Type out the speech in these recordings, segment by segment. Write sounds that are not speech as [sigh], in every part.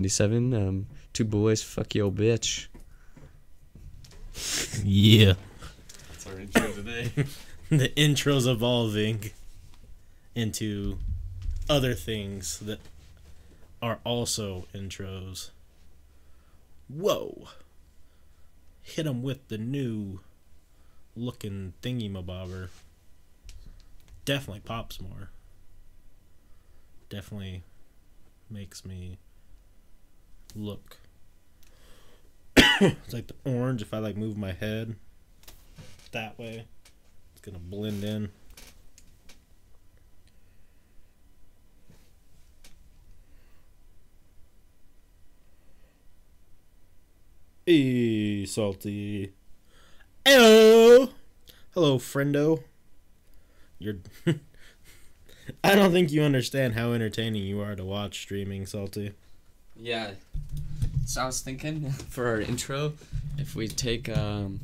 77. Um, two boys, fuck yo, bitch. Yeah. That's our intro today. [laughs] the intro's evolving into other things that are also intros. Whoa. Hit 'em with the new looking thingy mabobber. Definitely pops more. Definitely makes me look. [coughs] it's like the orange if I like move my head that way. It's gonna blend in. Hey, salty. Hello, hello, friendo. You're. [laughs] I don't think you understand how entertaining you are to watch streaming, salty. Yeah. So I was thinking [laughs] for our intro, if we take, um,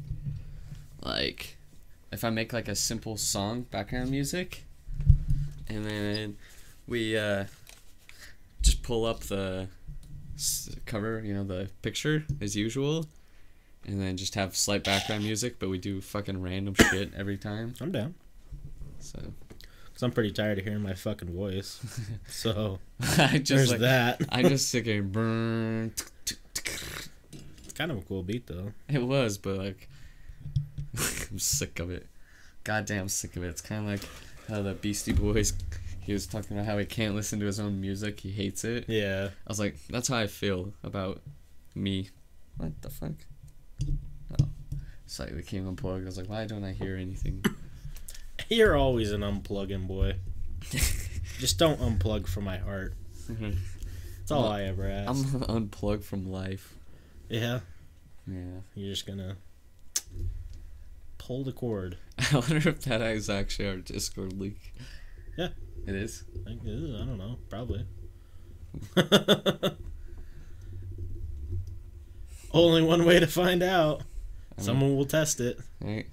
like, if I make like a simple song background music, and then we, uh, just pull up the s- cover, you know, the picture as usual, and then just have slight background music, but we do fucking random shit every time. I'm down. So Cause I'm pretty tired of hearing my fucking voice. [laughs] So [laughs] I just there's like, that. I just [laughs] sit there, burn. Kind of a cool beat though. It was, but like, I'm sick of it. Goddamn sick of it. It's kind of like how the Beastie Boys. He was talking about how he can't listen to his own music. He hates it. Yeah. I was like, that's how I feel about me. What the fuck? Oh, slightly came unplugged. I was like, why don't I hear anything? [laughs] You're always an unplugging boy. [laughs] Just don't unplug from my heart. Mm-hmm. That's all Well, I ever ask. I'm unplugged from life. yeah. Yeah. You're just gonna pull the cord. [laughs] I wonder if that is actually our Discord leak. Yeah. It is. I, I don't know. Probably. Only one way to find out. I mean- Someone will test it. Right.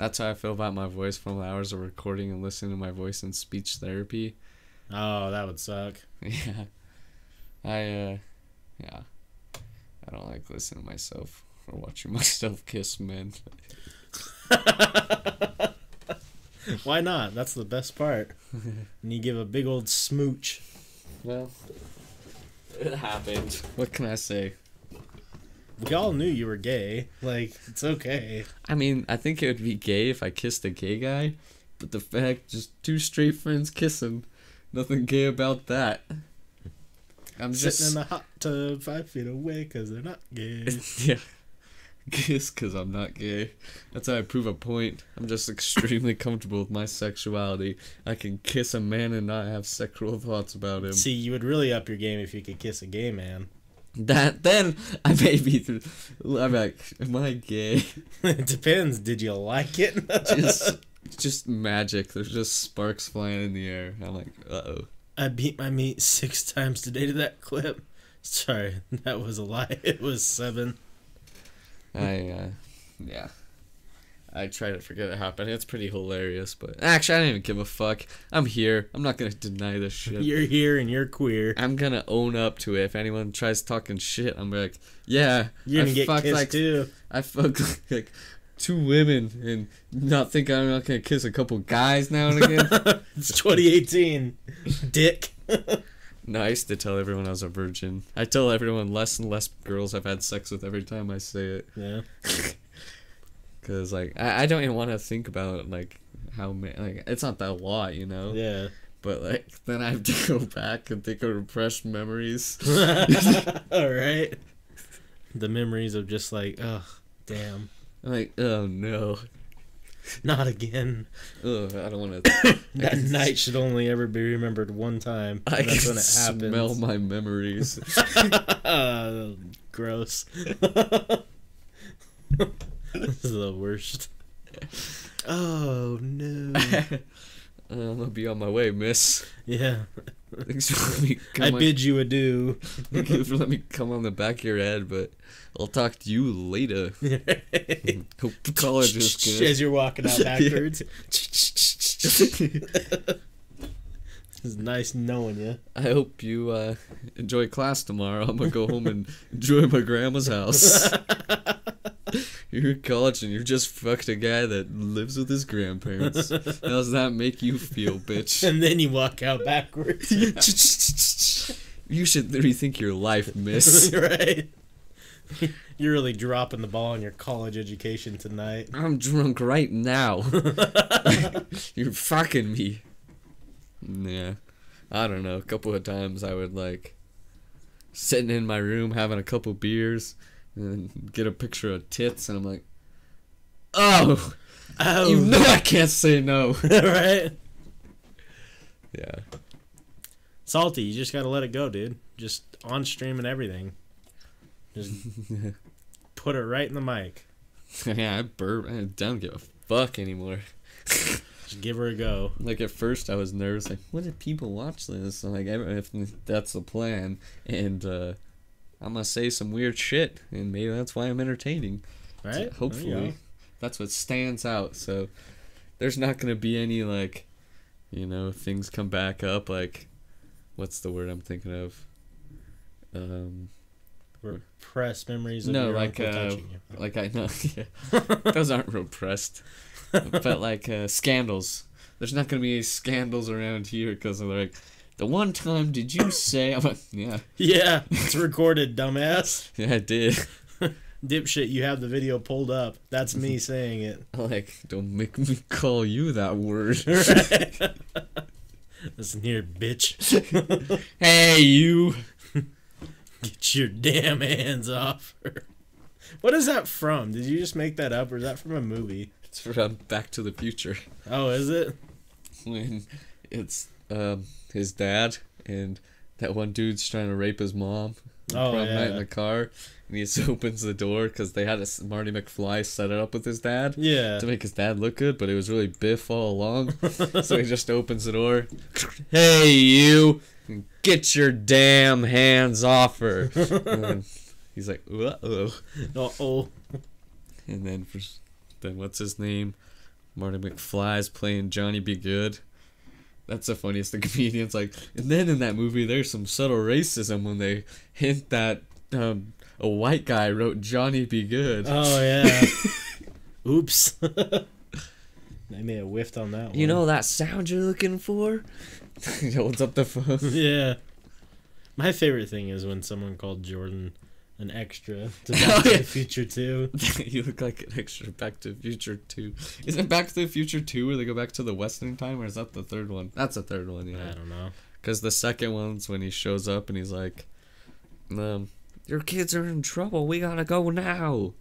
That's how I feel about my voice from hours of recording and listening to my voice in speech therapy. Oh, that would suck. [laughs] Yeah. I uh yeah. I don't like listening to myself or watching [laughs] myself kiss men. [laughs] Why not? That's the best part. And you give a big old smooch. Well, it happened. What can I say? We all knew you were gay. Like, it's okay. I mean, I think it would be gay if I kissed a gay guy, but the fact just two straight friends kissing, nothing gay about that. I'm Sitting just in a hot tub five feet away because they're not gay. [laughs] yeah. Kiss because I'm not gay. That's how I prove a point. I'm just extremely [laughs] comfortable with my sexuality. I can kiss a man and not have sexual thoughts about him. See, you would really up your game if you could kiss a gay man. That then I may be. Th- I'm like, am I gay? [laughs] it depends. Did you like it? [laughs] Just, [laughs] just magic. There's just sparks flying in the air. I'm like, uh oh. I beat my meat six times today to that clip. Sorry, that was a lie. It was seven. I, uh, yeah. I try to forget it happened. It's pretty hilarious, but actually, I don't even give a fuck. I'm here. I'm not gonna deny this [laughs] shit. You're here and you're queer. I'm gonna own up to it. If anyone tries talking shit, I'm like, yeah, You're gonna I get fucked kissed like too. I fucked [laughs] like two women and not think I'm not gonna kiss a couple guys now and again. [laughs] it's 2018. Dick. nice to tell everyone I was a virgin. I tell everyone less and less girls I've had sex with every time I say it, Yeah. Cause like I, I don't even want to think about like how many like it's not that a lot, you know. Yeah. But like then I have to [laughs] go back and think of repressed memories. [laughs] [laughs] All right. The memories of just like, oh, damn, I'm like, oh no, not again. Ugh, I don't want to. [coughs] [coughs] That night should only ever be remembered one time. I That's can when it happens. smell my memories. Uh, gross. [laughs] this is the worst. Oh no. [laughs] I'm gonna be on my way, miss. Yeah. Thanks for letting me come. I on- bid you adieu. Thank you for letting me come on the back of your head, but I'll talk to you later. [laughs] Hope college is good. As you're walking out backwards. It's nice knowing you. I hope you uh, enjoy class tomorrow. I'm gonna go home and enjoy my grandma's house. You're in college and you're just fucked a guy that lives with his grandparents. [laughs] How does that make you feel, bitch? and then you walk out backwards. [laughs] you should rethink your life, miss. [laughs] right. You're really dropping the ball on your college education tonight. I'm drunk right now. You're fucking me. Yeah. I don't know. A couple of times I would like sitting in my room having a couple beers and get a picture of tits and I'm like, oh, Oh, you know I can't say no. [laughs] right? Yeah. Salty, you just gotta let it go, dude. Just on stream and everything. Just [laughs] put it right in the mic. yeah, I burp. I don't give a fuck anymore. [laughs] Just give her a go. Like at first, I was nervous. Like, what if people watch this? I'm like, if that's the plan, and uh, I'm gonna say some weird shit, and maybe that's why I'm entertaining. Right? You Hopefully, that's what stands out. So there's not gonna be any like, you know, things come back up. Like, what's the word I'm thinking of? Um, Repressed memories of No, like, uh, like I know, [laughs] yeah, [laughs] those aren't repressed, but like uh, scandals. There's not gonna be any scandals around here because they're like, the one time did you say? [laughs] I'm like, yeah, Yeah, it's recorded, dumbass. [laughs] yeah, I did. [laughs] Dipshit, you have the video pulled up. That's me saying it. like, don't make me call you that word. Listen here, bitch. hey, you. Get your damn hands off her. What is that from? Did you just make that up, or is that from a movie? It's from Back to the Future Oh, is it? when it's um his dad and that one dude's trying to rape his mom. Oh, prom night in the car, and he just [laughs] opens the door because they had a Marty McFly set it up with his dad. Yeah. to make his dad look good, but it was really Biff all along. [laughs] so he just opens the door. Hey, you! Get your damn hands off her! [laughs] and he's like, uh oh. Uh oh. And then, for, then what's his name? Marty McFly's playing Johnny B. Goode. That's the funniest. The [laughs] comedian's like, and then in that movie, there's some subtle racism when they hint that um, a white guy wrote Johnny B. Goode. Oh [laughs] yeah. Oops. [laughs] I may have whiffed on that one. You know that sound you're looking for? he holds up the phone. Yeah. My favorite thing is when someone called Jordan an extra [laughs] to Oh, Back to yeah. the Future too. [laughs] you look like an extra Back to the Future 2. Is it Back to the Future 2 where they go back to the Western time, or is that the third one? That's the third one, yeah. I don't know. Because the second one's when he shows up and he's like, um, Your kids are in trouble. We gotta go now.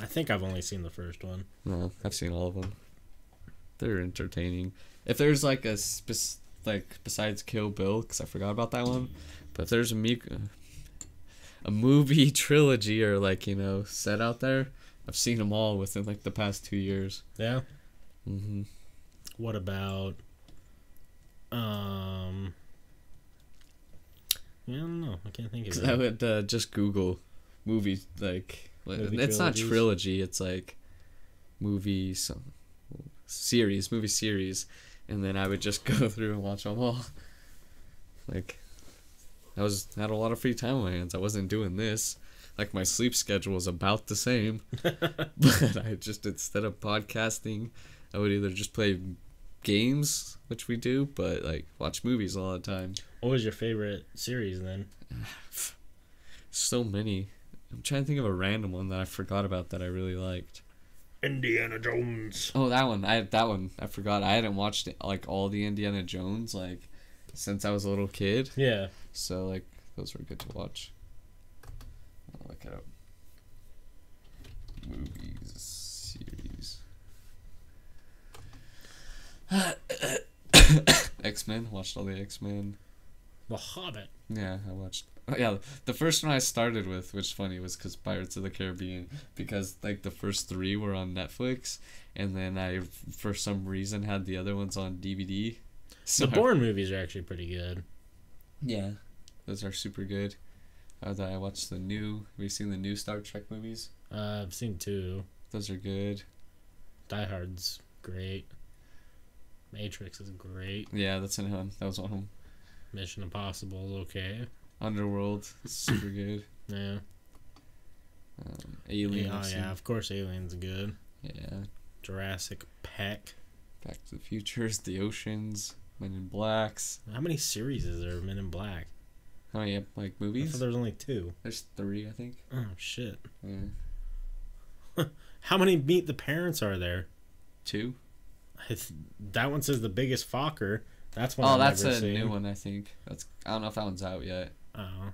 I think I've only seen the first one. No, I've seen all of them. They're entertaining. If there's like a spec- like besides Kill Bill, because I forgot about that one, but if there's a me- a movie [laughs] trilogy or like you know set out there, I've seen them all within like the past two years. Yeah. hmm What about um I don't know. I can't think of [laughs] Because I would uh, just Google movies like Movie it's not trilogy. It's like movies series, movie series, and then I would just [laughs] go through and watch them all. Like, I was had a lot of free time on my hands. I wasn't doing this. Like my sleep schedule was about the same, [laughs] but I just instead of podcasting, I would either just play games, which we do, but like watch movies all the time. What was your favorite series then? [sighs] So many. I'm trying to think of a random one that I forgot about that I really liked. Indiana Jones. Oh, that one. I that one. I forgot. I hadn't watched it, like all the Indiana Jones like since I was a little kid. Yeah. So like those were good to watch. I'll look it up. Movies series. [coughs] X Men. Watched all the X Men. The Hobbit. Yeah, I watched. Oh, yeah, the first one I started with, which is funny, was because Pirates of the Caribbean, because like the first three were on Netflix, and then I, for some reason, had the other ones on DVD. So the Bourne movies are actually pretty good. yeah, those are super good. Uh, then I watched the new. Have you seen the new Star Trek movies? Uh, I've seen two. Those are good. Die Hard's great. Matrix is great. Yeah, that's in him. That was one of them. Mission Impossible, okay. Underworld, super good. Yeah. Um, Alien. Yeah, oh, yeah, of course Alien's good. Yeah. Jurassic Park. Back to the Futures, The Oceans, Men in Blacks. How many series is there of Men in Black? Oh many like I movies? thought there was only two. There's three, I think. Oh shit. Yeah. [laughs] How many Meet the Parents are there? Two. It's, that one says the biggest Fokker. That's one. Oh, I've that's a seen. new one, I think. That's I don't know if that one's out yet. Oh,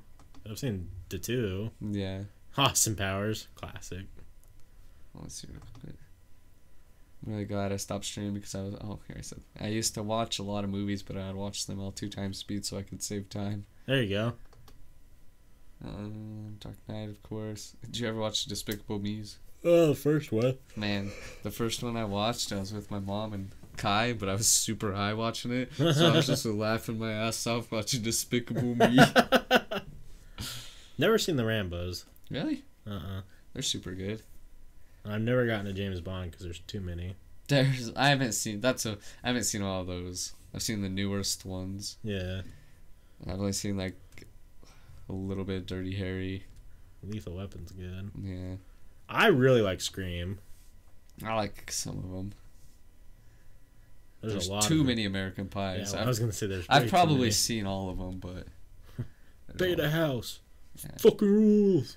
I've seen the two. Yeah. Austin Powers, classic. Let's see. I'm really glad I stopped streaming because I was oh here I said I used to watch a lot of movies but I'd watch them all two times speed so I could save time. There you go. Um, Dark Knight of course. Did you ever watch Despicable Me's? Oh, the first one. Man, the first one I watched I was with my mom and Kai, but I was super high watching it, [laughs] so I was just laughing my ass off watching Despicable Me. [laughs] Never seen the Rambo's. really? Uh uh They're super good. I've never gotten to James Bond because there's too many. There's I haven't seen that's a I haven't seen all of those. I've seen the newest ones. Yeah. I've only seen like a little bit of Dirty Harry. Lethal Weapon's good. Yeah, I really like Scream. I like some of them. There's, There's, a lot. too of many American Yeah, Pies. well, I was gonna say there's. I've probably seen all of them, but [laughs] Beta House. Yeah. Fucking rules.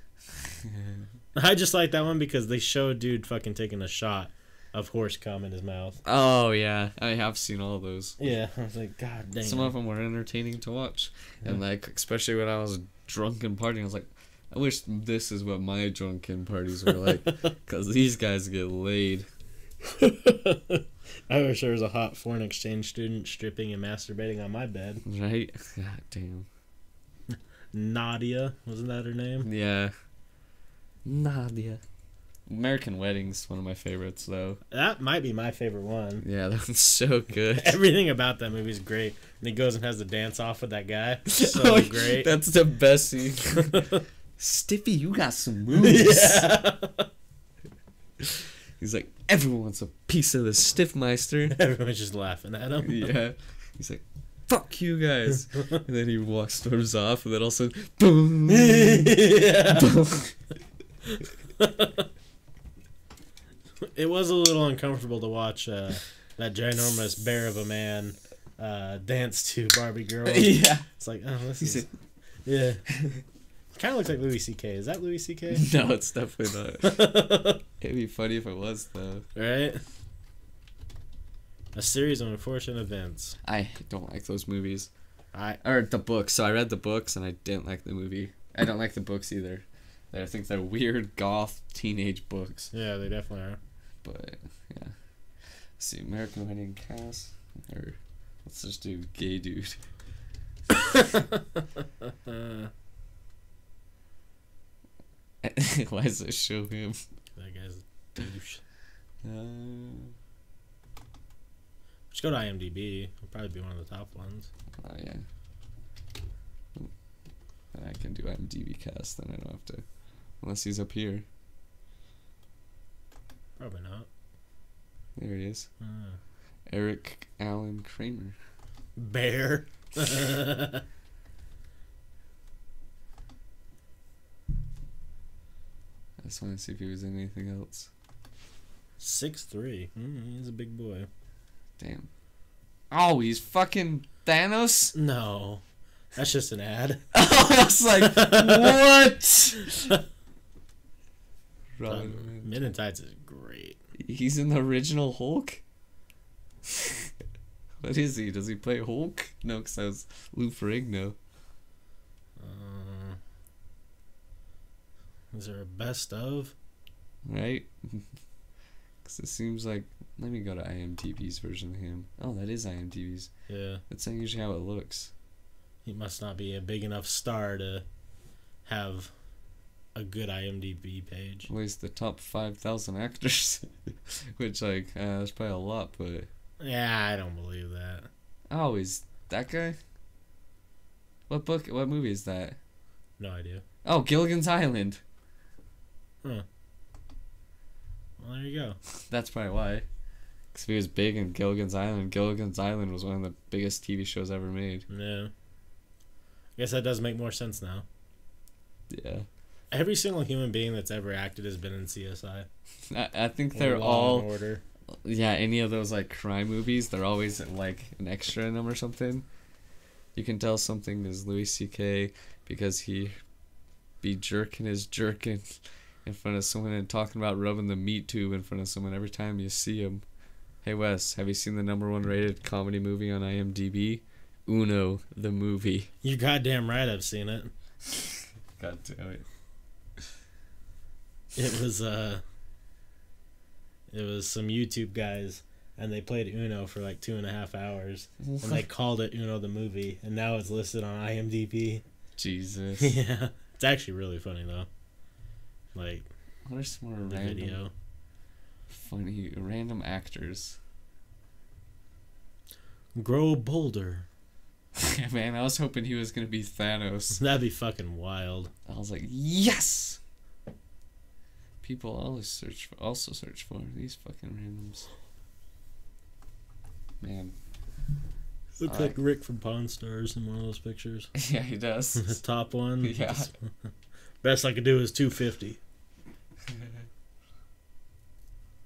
[laughs] [laughs] I just like that one because they show a dude fucking taking a shot of horse cum in his mouth. oh yeah, I have seen all those. Yeah, I was like, God damn. Some of them were entertaining to watch, and like especially when I was drunk and partying, I was like, I wish this is what my drunken parties were like, [laughs] because these guys get laid. [laughs] I wish there was a hot foreign exchange student stripping and masturbating on my bed. Right? God damn. Nadia, wasn't that her name? Yeah. Nadia. American Wedding's one of my favorites, though. That might be my favorite one. Yeah, [laughs] that one's so good. [laughs] Everything about that movie is great. And he goes and has the dance off with that guy. [laughs] So Oh, great. That's the best scene. Stiffy, you got some moves. yeah. He's like, everyone wants a piece of the Stiffmeister. Everyone's just laughing at him. yeah. He's like, fuck you guys. and then he walks, storms off, and then all also, boom. yeah. boom. It was a little uncomfortable to watch uh, that ginormous bear of a man uh, dance to Barbie Girl. [laughs] yeah. It's like, oh, this is. Yeah. [laughs] kind of looks like Louis C.K. Is that Louis C.K.? [laughs] No, it's definitely not. It'd be funny if it was, though. right? A series of unfortunate events. I don't like those movies. I or the books. So I read the books and I didn't like the movie. I don't like the books either. I think they're weird goth teenage books. yeah, they definitely are. But yeah, let's see American Wedding cast or let's just do gay dude. [laughs] Why does it show him? that guy's a douche. Uh, Just go to IMDb. It'll probably be one of the top ones. oh yeah. And I can do IMDb cast. Then I don't have to, unless he's up here. Probably not. There he is, Uh, Eric Allen Kramer. bear. [laughs] I just want to see if he was in anything else. Six three. Mm, he's a big boy. Damn. Oh, he's fucking Thanos. No, that's just an ad. [laughs] I was like, [laughs] what? Robin Um, Men in Tights is great. He's in the original Hulk. [laughs] what is he? Does he play Hulk? No, because that was Lou Ferrigno. Uh, is there a best of? right? [laughs] Because it seems like. Let me go to IMDb's version of him. Oh, that is IMDb's. Yeah, That's not usually how it looks. he must not be a big enough star to have a good IMDb page. At least the top 5,000 actors. [laughs] Which, like, uh, that's probably a lot, but. Yeah, I don't believe that. Oh, is that guy? What book? What movie is that? No idea. Oh, Gilligan's Island. Huh. Well, there you go. [laughs] That's probably why. Because he was big in Gilligan's Island. Gilligan's Island was one of the biggest TV shows ever made. Yeah. I guess that does make more sense now. Yeah. Every single human being that's ever acted has been in CSI. I, I think they're all Order. yeah any of those like crime movies they're always like an extra in them or something you can tell something is louis ck because he be jerking his jerking in front of someone and talking about rubbing the meat tube in front of someone every time you see him hey wes have you seen the number one rated comedy movie on imdb uno the movie You're goddamn right. I've seen it. [laughs] god damn it It was uh. It was some YouTube guys, and they played Uno for like two and a half hours, and they [laughs] called it Uno the movie, and now it's listed on IMDb. jesus [laughs] yeah, it's actually really funny though. Like what are some more the random video. funny random actors Grow bolder. [laughs] man i was hoping he was gonna be thanos That'd be fucking wild. I was like, yes. People always search for, also search for these fucking randoms. Man, Looks Alright. like Rick from Pawn Stars in one of those pictures. [laughs] yeah, he [laughs] the does. top one. [laughs] Yeah. Best I could do is two fifty.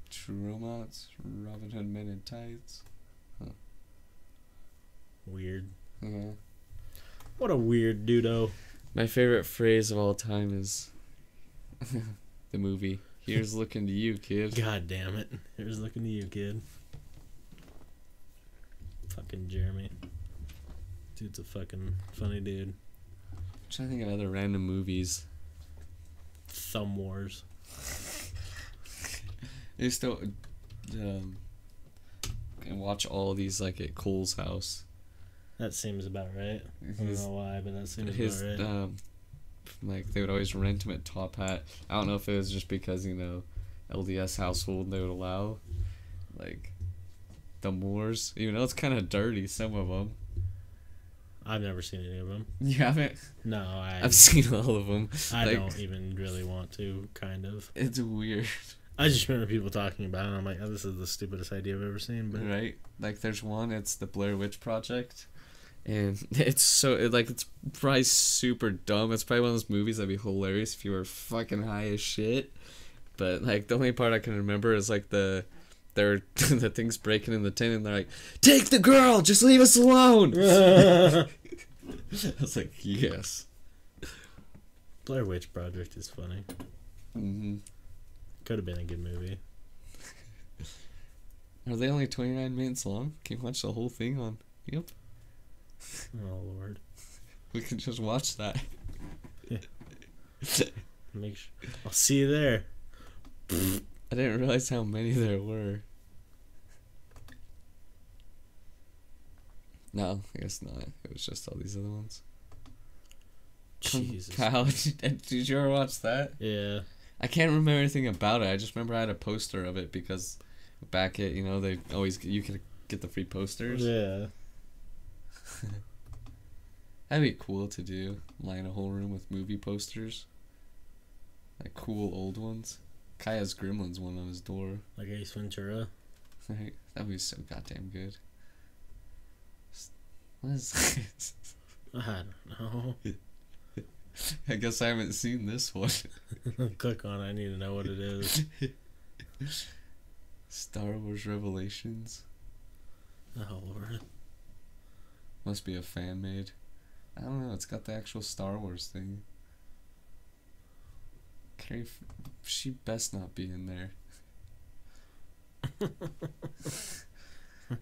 True Romance, Robin Hood Men in Tights. Weird. Yeah. What a weird dudo. My favorite phrase of all time is the movie. Here's [laughs] looking to you, kid. God damn it. Here's looking to you, kid. Fucking Jeremy. Dude's a fucking funny dude. I'm trying to think of other random movies. Thumb Wars. [laughs] I still um, and watch all these like at Cole's house. That seems about right. I don't know why, but that seems his about right. um like they would always rent him at Top Hat. I don't know if it was just because you know LDS household they would allow like the Moors. Even though it's kind of dirty, some of them. I've never seen any of them. [laughs] You haven't? No, I. I've seen all of them. I like- don't even really want to. Kind of. It's weird, I just remember people talking about it. And I'm like, oh, this is the stupidest idea I've ever seen. But right? Like there's one. It's the Blair Witch Project. And [laughs] it's so like it's probably super dumb. It's probably one of those movies that'd be hilarious if you were fucking high as shit. But like the only part I can remember is like the they're [laughs] the things breaking in the tin and they're like, "Take the girl, just leave us alone." [laughs] I was like, "Yes." Blair Witch Project is funny. Mm-hmm. Could have been a good movie. Are they only twenty nine minutes long? Can you watch the whole thing on? Yep, Oh lord. we can just watch that. Make sure. I'll see you there. I didn't realize how many there were. No, I guess not. It was just all these other ones. Jesus. Kyle, [laughs] did, did you ever watch that? Yeah. I can't remember anything about it. I just remember I had a poster of it because back at you know they always you could get the free posters. Yeah. [laughs] That'd be cool to do. Line a whole room with movie posters. Like cool old ones. Kai has Gremlins one on his door. Like Ace Ventura. Right? That'd be so goddamn good. What is [laughs] I don't know. [laughs] I guess I haven't seen this one. Click on. I need to know what it is. Star Wars Revelations. Oh lord. Must be a fan made. I don't know. It's got the actual Star Wars thing. Carrie, she best not be in there.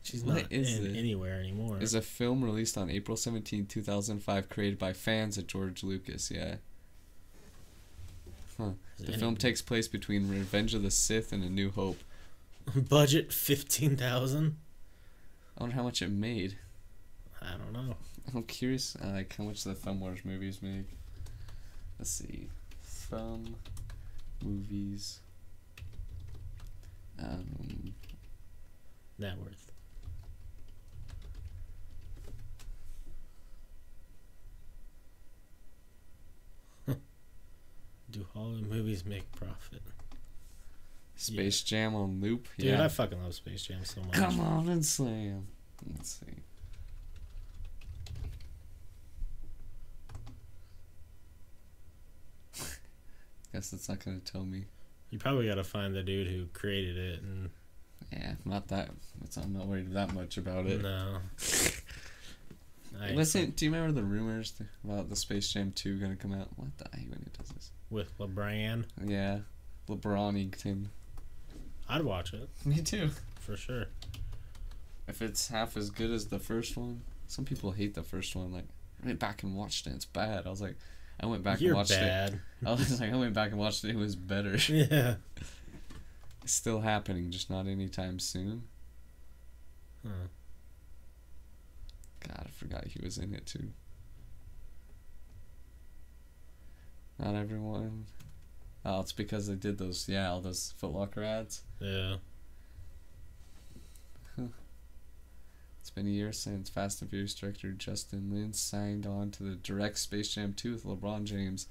She's [laughs] What not is in it? anywhere anymore. Is a film released on April 17, 2005, created by fans of George Lucas. Yeah. Huh. The any- film takes place between Revenge of the Sith and A New Hope. [laughs] budget fifteen thousand. I wonder how much it made. I don't know. I'm curious, uh, like how much the Thumb Wars movies make. Let's see, Thumb movies. Um, Net worth. [laughs] Do Hollywood movies make profit? Space Jam on loop. Dude, yeah. I fucking love Space Jam so much. Come on and slam. Let's see. Guess that's not gonna tell me. You probably got to find the dude who created it, and Yeah, not that. It's, I'm not worried that much about it. no. [laughs] Ain't Do you remember the rumors about the Space Jam 2 gonna come out? What the? I hate when he does this. with LeBron. Yeah, LeBron LeBronington. I'd watch it Me too. for sure. If it's half as good as the first one, some people hate the first one. Like, I went back and watched it. It's bad. I was like, I went back You're and watched it. bad. [laughs] I was like, I went back and watched it. It was better. [laughs] yeah. It's still happening, just not anytime soon. Huh. God, I forgot he was in it too. Not everyone. Oh, it's because they did those, yeah, all those Foot Locker ads. Yeah. It's been a year since Fast and Furious director Justin Lin signed on to the direct Space Jam 2 with LeBron James.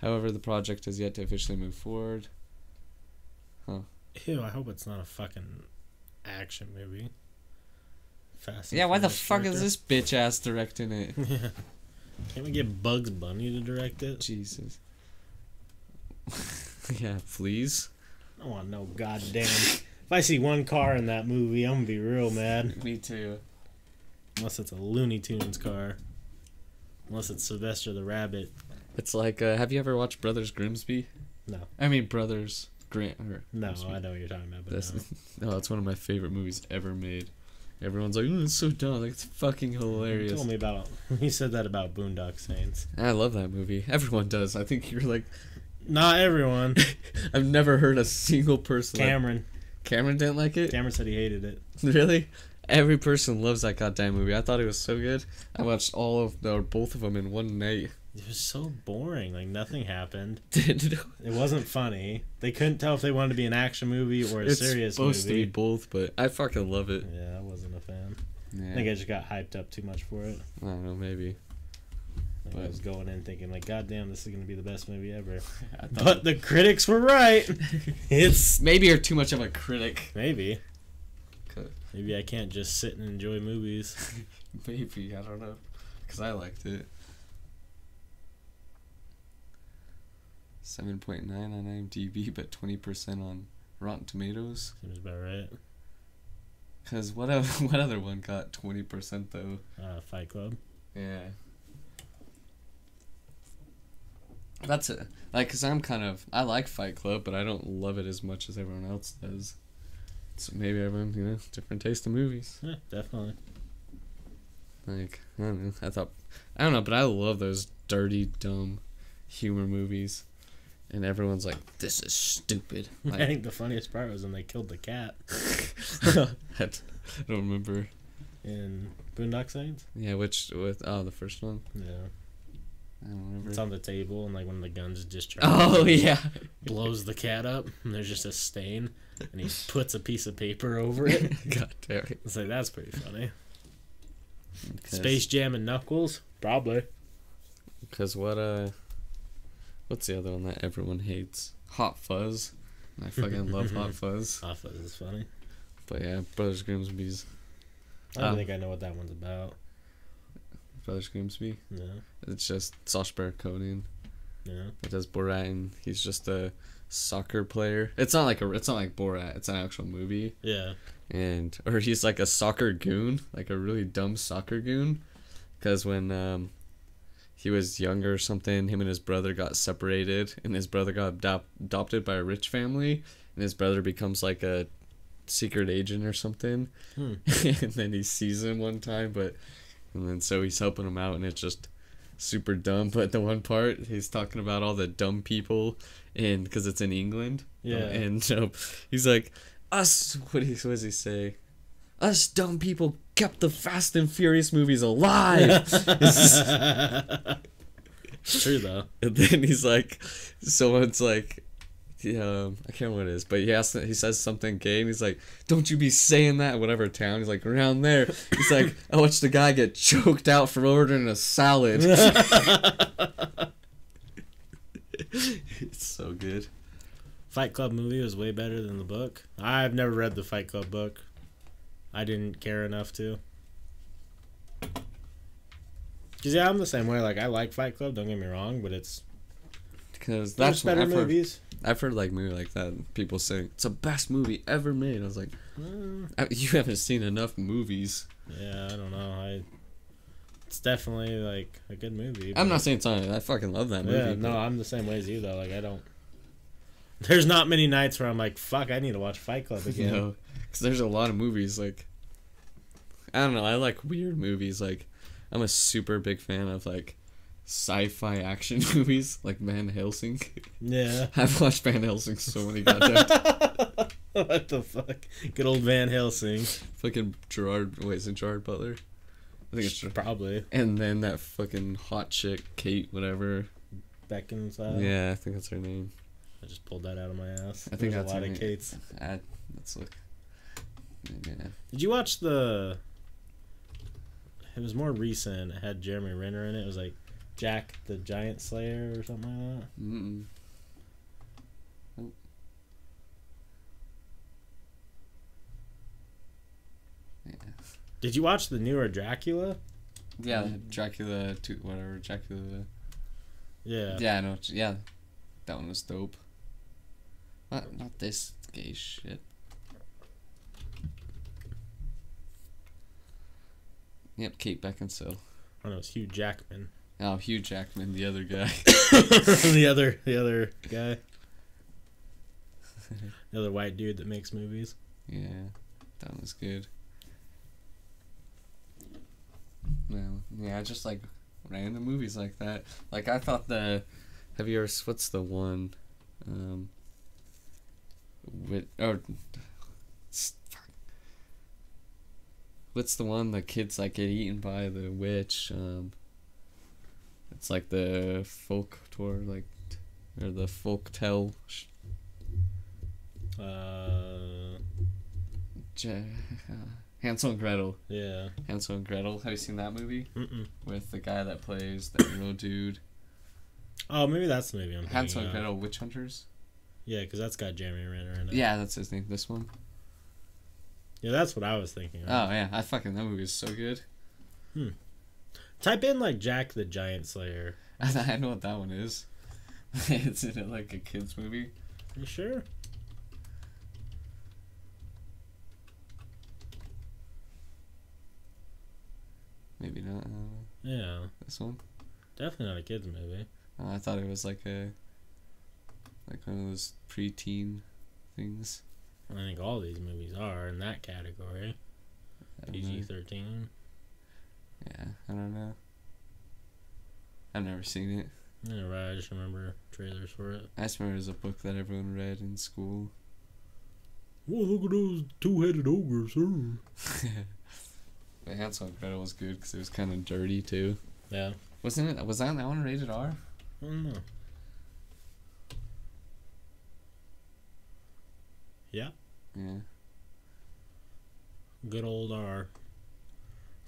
However, the project has yet to officially move forward. Huh. Ew, I hope it's not a fucking action movie. Fast. Yeah, why the fuck is this bitch ass directing it? [laughs] Yeah. Can't we get Bugs Bunny to direct it? Jesus. [laughs] yeah, please. I want no goddamn. if I see one car in that movie, I'm gonna be real mad. [laughs] Me too. Unless it's a Looney Tunes car. Unless it's Sylvester the Rabbit. It's like, uh, have you ever watched Brothers Grimsby? No. I mean, Brothers Grant. Or No, Grimsby. I know what you're talking about, but That's, no. [laughs] no, it's one of my favorite movies ever made. Everyone's like, oh, it's so dumb. Like, it's fucking hilarious. told me about. [laughs] You said that about Boondock Saints. I love that movie. Everyone does. I think you're like, Not everyone. [laughs] I've never heard a single person. like- Cameron. Cameron didn't like it? Cameron said he hated it. Really? Every person loves that goddamn movie. I thought it was so good. I watched all of the, or both of them in one night. It was so boring. Like nothing happened. [laughs] it's It wasn't funny. They couldn't tell if they wanted to be an action movie or a serious supposed movie. to be both, but I fucking love it. Yeah, I wasn't a fan. Yeah. I think I just got hyped up too much for it. I don't know, maybe. Like, I was going in thinking like, God damn, this is gonna be the best movie ever. [laughs] But the critics were right. [laughs] it's maybe you're too much of a critic. maybe. Maybe I can't just sit and enjoy movies. [laughs] Maybe I don't know, cause I liked it. Seven point nine on IMDb, but twenty percent on Rotten Tomatoes. Seems about right. Cause what other, [laughs] what other one got twenty percent though? Uh, Fight Club. Yeah. That's it. Like, cause I'm kind of I like Fight Club, but I don't love it as much as everyone else does. So maybe everyone, you know, different taste in movies. Yeah, definitely. Like I don't know. I thought I don't know, but I love those dirty, dumb humor movies. And everyone's like, "This is stupid." [laughs] I think the funniest part was when they killed the cat [laughs] I don't remember. in Boondock Saints. Yeah, which with oh the first one. Yeah, I don't remember. it's on the table, and like when the gun's just [laughs] Oh yeah. blows the cat up, and there's just a stain, and he puts a piece of paper over it. [laughs] God damn it. It's like that's pretty funny. Space Jam and Knuckles, probably. Cause what uh, what's the other one that everyone hates? Hot Fuzz. I fucking [laughs] love Hot Fuzz. Hot Fuzz is funny. But yeah, Brothers Grimsby's I don't Ah. think I know what that one's about. Brothers Grimsby. No, It's just Sacha Baron Cohen. no. It does Borat, and he's just a soccer player. It's not like a. It's not like Borat. It's an actual movie, Yeah, and or he's like a soccer goon, like a really dumb soccer goon, because when um, he was younger or something, him and his brother got separated, and his brother got adop- adopted by a rich family, and his brother becomes like a secret agent or something, Hmm. [laughs] and then he sees him one time, but and then so he's helping him out, and it's just super dumb. [laughs] But the one part he's talking about all the dumb people, and because it's in England, Yeah. Oh, and [laughs] so he's like, us. [laughs] What, he, what does he say? Us dumb people kept the Fast and Furious movies alive. True though. and then he's like, someone's like. Yeah, um, I can't remember what it is, but he asks, he says something gay, and he's like, "Don't you be saying that, whatever town." He's like, "Around there." He's like, [laughs] "I watched the guy get choked out for ordering a salad." [laughs] it's so good. Fight Club movie was way better than the book. I've never read the Fight Club book. I didn't care enough to. Cause yeah, I'm the same way. Like I like Fight Club. Don't get me wrong, but it's Because that's better I've heard, movies. I've heard like movie like that. People saying it's the best movie ever made. I was like, Mm, I, you haven't seen enough movies. yeah, I don't know. I it's definitely like a good movie. I'm not saying it's not. I fucking love that movie. Yeah, no, I'm the same way as you though. Like I don't. There's not many nights where I'm like, "Fuck, I need to watch Fight Club [laughs] You again." know, because there's a lot of movies like. I don't know. I like weird movies. Like, I'm a super big fan of like sci-fi action [laughs] movies, like Van Helsing. Yeah. [laughs] I've watched Van Helsing so many goddamn [laughs] times. what the fuck? Good old Van Helsing. fucking Gerard. Wait, is it Gerard Butler? I think it's. Ger- Probably And then that fucking hot chick, Kate, whatever. Beckinsale. yeah, I think that's her name. I just pulled that out of my ass. I think There's that's a lot of name. Kates. Let's look. Yeah. Did you watch the? It was more recent. It had Jeremy Renner in it. It was like Jack the Giant Slayer or something like that. Mm-mm. Nope. Yeah. Did you watch the newer Dracula? Yeah, mm. Dracula, two, whatever, Dracula. Yeah. Yeah, I know. Yeah, that one was dope. Not, not this gay shit. Yep, Kate Beckinsale. I know it's Hugh Jackman. Oh, Hugh Jackman, the other guy. [coughs] the other, the other guy, the other white dude that makes movies. Yeah, that was good. No, yeah, just like random movies like that. Like I thought the, have you ever? What's the one? Um. With or. What's the one the kids like get eaten by the witch? Um. It's like the folk tour, like, or the folk tell. Sh- Uh, J- [laughs] Hansel and Gretel. yeah. Hansel and Gretel. Have you seen that movie Mm-mm. with the guy that plays the hero dude? Oh, maybe that's the movie I'm thinking Hansel and. Gretel Witch Hunters. Yeah, because that's got Jeremy Renner in it. Yeah, that's his name. This one. Yeah, that's what I was thinking. Of. Oh yeah, I fucking that movie is so good. Type in like Jack the Giant Slayer. [laughs] I know what that one is. [laughs] it's in it like a kids movie. Are you sure? Maybe not. I. Yeah, This one. definitely not a kids movie. Oh, I thought it was like a like one of those preteen things. I think all these movies are in that category. PG thirteen. Yeah, I don't know. I've never seen it. Yeah, right. I just remember trailers for it. I just remember it was a book that everyone read in school. Well, look at those two-headed ogres. [laughs] But Hansel and Gretel was good because it was kind of dirty too. Yeah. Wasn't it? Was that that one rated R? I don't know. Yeah. Yeah. Good old R.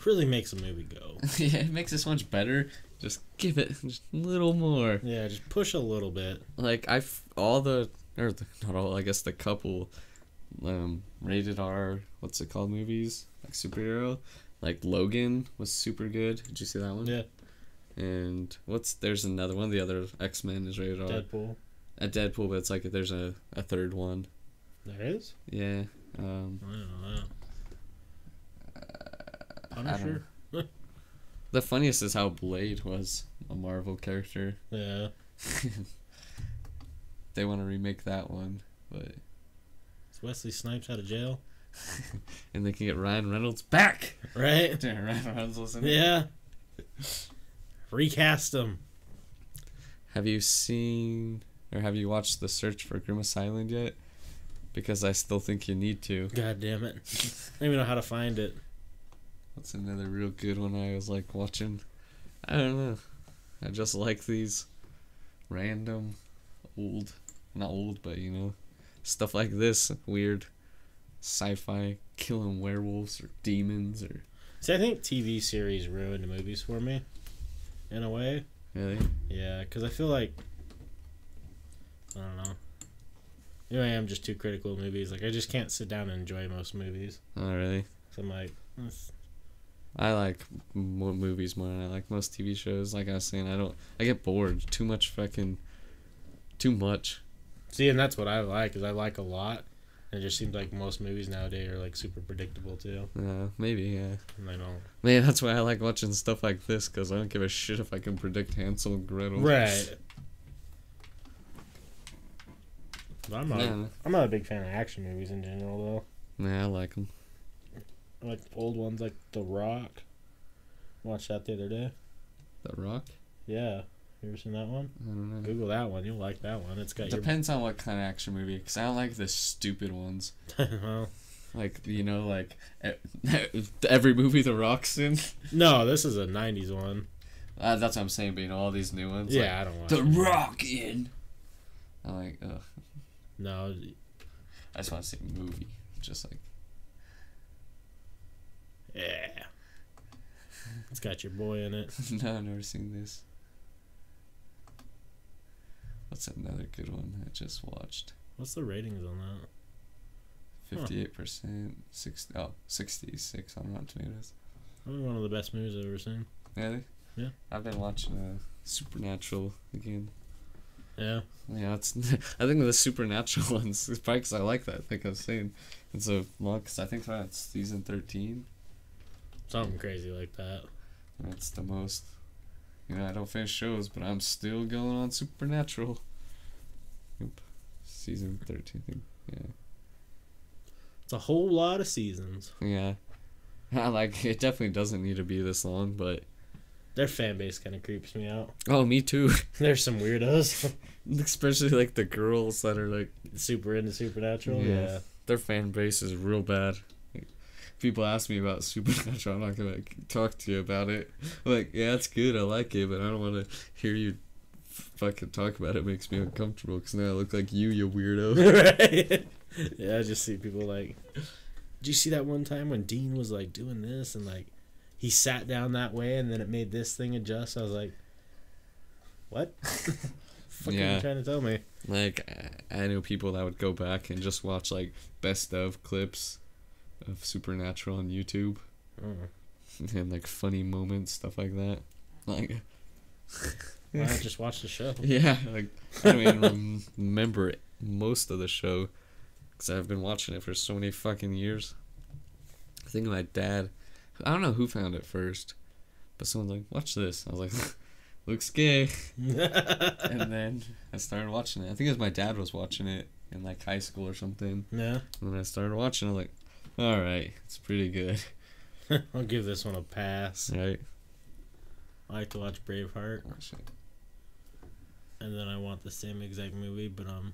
Really makes a movie go. [laughs] yeah, it makes this much better. Just give it just a little more. yeah, just push a little bit. Like I, all the or the, not all. I guess the couple, um, rated R. What's it called? Movies like superhero. Like Logan was super good. Did you see that one? Yeah. And what's there's another one. The other X Men is rated R. Deadpool. A Deadpool, but it's like there's a, a third one. There is? Yeah. Um, I don't know that. I don't Punisher? [laughs] the funniest is how Blade was a Marvel character. Yeah. [laughs] they want to remake that one, but Is Wesley Snipes out of jail? [laughs] and they can get Ryan Reynolds back. Right? Yeah, Ryan Reynolds. Yeah. Recast him. Have you seen or have you watched The Search for Grimace Island yet? Because I still think you need to. God damn it. I don't even know how to find it. That's another real good one I was like watching. I don't know. I just like these random old not old but you know stuff like this weird sci-fi killing werewolves or demons or See, I think TV series ruined movies for me. In a way. really Yeah, because I feel like. I don't know. Maybe I am just too critical of movies. Like I just can't sit down and enjoy most movies. Oh really? So I'm like, "This- I like more movies more than I like most TV shows. Like I was saying, I don't. I get bored. Too much fucking. Too much. see, and that's what I like. Is I like a lot. And it just seems like most movies nowadays are like super predictable too, Yeah, maybe. Yeah. and I don't. Man, that's why I like watching stuff like this because I don't give a shit if I can predict Hansel and Gretel. Right. But I'm not. Yeah, I'm not a big fan of action movies in general, though. yeah, I like them. Like old ones like The Rock. Watched that the other day. The Rock. Yeah, you ever seen that one? I don't know. Google that one. You'll like that one. It's got Depends on what kind of action movie, because I don't like the stupid ones. [laughs] well, Like you know, like [laughs] every movie The Rock's in. no, this is a '90s one. Uh, that's what I'm saying. But you know, all these new ones. yeah, I don't watch. The it. Rock in. I'm like, ugh. No, I just want to see a movie, just like. Yeah. It's got your boy in it. [laughs] no, I've never seen this. What's another good one I just watched? What's the ratings on that? Fifty-eight percent, six oh, 66 on Rotten Tomatoes. Probably one of the best movies I've ever seen. Really? Yeah. I've been watching uh, Supernatural again. Yeah. Yeah, it's. [laughs] I think the Supernatural [laughs] ones is probably 'cause I like that. Like I was saying, it's a well, 'cause I think that's season thirteen. Something crazy like that. That's the most. You know, I don't finish shows, but I'm still going on Supernatural. Yep, season thirteen. I think. Yeah. It's a whole lot of seasons. Yeah. [laughs] Like it. Definitely doesn't need to be this long, but Their fan base kind of creeps me out. oh, me too. [laughs] There's some weirdos. [laughs] Especially like the girls that are like Super into Supernatural. Yeah. Yeah. their fan base is real bad. People ask me about Supernatural, I'm not gonna like, talk to you about it. I'm like, yeah, it's good, I like it, but I don't want to hear you fucking talk about it. it makes me uncomfortable because now I look like you, you weirdo. [laughs] right. [laughs] Yeah, I just see people like. Did you see that one time when Dean was like doing this and like he sat down that way and then it made this thing adjust? I was like, what? [laughs] Fucking Yeah. trying to tell me? like, I I know people that would go back and just watch like best of clips of Supernatural on YouTube Oh. [laughs] and like funny moments, stuff like that. Like, [laughs] Why not just [laughs] watched the show? Yeah, like I don't even rem- remember most of the show because I've been watching it for so many fucking years. I think my dad, I don't know who found it first, but someone's like, "Watch this." I was like, "Looks gay," and then I started watching it. I think it was my dad was watching it in like high school or something, yeah, and then I started watching. it like, "All right, it's pretty good." [laughs] I'll give this one a pass. Right? I like to watch Braveheart, Oh, shit. and then I want the same exact movie, but um,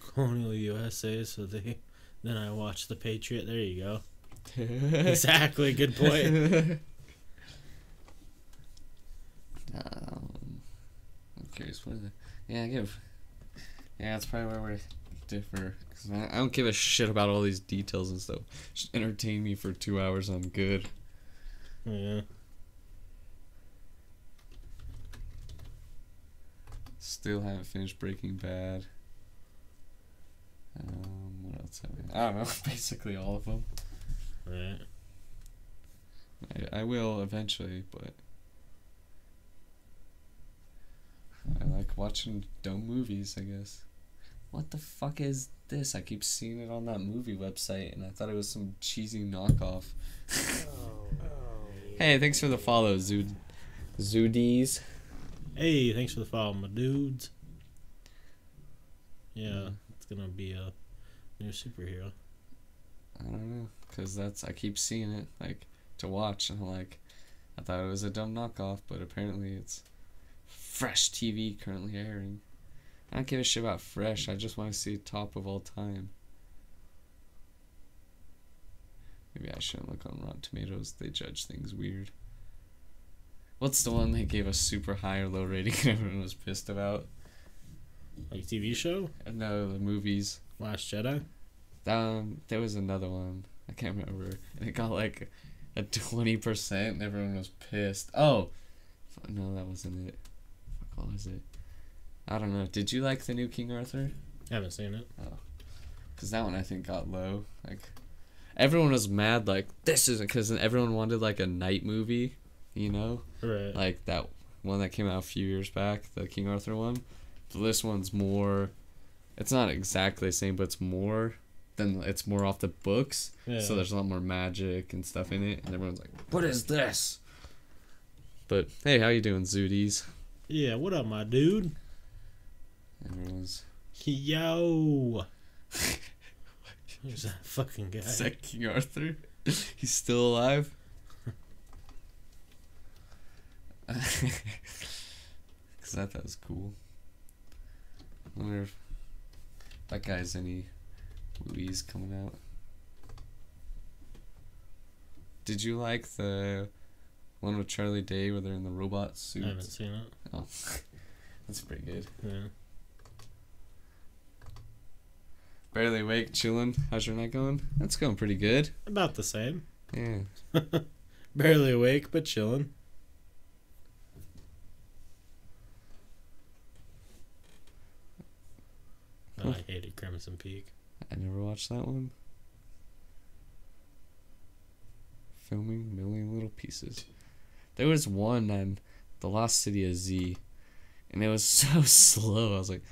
Colonial USA. So they, then I watch The Patriot. There you go. [laughs] Exactly. Good point. [laughs] Um, I'm curious. What is it? Yeah, I give. Yeah, that's probably where we differ. I, I don't give a shit about all these details and stuff. Just entertain me for two hours. I'm good. Yeah. Still haven't finished Breaking Bad. Um, what else have I? I don't know. [laughs] Basically all of them. Right. I, I will eventually, but I like watching dumb movies. I guess. What the fuck is this? I keep seeing it on that movie website, and I thought it was some cheesy knockoff. Oh, hey, thanks for the follow, Zood. Zoodies. Hey, thanks for the follow, my dudes. Yeah, it's gonna be a new superhero. I don't know, cause that's I keep seeing it like to watch, and I'm like, I thought it was a dumb knockoff, but apparently it's Fresh TV currently airing. I don't give a shit about Fresh. I just want to see top of all time. Maybe I shouldn't look on Rotten Tomatoes. They judge things weird. What's the one they gave a super high or low rating [laughs] and everyone was pissed about? Like TV show, No, the movies. Last Jedi. Um, there was another one. I can't remember. And it got like a twenty percent, and everyone was pissed. Oh, no, that wasn't it. Fuck, what was it? I don't know. Did you like the new King Arthur? I haven't seen it. Oh. Because that one I think got low. Like, everyone was mad. Like, this isn't because everyone wanted like a night movie. You know, Right. like that one that came out a few years back, the King Arthur one. So this one's more. It's not exactly the same, but it's more. Than it's more off the books. yeah. So there's a lot more magic and stuff in it, and everyone's like, "What is this?" But hey, how you doing, Zooties? yeah. What up, my dude? Everyone's Yo. [laughs] Who's that fucking guy? is that King Arthur? [laughs] He's still alive. [laughs] Cause I thought that was cool. wonder if that guy's any movies coming out. Did you like the one with Charlie Day where they're in the robot suit? I haven't seen it. Oh, that's pretty good. Yeah. Barely awake, chilling. How's your night going? That's going pretty good. About the same. Yeah. [laughs] Barely awake, but chilling. Oh, I hated Crimson Peak. I never watched that one. Filming Million Little Pieces. There was one on The Lost City of Z, and it was [laughs] so slow. I was like,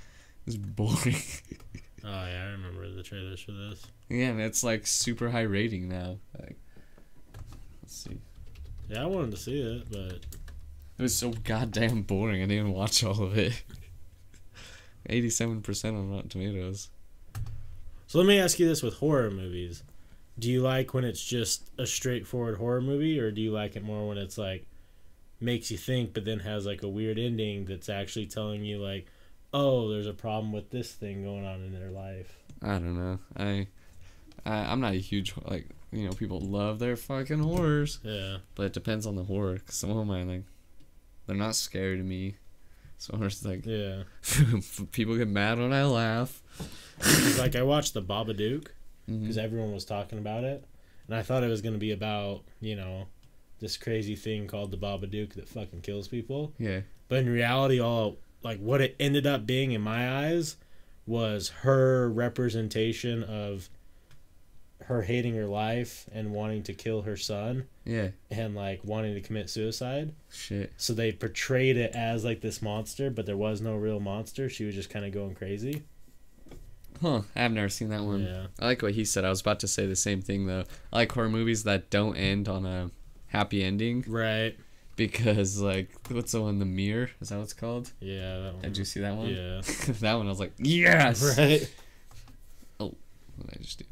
this is boring. [laughs] Oh yeah, I remember the trailers for this. yeah, and it's like super high rating now. Like, let's see. Yeah, I wanted to see it, but It was so goddamn boring. I didn't even watch all of it. [laughs] 87% on Rotten Tomatoes. so let me ask you this: with horror movies, do you like when it's just a straightforward horror movie, or do you like it more when it's like makes you think, but then has like a weird ending that's actually telling you like, oh, there's a problem with this thing going on in their life? I don't know. I, I I'm not a huge like you know people love their fucking horrors, Yeah, but it depends on the horror. Cause some of them I like, they're not scary to me. Some are just like yeah. [laughs] people get mad when I laugh. like I watched the Babadook mm-hmm. because everyone was talking about it, and I thought it was gonna be about you know this crazy thing called the Babadook that fucking kills people. Yeah, But in reality, all like what it ended up being in my eyes was her representation of her hating her life and wanting to kill her son yeah, and like wanting to commit suicide. shit. So they portrayed it as like this monster, but there was no real monster. She was just kind of going crazy. Huh? I've never seen that one. Yeah. I like what he said. I was about to say the same thing though. I like horror movies that don't end on a happy ending Right. Because like what's the one? The Mirror is that what it's called? Yeah. That one. Did you see that one? Yeah. [laughs] that one I was like yes. [laughs] Right. Oh, what did I just do?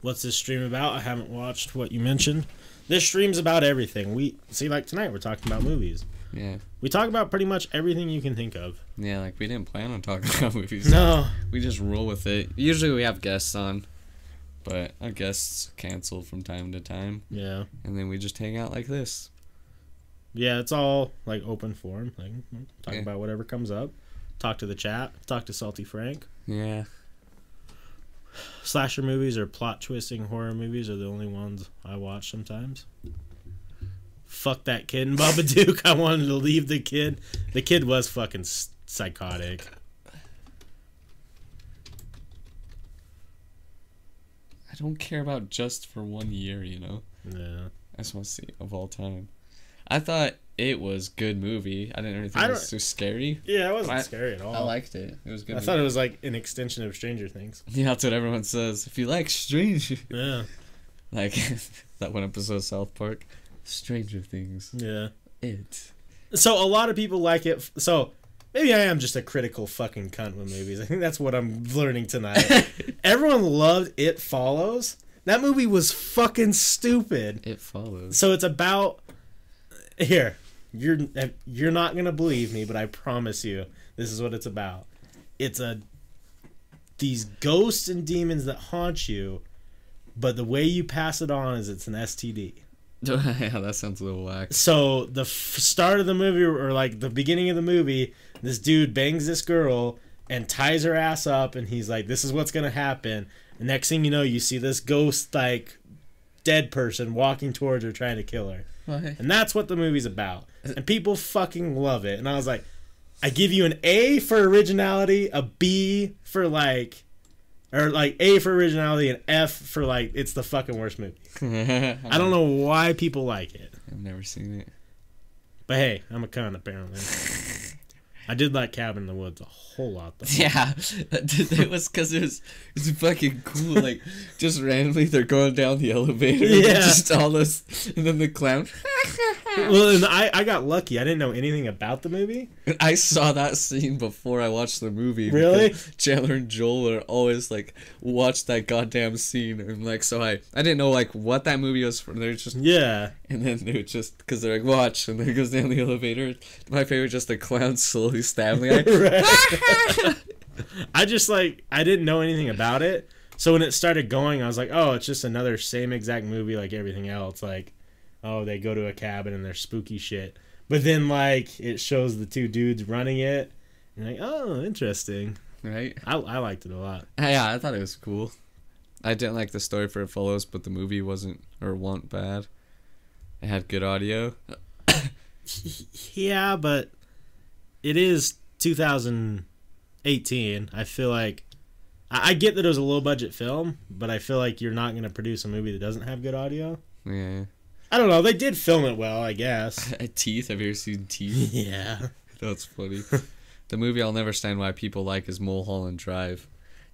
What's this stream about? I haven't watched what you mentioned. This stream's about everything. We see like tonight we're talking about movies. Yeah, We talk about pretty much everything you can think of. yeah. Like we didn't plan on talking [laughs] about movies. No. We just roll with it. Usually we have guests on, but our guests cancel from time to time, Yeah. and then we just hang out like this. Yeah, it's all like open forum. Like mm, talk Yeah. about whatever comes up. Talk to the chat. Talk to Salty Frank. Yeah. Slasher movies or plot twisting horror movies are the only ones I watch sometimes. Fuck that kid in Babadook. [laughs] I wanted to leave the kid. The kid was fucking psychotic. I don't care about just for one year, you know. Yeah. I just want to see of all time. I thought it was good movie. I didn't really think it was don't- scary. Yeah, it wasn't I- scary at all. I liked it. It was good. I movie. thought it was like an extension of Stranger Things. [laughs] yeah, that's what everyone says. If you like Strange, [laughs] Yeah. like [laughs] that one episode of South Park, Stranger Things. Yeah. It. So a lot of people like it. f- So maybe I am just a critical fucking cunt with movies. I think that's what I'm learning tonight. [laughs] Everyone loved It Follows. That movie was fucking stupid. It follows. So it's about here. You're you're not gonna believe me, but I promise you, this is what it's about. It's a these ghosts and demons that haunt you, but the way you pass it on is it's an STD. [laughs] yeah, that sounds a little whack. So the f- start of the movie, or like the beginning of the movie, this dude bangs this girl and ties her ass up, and he's like, "This is what's gonna happen." And next thing you know, you see this ghost like dead person walking towards her, trying to kill her, Why? and that's what the movie's about. And people fucking love it. And I was like, I give you an A for originality, a B for like, or like A for originality, and F for like it's the fucking worst movie. [laughs] I don't know why people like it, I've never seen it. but hey, I'm a cunt apparently. [laughs] I did like Cabin in the Woods a whole lot though. [laughs] Yeah, [laughs] it was because it was it was fucking cool. Like just randomly, they're going down the elevator. and Yeah. just all this, and then the clown. [laughs] well, and I, I got lucky. I didn't know anything about the movie. I saw that scene before I watched the movie. Really? Chandler and Joel are always like watch that goddamn scene, and like so I I didn't know like what that movie was for. They're just Yeah. and then they would just because they're like watch, and then it goes down the elevator. My favorite just the clown slowly stabbing the guy. [laughs] I just like I didn't know anything about it. So when it started going, I was like, "Oh, it's just another same exact movie like everything else." Like, oh, they go to a cabin and there's spooky shit. But then like it shows the two dudes running it, and like, oh, interesting. right? I I liked it a lot. Yeah, I thought it was cool. I didn't like the story for it follows, but the movie wasn't or wasn't bad. It had good audio. [coughs] Yeah, but it is 2018. I feel like I, I get that it was a low budget film, but I feel like you're not going to produce a movie that doesn't have good audio. Yeah. I don't know. They did film it well, I guess. [laughs] Teeth. Have you ever seen Teeth? [laughs] yeah. [laughs] That's funny. the movie I'll never stand why people like is Mulholland Drive.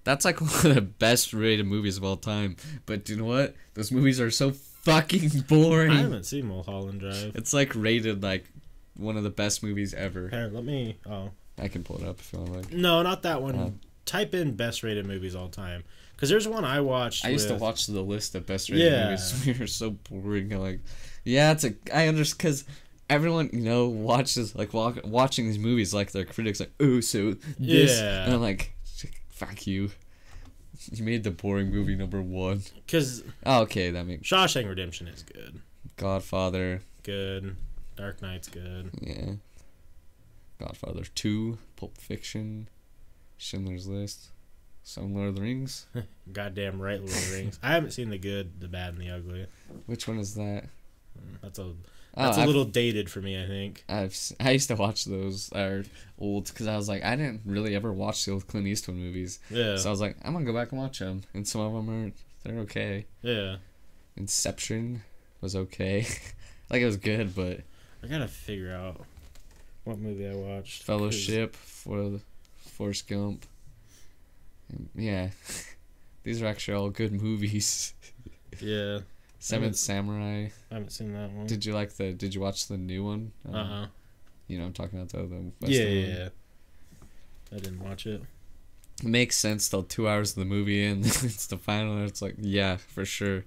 That's like one of the best rated movies of all time. But you know what? Those movies are so fucking boring. I haven't seen Mulholland Drive. It's like rated like one of the best movies ever. Here, let me. Oh I can pull it up if you want. Like, no, not that one. Uh. Type in best rated movies all time, because there's one I watched. I used to watch the list of best rated Yeah. movies. [laughs] We were so boring. Like, yeah, it's a. I understand because everyone you know watches like walk, watching these movies like their critics like, oh, so this, Yeah. and I'm like, fuck you. You made the boring movie number one. Because Oh, okay, that makes Shawshank Redemption is good. Godfather. Good. Dark Knight's good. Yeah. Godfather two, Pulp Fiction, Schindler's List, some Lord of the Rings. [laughs] Goddamn right, Lord of the Rings. I haven't seen the good, the bad, and the ugly. Which one is that? Hmm, that's a Oh, that's a I've- little dated for me. I think. I've I used to watch those are old because I was like I didn't really ever watch the old Clint Eastwood movies, Yeah. so I was like I'm gonna go back and watch them, and some of them are they're okay. yeah. Inception was okay, [laughs] like it was good, but I gotta figure out what movie I watched. Fellowship for the Forrest Gump, and yeah, [laughs] these are actually all good movies. [laughs] Yeah. Seventh Samurai. I haven't seen that one. Did you like the? Did you watch the new one? Uh uh You know I'm talking about the the Yeah, Western yeah, one. yeah. I didn't watch it. It makes sense till two hours of the movie in. [laughs] it's the final. and It's like, yeah, for sure.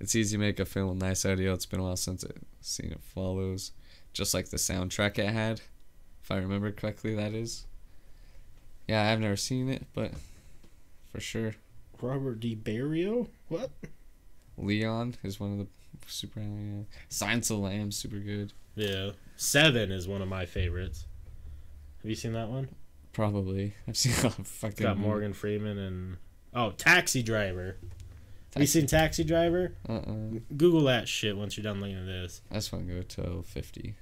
It's easy to make a film with nice audio. It's been a while since I've seen it follows. Just like the soundtrack it had. If I remember correctly, that is. Yeah, I've never seen it, but for sure. Robert D. Barrio? What? Leon is one of the super. Yeah. Silence of the Lambs, super good. Yeah. Seven is one of my favorites. Have you seen that one? Probably. I've seen a lot of It's fucking. got Morgan Freeman and oh, Taxi Driver. Have you seen Taxi Driver? Uh uh Google that shit once you're done looking at this. I just want to go till 50.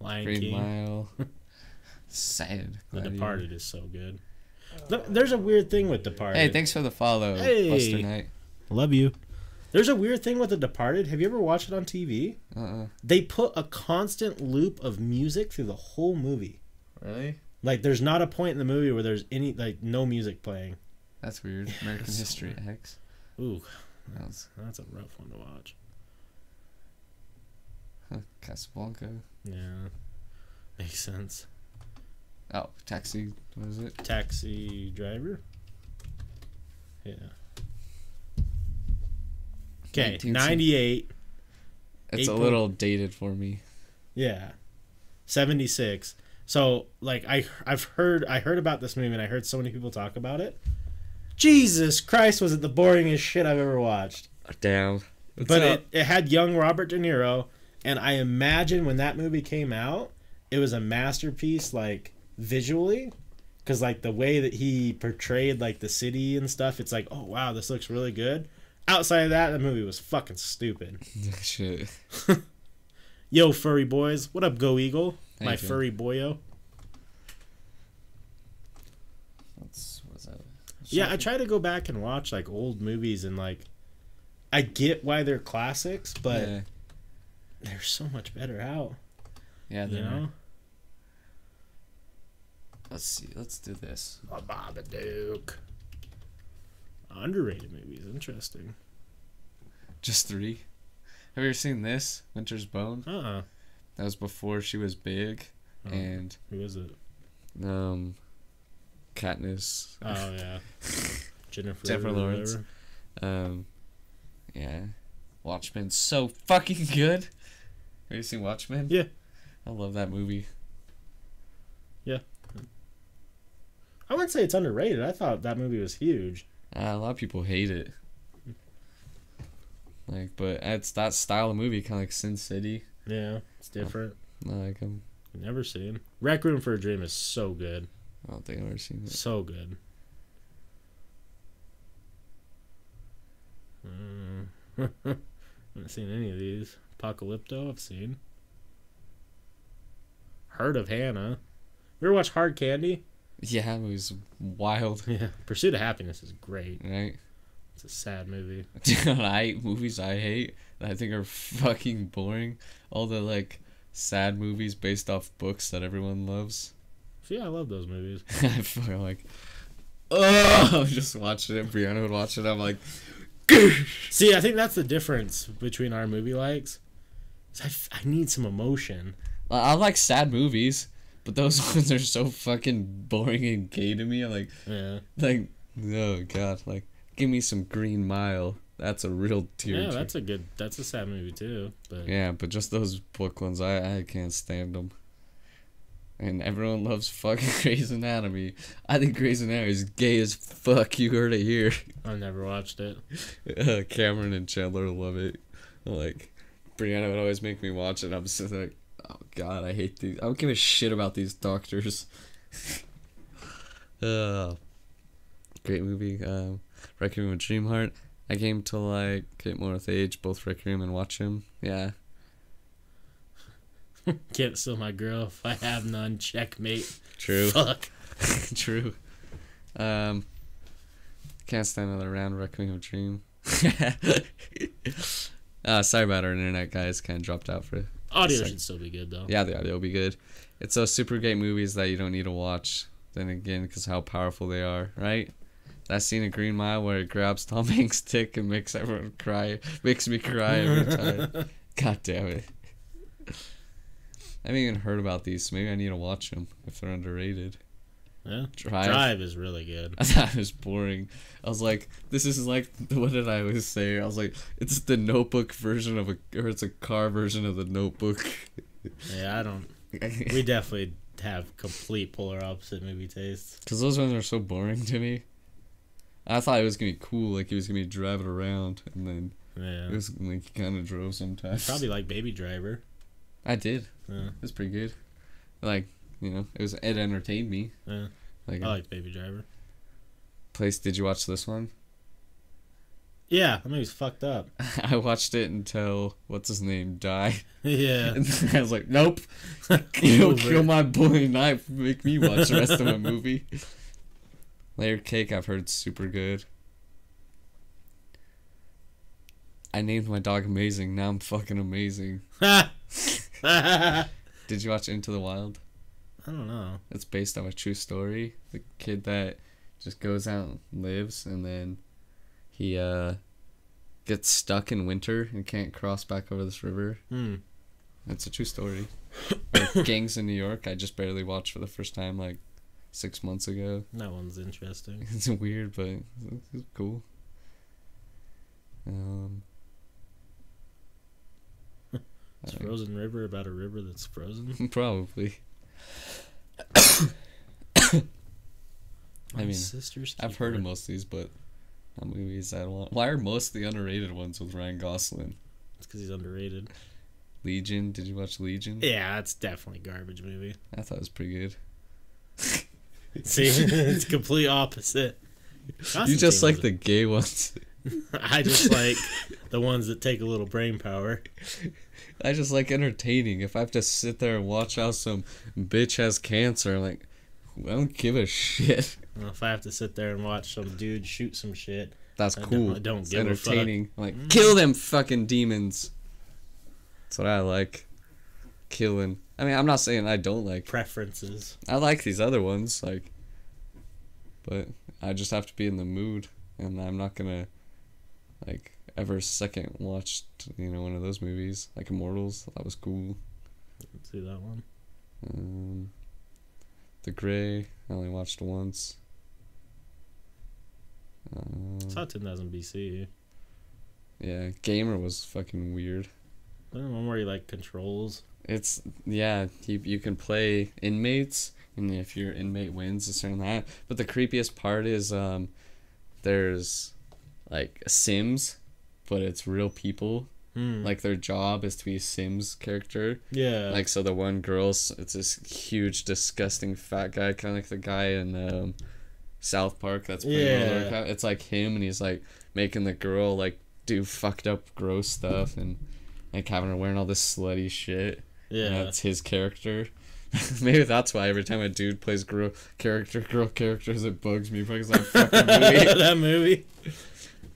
Lion Green King. Mile. [laughs] Sad. The Departed is so good. There's a weird thing with Departed. Hey, thanks for the follow, Hey. Buster Knight. Love you. There's a weird thing with The Departed. Have you ever watched it on TV? Uh-uh. They put a constant loop of music through the whole movie. Really? Like, there's not a point in the movie where there's any like no music playing. That's weird. American History X. Ooh, That's that's a rough one to watch. huh, Casablanca. Yeah, makes sense. Oh, Taxi. What is it? Taxi Driver. Yeah. Okay, ninety-eight. It's Eight a little dated for me. Yeah. 76. So like I I've heard I heard about this movie and I heard so many people talk about it. Jesus Christ was it the boringest shit I've ever watched. Damn. but it, it had young Robert De Niro and I imagine when that movie came out, it was a masterpiece like visually cuz like the way that he portrayed like the city and stuff, it's like, "Oh wow, this looks really good." Outside of that, the movie was fucking stupid. [laughs] Shit. [laughs] Yo, furry boys, what up, Go Eagle? How My you furry boyo. Yeah, I try to go back and watch like old movies and like I get why they're classics, but yeah, they're so much better out. yeah You they're- know? Let's see. Let's do this. A Babadook. Underrated movies, interesting. Just three. Have you ever seen this? Winter's Bone. Uh uh That was before she was big, Oh. and Who is it? um, Katniss. Oh yeah. [laughs] Jennifer, Jennifer Lawrence. Um, yeah, Watchmen so fucking [laughs] good. Have you seen Watchmen? Yeah. I love that movie. Yeah, I wouldn't say it's underrated. I thought that movie was huge. Uh, a lot of people hate it. Like, but it's that style of movie, kind of like Sin City. Yeah, it's different. I like them. Never seen. Requiem for a Dream is so good. I don't think I've ever seen that. So good. Mm. [laughs] haven't seen any of these. Apocalypto, I've seen. Heard of Hannah. You ever watch Hard Candy? Yeah, it was wild, [laughs] Yeah. Pursuit of Happiness is great. right? It's a sad movie. [laughs] Dude, I hate movies I hate that I think are fucking boring. All the like sad movies based off books that everyone loves. See, I love those movies. [laughs] I fucking like. Oh, [laughs] I'm just watching it. Brianna would watch it. I'm like, [laughs] See, I think that's the difference between our movie likes. I, f- I need some emotion. I I like sad movies, but those ones are so fucking boring and gay to me. I'm like, Yeah. like, oh god, like, give me some Green Mile. That's a real tear. Yeah, that's a good. That's a sad movie too. But Yeah, but just those book ones, I I can't stand them. And everyone loves fucking [laughs] Grey's Anatomy. I think Grey's Anatomy is gay as fuck. You heard it here. I never watched it. [laughs] Uh, Cameron and Chandler love it. Like, Brianna would always make me watch it. I'm just like, oh god, I hate these. I don't give a shit about these doctors. [laughs] uh, great movie. Um, Requiem with Dreamheart. I came to like get more with age, both Requiem and Watchmen. Yeah, [laughs] Can't steal my girl if I have none. Checkmate. true. Fuck. [laughs] True. Um, can't stand another round. Requiem of Dream. [laughs] uh, sorry about our internet, guys. Kind of dropped out for. Audio should still be good though. Yeah, the audio will be good. It's those super great movies that you don't need to watch. Then again, because how powerful they are, right? That scene in Green Mile where it grabs Tom Hanks' dick and makes everyone cry, makes me cry every time. God damn it. I haven't even heard about these, so maybe I need to watch them if they're underrated. Yeah. Drive. Drive is really good. [laughs] I thought it was boring. I was like, this is like, [laughs] what did I always say? I was like, it's the notebook version of a, or it's a car version of the notebook. [laughs] Yeah, I don't. We definitely have complete polar opposite movie tastes. Because those ones are so boring to me. I thought it was going to be cool, like he was going to be driving around, and then Yeah. it was like he kind of drove sometimes. Probably like Baby Driver. I did. Yeah. It was pretty good. Like, you know, it was, it entertained me. Yeah. Like, I liked Baby Driver. place, did you watch this one? Yeah, that movie's fucked up. [laughs] I watched it until, what's his name, died. [laughs] yeah. [laughs] And I was like, nope. You'll kill my boy knife. Make me watch the rest of a movie. Layer cake, I've heard super good. I named my dog Amazing. Now I'm fucking amazing. [laughs] Did you watch Into the Wild? I don't know. It's based on a true story. The kid that just goes out and lives, and then he uh gets stuck in winter and can't cross back over this river. Hmm. It's a true story. [laughs] Gangs in New York, I just barely watched for the first time like six months ago. That one's interesting. [laughs] It's weird, but it's, it's cool. Um, It's Frozen River about a river that's frozen. [laughs] probably. [coughs] My mean, sister's I've heard of most of these, but not movies I don't want. Why are most of the underrated ones with Ryan Gosling? It's because he's underrated. Legion, did you watch Legion? Yeah, that's definitely a garbage movie. I thought it was pretty good. [laughs] See, [laughs] it's complete opposite. you just like the gay ones. [laughs] I just like the ones that take a little brain power. I just like entertaining. If I have to sit there and watch how some bitch has cancer, I'm like, I don't give a shit. Well, if I have to sit there and watch some dude shoot some shit, That's I cool. don't- I don't it's give a fuck. Like Mm. kill them fucking demons. That's what I like. Killing. I mean, I'm not saying I don't like. preferences. I like these other ones, like, but I just have to be in the mood, and I'm not gonna, like, ever second watched you know, one of those movies like Immortals. That was cool. Let's see that one. Um, the Grey. I only watched once. Um, I saw 10,000 BC. yeah, Gamer was fucking weird. I don't one where he like controls. It's yeah, you you can play inmates, and if your inmate wins, it's certain that. But the creepiest part is um, there's like Sims, but it's real people. Hmm. Like their job is to be a Sims character. yeah, Like so, the one girl's it's this huge, disgusting fat guy, kind of like the guy in um, South Park. That's Yeah. Co- It's like him, and he's like making the girl like do fucked up, gross stuff, and like having her wearing all this slutty shit. yeah. And that's his character. [laughs] Maybe that's why every time a dude plays girl character, girl characters, it bugs me because I'm fucking [laughs] movie. that movie.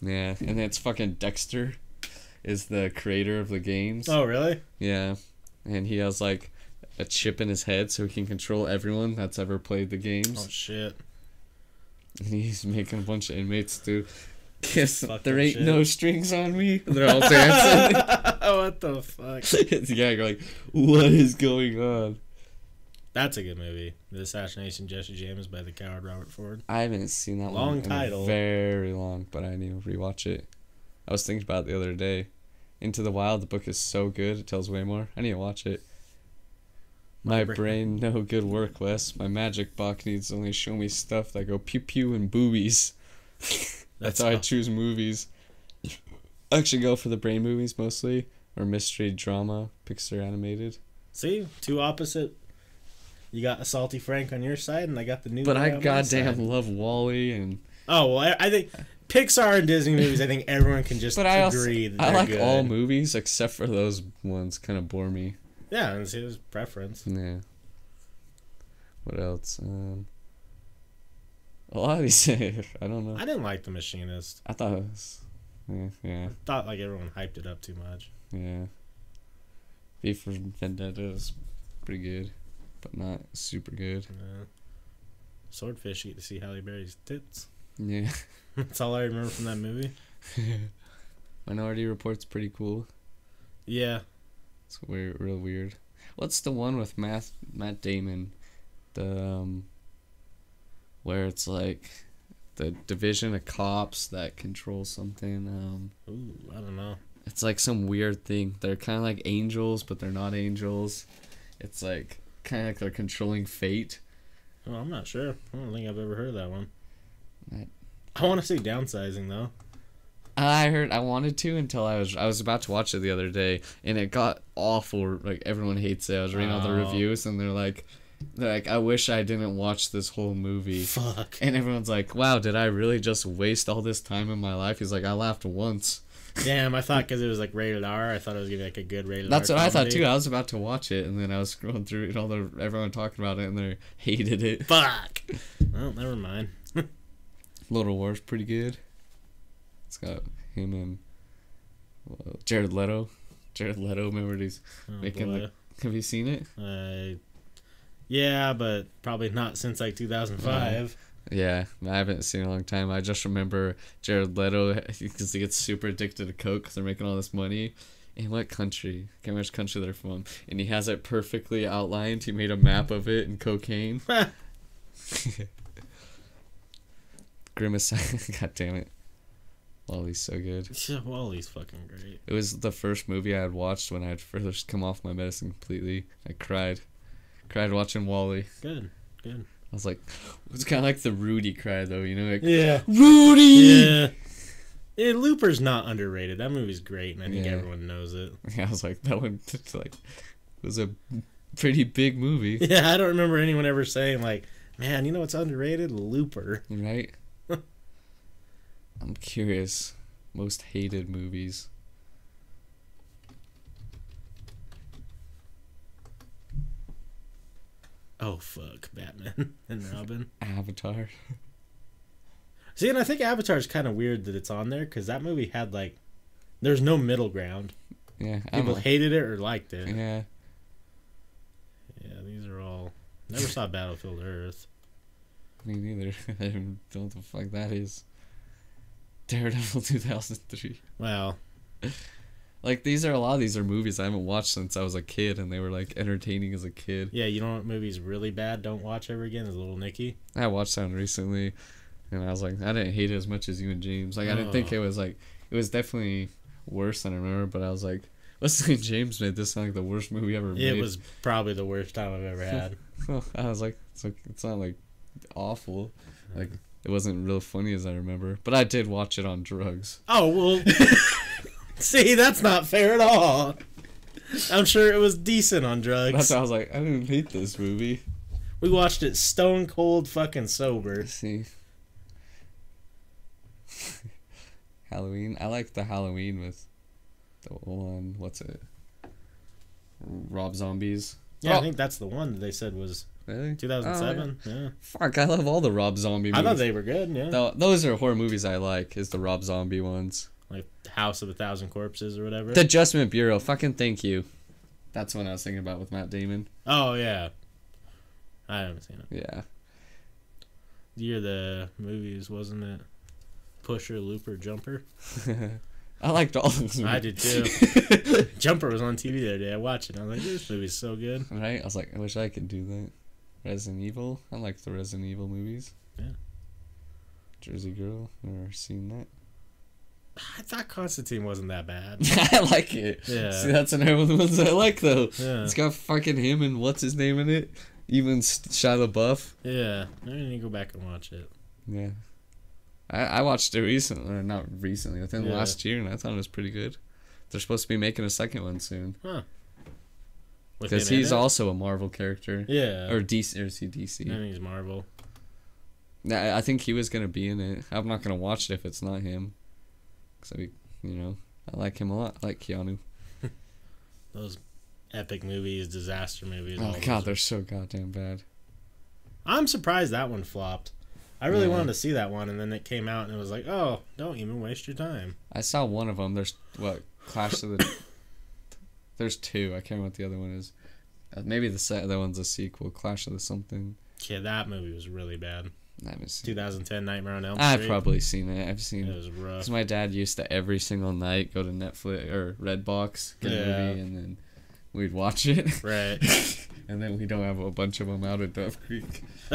Yeah, and it's fucking Dexter, is the creator of the games. Oh, really? Yeah, and he has like a chip in his head so he can control everyone that's ever played the games. Oh shit. And he's making a bunch of inmates do. Kiss. Fucking There ain't shit. no strings on me. [laughs] They're all dancing. [laughs] what the fuck? [laughs] yeah, you're like, what is going on? That's a good movie. The Assassination of Jesse James by the coward Robert Ford. I haven't seen that Long title. very long, but I need to rewatch it. I was thinking about it the other day. Into the Wild, the book is so good; it tells way more. I need to watch it. My My bra- brain, no good work, Wes. My magic box needs to only show me stuff that go pew pew and boobies. [laughs] That's, how I choose movies. I actually go for the brain movies mostly, or mystery drama, Pixar animated. See, two opposite. You got a salty Frank on your side, and I got the new. But I goddamn love WALL-E and Oh well, I, I think Pixar and Disney movies. I think everyone can just But I also agree that I like good. all movies except for those ones. Kind of bore me. Yeah, it's there's preference. Yeah. What else? Um. A lot of these, [laughs] I don't know. I didn't like The Machinist. I thought it was, yeah, yeah, Thought like everyone hyped it up too much. yeah. V for Vendetta is pretty good, but not super good. Uh, Swordfish, you get to see Halle Berry's tits. Yeah. [laughs] [laughs] That's all I remember from that movie. Minority Report's pretty cool. Yeah, It's weird, real weird. What's the one with Matt Matt Damon? The um, where it's like the division of cops that control something. Um, ooh, I don't know. it's like some weird thing. They're kind of like angels, but they're not angels. It's like kind of like they're controlling fate. Oh, I'm not sure. I don't think I've ever heard of that one. Right. I want to say downsizing though. I heard I wanted to until I was I was about to watch it the other day and it got awful. Like everyone hates it. I was reading all the Oh. reviews and they're like, they're like, I wish I didn't watch this whole movie. Fuck. And everyone's like, wow, did I really just waste all this time in my life? He's like, I laughed once. Damn, I thought because it was like rated R, I thought it was gonna be like a good rated R. That's R. what I thought comedy. too. I was about to watch it and then I was scrolling through it and all the everyone talking about it and they [laughs] hated it. Fuck. Well, never mind. [laughs] Little War's pretty good. It's got him and uh, Jared Leto. Jared Leto, remember these? Oh, Making boy. the- Have you seen it? Uh, yeah, but probably not since like 2005. Yeah, I haven't seen in a long time. I just remember Jared Leto because he gets super addicted to coke because they're making all this money. In what country? I can't remember which country they're from. And he has it perfectly outlined. He made a map of it in cocaine. [laughs] Grimace. [laughs] God damn it. WALL-E's so good. [laughs] Yeah, WALL-E's fucking great. It was the first movie I had watched when I had first come off my medicine completely. I cried. Cried watching WALL-E. Good, good. I was like, it's kind of like the Rudy cry though, you know? Like, Yeah. Rudy! Yeah. Yeah, Looper's not underrated. That movie's great, and I think Yeah. everyone knows it. [laughs] Yeah, I was like, that one [laughs] like was a pretty big movie, [laughs] Yeah, I don't remember anyone ever saying like, "Man, you know what's underrated? Looper." right? I'm curious. Most hated movies. Oh fuck, Batman [laughs] and Robin. Avatar. See, and I think Avatar's kind of weird that it's on there because that movie had like, there's no middle ground. Yeah. People hated it or liked it. Yeah. Yeah, these are all. Never saw Battlefield Earth. Me neither. [laughs] I don't know what the fuck that is. Daredevil [laughs] 2003. Well, Like these are a lot of these are movies I haven't watched since I was a kid, and they were like entertaining as a kid. yeah, you know what movie's really bad? Don't watch ever again. Is Little Nicky. I watched that one recently, and I was like, I didn't hate it as much as you and James. Like I didn't think it was like it was definitely worse than I remember, but I was like, [laughs] Wesley [laughs] James made this sound like the worst movie ever made. It was probably the worst time I've ever had. [laughs] I was like, it's like it's not like awful, like it wasn't real funny as I remember. But I did watch it on drugs. oh well. [laughs] See, that's not fair at all. I'm sure it was decent on drugs. That's why I was like, I didn't hate this movie. We watched it stone cold fucking sober. Let's see. Halloween. I like the Halloween with the one. What's it? Rob Zombies. Yeah, Oh. I think that's the one that they said was Really? 2007. yeah. Fuck, I love all the Rob Zombie I movies. thought they were good. Yeah, Tho- those are horror movies I like. Is the Rob Zombie ones? Like House of a Thousand Corpses or whatever. The Adjustment Bureau. Fucking thank you. That's what I was thinking about with Matt Damon. oh yeah, I haven't seen it. Yeah. The Year the movies wasn't it? Pusher, Looper, Jumper. [laughs] I liked all those. Movies. I did too. [laughs] Jumper was on TV the other day. I watched it. I was like, this movie's so good. Right? I was like, I wish I could do that. Resident Evil. I like the Resident Evil movies. Yeah. Jersey Girl. Never seen that. I thought Constantine wasn't that bad. [laughs] I like it. Yeah. See, that's another one of the ones I like though. Yeah. It's got fucking him and what's his name in it. Even Shia LaBeouf. Yeah. I need to go back and watch it. Yeah. I, I watched it recently, or not recently, within the Yeah. last year, and I thought it was pretty good. They're supposed to be making a second one soon Huh. because he's also a Marvel character, Yeah. or DC, or is he DC? I think he's Marvel. Nah, I think he was gonna be in it. I'm not gonna watch it if it's not him. Cause I, you know, I like him a lot. I like Keanu. [laughs] Those epic movies, disaster movies. Oh god, they're so goddamn bad. I'm surprised that one flopped. I really Yeah. wanted to see that one, and then it came out, and it was like, oh, don't even waste your time. I saw one of them. There's what Clash of the. [coughs] There's two. I can't remember what the other one is. Uh, maybe the se- that one's a sequel. Clash of the something. Yeah, that movie was really bad. I haven't seen. 2010 Nightmare on Elm Street. I've probably seen it. I've seen It was rough. Because my dad used to every single night go to Netflix or Redbox, get a movie, and then we'd watch it. Right. [laughs] and then we don't have a bunch of them out at Dove Creek. [laughs]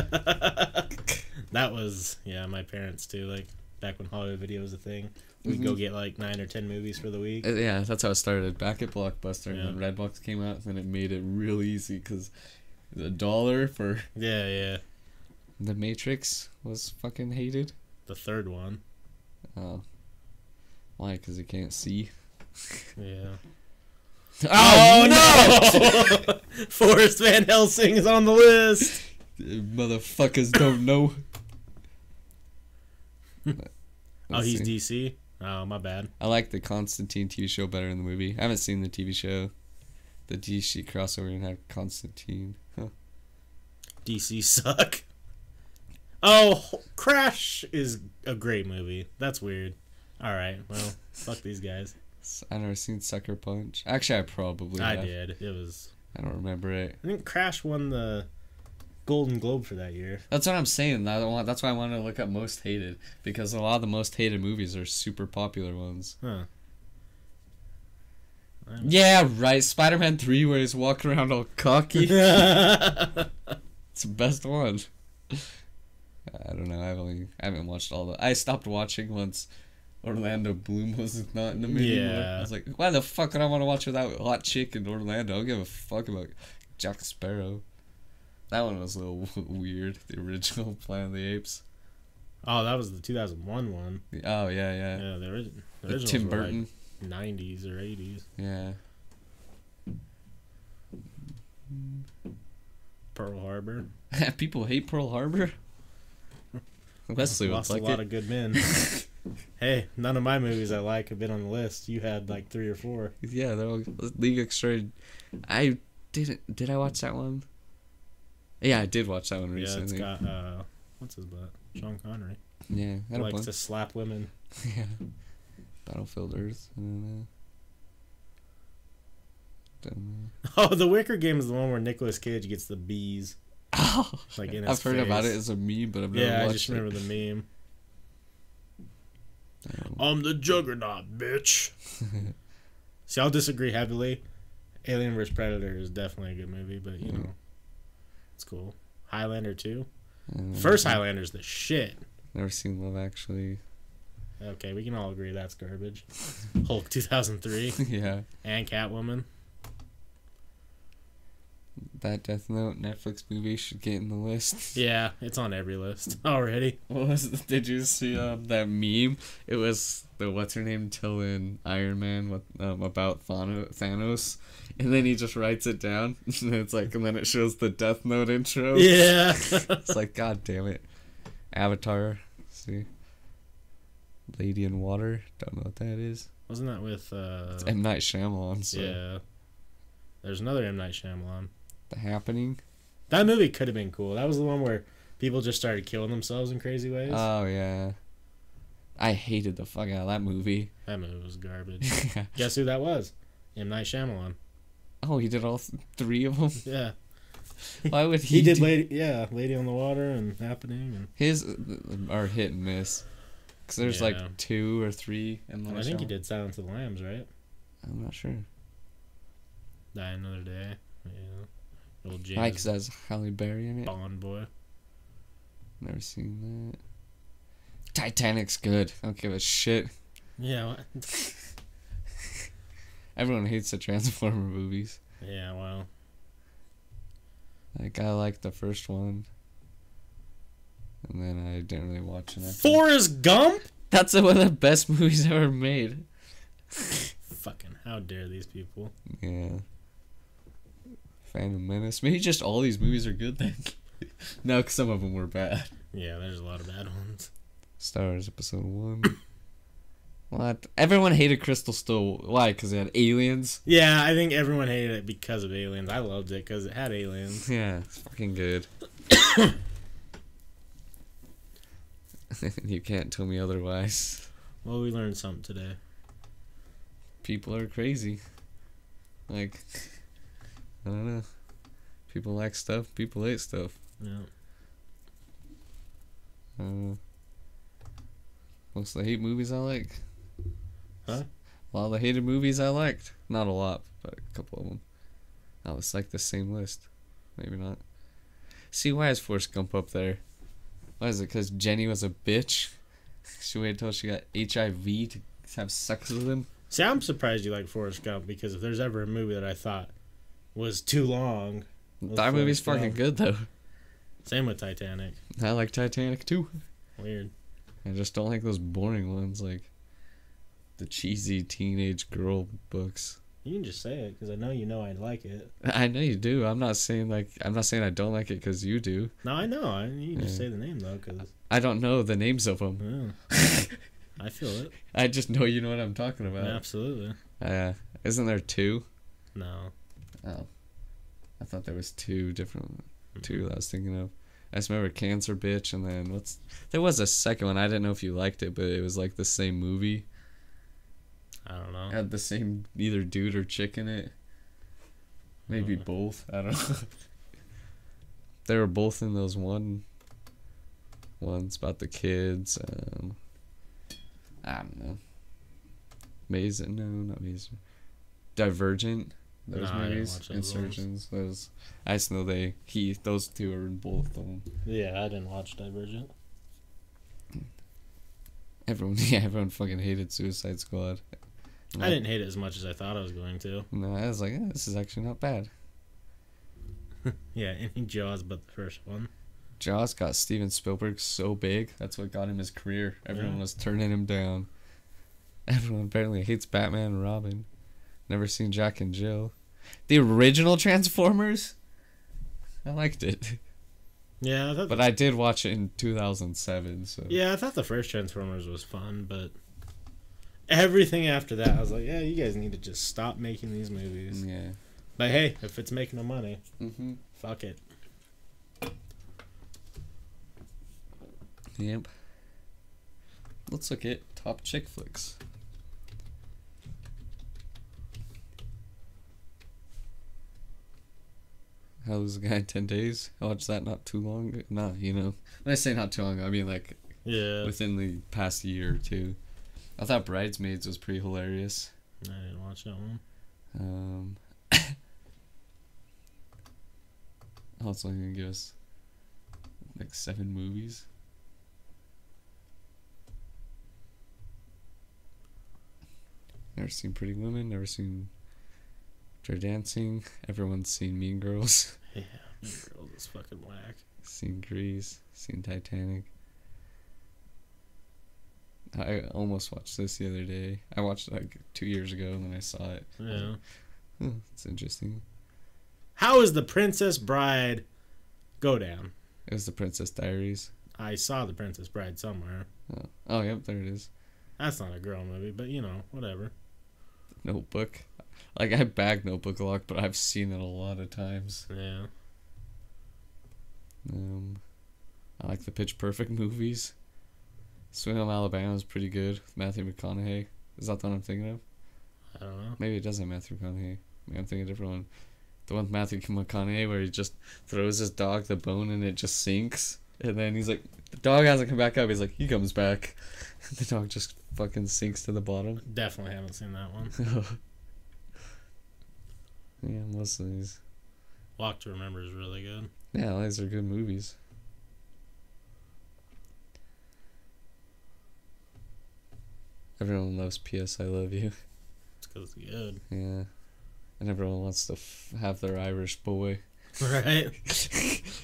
that was yeah, my parents too. Like back when Hollywood Video was a thing, we'd go Mhm. get like nine or ten movies for the week. Uh, Yeah, that's how it started. Back at Blockbuster, Yeah. and then Redbox came out, and it made it real easy because a dollar for Yeah, yeah. The Matrix was fucking hated. The third one. Oh, why? Because you can't see. Yeah. [laughs] Oh, oh, no! [laughs] Forrest Van Helsing is on the list. Motherfuckers don't know. [laughs] Oh, he's see. DC. Oh, my bad. I like the Constantine TV show better than the movie. I haven't seen the TV show. The DC crossover and have Constantine. Huh. DC suck. Oh, Crash is a great movie. That's weird. All right, well, fuck these guys. I never seen Sucker Punch. Actually, I probably. I have. did. It was. I don't remember it. I think Crash won the Golden Globe for that year. That's what I'm saying. I don't want, that's why I wanted to look up most hated because a lot of the most hated movies are super popular ones. Huh. Yeah, right. Spider-Man Three, where he's walking around all cocky. [laughs] It's the best one. I don't know. I've only I haven't watched all the. I stopped watching once Orlando Bloom was not in the movie. anymore. Yeah. I was like, why the fuck would I want to watch without hot chick in Orlando? I don't give a fuck about Jack Sparrow. That one was a little [laughs] weird. The original Planet of the Apes. Oh, that was the 2001 one. Oh yeah, yeah. Yeah, the, ori- the originals Tim Burton. like 90s or 80s. Yeah. Pearl Harbor. [laughs] People hate Pearl Harbor. Wesley Lost a like lot it. of good men. [laughs] hey, none of my movies I like have been on the list. You had like three or four. Yeah, they're all League Extra. I didn't. Did I watch that one? Yeah, I did watch that one recently. Yeah, it's got uh, what's his butt? Sean Connery. Yeah, a likes to slap women. [laughs] yeah. Battlefield Earth. Don't know. [laughs] Oh, the Wicker Game is the one where Nicolas Cage gets the bees. Oh, [laughs] Like in his I've heard about it as a meme, but I've never Yeah, I just it. remember the meme. Um, I'm the Juggernaut, bitch. [laughs] See, I'll disagree heavily. Alien vs Predator is definitely a good movie, but you Mm. know, it's cool. Highlander too. uh, First Highlander's the shit. Never seen Love Actually. Okay, we can all agree that's garbage. Hulk 2003 [laughs] yeah, and Catwoman. That Death Note Netflix movie should get in the list. Yeah, it's on every list [laughs] already. What was the, did you see um, that meme? It was the what's her name telling Iron Man what um, about Thano- Thanos, and then he just writes it down. [laughs] and it's like, and then it shows the Death Note intro. Yeah. [laughs] It's like, God damn it, Avatar. See, Lady in Water. Don't know what that is. Wasn't that with uh It's M Night Shyamalan. So Yeah. There's another M Night Shyamalan. The Happening. That movie could have been cool. That was the one where people just started killing themselves in crazy ways. Oh yeah. I hated the fuck out of that movie. that movie was garbage. [laughs] Guess who that was? M Night Shyamalan. oh, he did all th- three of them. Yeah. Why would [laughs] he? He did do- Lady yeah, Lady on the Water and Happening and His uh, are hit and miss. Cause there's Yeah. like two or three in I think he did Silence of the Lambs, right? I'm not sure. Die Another Day. Yeah. Old James? Cause that's Halle Berry in it. Bond boy. Never seen that. Titanic's good. I don't give a shit. Yeah, what? [laughs] Everyone hates the Transformer movies. Yeah, well. Like I liked the first one, and then I didn't really watch it. Forrest Gump? That's one of the best [laughs] movies ever made. Fucking how dare these people. Yeah. Phantom Menace. Maybe just all these movies are good then. [laughs] no, 'cause some of them were bad. Yeah, there's a lot of bad ones. Star Wars Episode One. [coughs] what? Everyone hated Crystal Skull. Why? Because it had aliens. Yeah, I think everyone hated it because of aliens. I loved it because it had aliens. [laughs] Yeah, it's fucking good. [coughs] [coughs] you can't tell me otherwise. Well, we learned something today. People are crazy. Like, I don't know. People like stuff. People hate stuff. Yeah. Uh, most of the hate movies I like. Huh? A lot of the hated movies I liked. Not a lot, but a couple of them. Oh, it's like the same list. Maybe not. See, why is Forrest Gump up there? Why is it? Because Jenny was a bitch? [laughs] She waited until she got HIV to have sex with him? See, I'm surprised you like Forrest Gump because if there's ever a movie that I thought was too long, that movie's Forrest fucking good, though. same with Titanic. I like Titanic, too. Weird. I just don't like those boring ones, like the cheesy teenage girl books. You can just say it because I know you know I like it. I know you do. I'm not saying like I'm not saying I don't like it because you do. No, I know. I, you can just Yeah. say the name though, because I don't know the names of them. [laughs] I feel it. I just know you know what I'm talking about. Absolutely. Uh, isn't there two? No. Oh, I thought there was two different two that I was thinking of. I just remember Cancer Bitch, and then what's there was a second one. I didn't know if you liked it, but it was like the same movie. I don't know. Had the same either dude or chick in it. Maybe Uh. both. I don't know. [laughs] they were both in those one ones about the kids. Um, I don't know. Mason? No, not Mason. Divergent. Those No, movies. watch those ones. Insurgents. Those. I just know they. He. Those two are in both of them. Yeah, I didn't watch Divergent. Everyone. [laughs] Yeah. Everyone fucking hated Suicide Squad. I didn't hate it as much as I thought I was going to. No, I was like, eh, this is actually not bad. [laughs] Yeah, any Jaws but the first one. Jaws got Steven Spielberg so big. That's what got him his career. Everyone Yeah. was turning him down. Everyone apparently hates Batman and Robin. Never seen Jack and Jill. The original Transformers? I liked it. Yeah, I but I did watch it in 2007, so. Yeah, I thought the first Transformers was fun, but everything after that, I was like, yeah, you guys need to just stop making these movies. Yeah. But hey, if it's making the money, mm-hmm. fuck it. Yep. Let's look at top chick flicks. How was the guy in 10 days? I watched that not too long. Nah, you know. When I say not too long, I mean like Yeah. within the past year or two. I thought Bridesmaids was pretty hilarious. I didn't watch that one. Um, also, I'm gonna give us like seven movies. Never seen Pretty Women. Never seen Dirty Dancing. Everyone's seen Mean Girls. [laughs] Yeah. Mean Girls is fucking whack. seen Grease. Seen Titanic. I almost watched this the other day. I watched it like two years ago and then I saw it. Yeah. It's interesting. How is the Princess Bride go down? It was the Princess Diaries. I saw the Princess Bride somewhere. Oh, oh yep, there it is. That's not a girl movie, but you know, whatever. Notebook. Like I bag Notebook a lot, but I've seen it a lot of times. Yeah. Um, I like the Pitch Perfect movies. Sweet Home Alabama is pretty good with Matthew McConaughey. Is that the one I'm thinking of? I don't know. Maybe it doesn't have Matthew McConaughey. Maybe I'm thinking a different one. The one with Matthew McConaughey where he just throws his dog the bone and it just sinks. And then he's like, the dog hasn't come back up. He's like, he comes back. [laughs] the dog just fucking sinks to the bottom. Definitely haven't seen that one. [laughs] yeah, most of these. Walk to Remember is really good. Yeah, these are good movies. Everyone loves P.S. I Love You. It's because it's good. Yeah. And everyone wants to f- have their Irish boy. Right?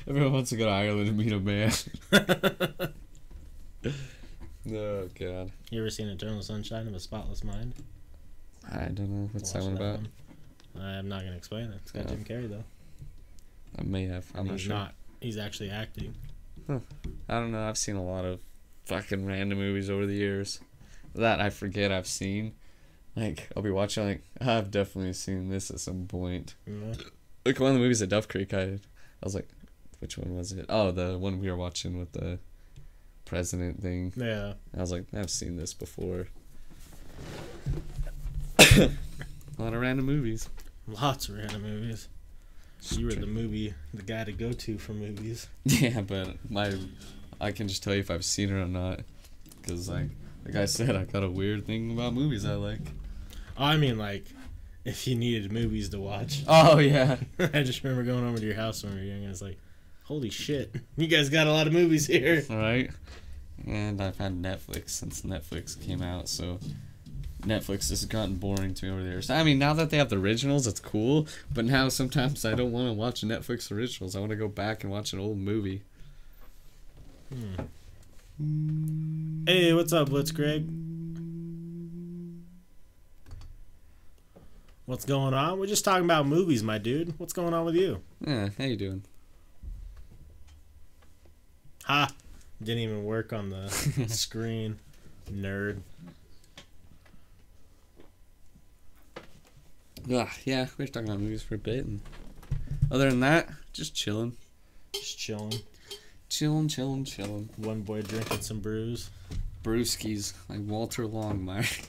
[laughs] everyone wants to go to Ireland and meet a man. [laughs] oh, God. you ever seen Eternal Sunshine of a Spotless Mind? I don't know. What's that one about? one. I'm not gonna explain it. It's got Yeah. Jim Carrey though. I may have. I'm And not he's sure. not. He's actually acting. I don't know. I've seen a lot of fucking random movies over the years that I forget I've seen. Like I'll be watching like I've definitely seen this at some point. Know? Like one of the movies at Duff Creek I I was like which one was it? Oh, the one we were watching with the president thing. Yeah. I was like I've seen this before. [coughs] a lot of random movies. Lots of random movies. You were the movie, the guy to go to for movies. Yeah, but my I can just tell you if I've seen it or not cuz like like I said I got a weird thing about movies I like. I mean, like, if you needed movies to watch. [laughs] Oh yeah. [laughs] I just remember going over to your house when we were young. and it's like, holy shit, you guys got a lot of movies here. Right. And I've had Netflix since Netflix came out, so Netflix has gotten boring to me over there. So, I mean, now that they have the originals, it's cool. But now sometimes I don't want to watch Netflix originals. I want to go back and watch an old movie. Hmm. Hey, what's up, Blitzkrieg? What's going on? We're just talking about movies, my dude. What's going on with you? Yeah, how you doing? Ha! Didn't even work on the [laughs] screen. Nerd. Ah, yeah, we were talking about movies for a bit, and other than that, just chilling, Just chilling. chilling, chilling, chilling. One boy drinking some brews. Brewskis, like Walter Longmire.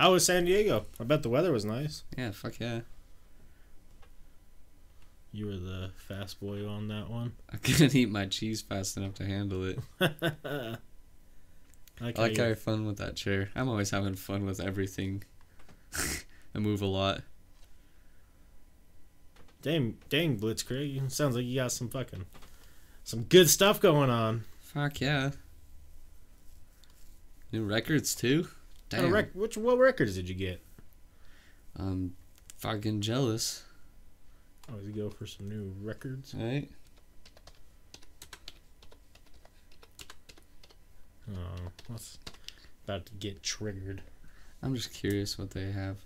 How [laughs] was San Diego? I bet the weather was nice. yeah, fuck yeah. You were the fast boy on that one. I couldn't eat my cheese fast enough to handle it. [laughs] I I like how fun with that chair. I'm always having fun with everything. [laughs] I move a lot. Dang, dang, Blitzkrieg. Sounds like you got some fucking, some good stuff going on. Fuck yeah. New records too? What, Damn. rec- which, what records did you get? I'm fucking jealous. Oh, Always go for some new records. Right? Oh, what's about to get triggered? I'm just curious what they have.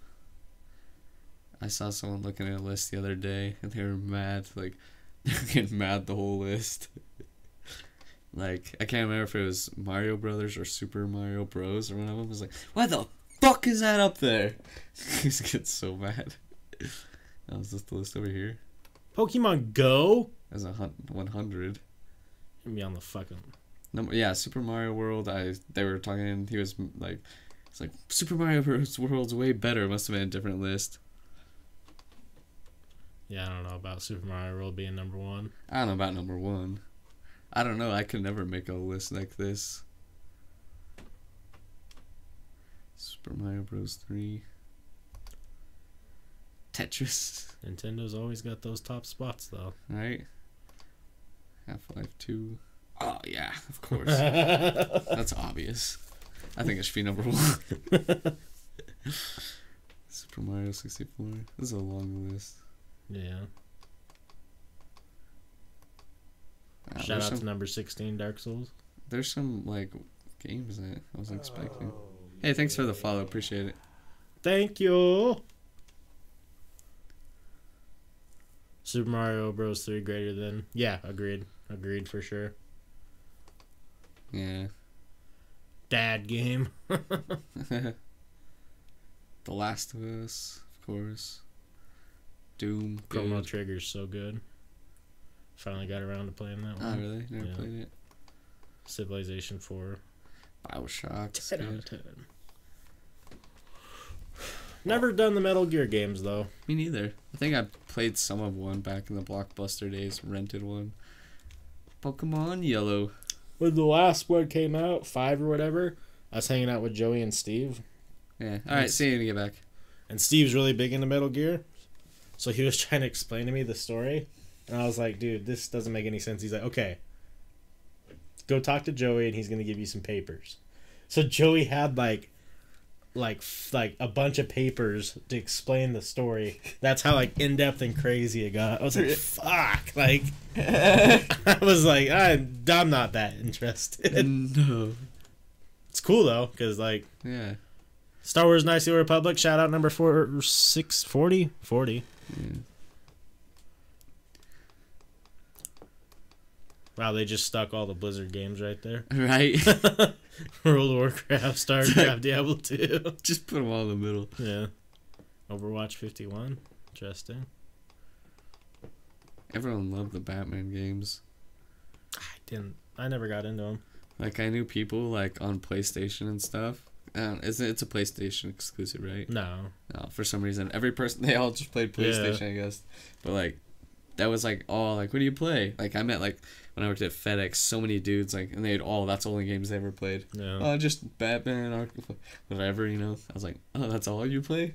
I saw someone looking at a list the other day and they were mad. Like, [laughs] they're getting mad the whole list. like, I can't remember if it was Mario Brothers or Super Mario Bros. or one of them was like, why the fuck is that up there? [laughs] He's getting so mad. [laughs] Oh, is this the list over here? Pokemon Go? As a hun- 100. Gonna be on the fucking. Number yeah, Super Mario World. I they were talking. He was like, it's like Super Mario Bros. World's way better. Must have been a different list. Yeah, I don't know about Super Mario World being number one. I don't know about number one. I don't know. I could never make a list like this. Super Mario Bros. Three. Tetris, Nintendo's always got those top spots though. right? Half Life Two. Oh yeah, of course. [laughs] That's obvious. I think it should be number one. [laughs] Super Mario 64. This is a long list. Yeah. Wow, Shout out some, to number sixteen, Dark Souls. there's some like games that I wasn't expecting. Oh, hey, thanks for the follow. Appreciate it. Thank you. Super Mario Bros. Three greater than? Yeah, agreed. Agreed for sure. Yeah. Dad game. [laughs] [laughs] the Last of Us, of course. Doom. Chrono good. Trigger's so good. Finally got around to playing that Oh, one. really? Never Yeah. played it. Civilization Four. Bioshock. Ten out of ten. Never done the Metal Gear games though. Me neither. I think I played some of one back in the Blockbuster days, rented one. Pokemon Yellow. When the last one came out, five or whatever, I was hanging out with Joey and Steve. Yeah. Alright, Yes. see you when you get back. And Steve's really big into Metal Gear. So he was [laughs] trying to explain to me the story, and I was like, dude, this doesn't make any sense. He's like, okay, go talk to Joey, and he's gonna give you some papers. So Joey had like, like, like a bunch of papers to explain the story. That's how like in depth and crazy it got. I was like, [laughs] fuck, like, [laughs] I was like, I'm, I'm not that interested. Mm, no, it's cool though, cause like, yeah. Star Wars Knights of the Republic, shout out number four, six, forty, forty. Wow, they just stuck all the Blizzard games right there. [laughs] Right. [laughs] World of Warcraft, StarCraft, [laughs] Diablo 2. Just put them all in the middle. Yeah. Overwatch 51. Interesting. Everyone loved the Batman games. I didn't. I never got into them. Like, I knew people, like, on PlayStation and stuff uh, it's it's a PlayStation exclusive, right? No. No, for some reason every person [laughs] they all just played Yeah. PlayStation, I guess. But like that was like all like what do you play? Like I met like when I worked at FedEx, so many dudes like and they'd all that's the only games they ever played. No. Oh, just Batman or whatever, you know. I was like, oh, that's all you play?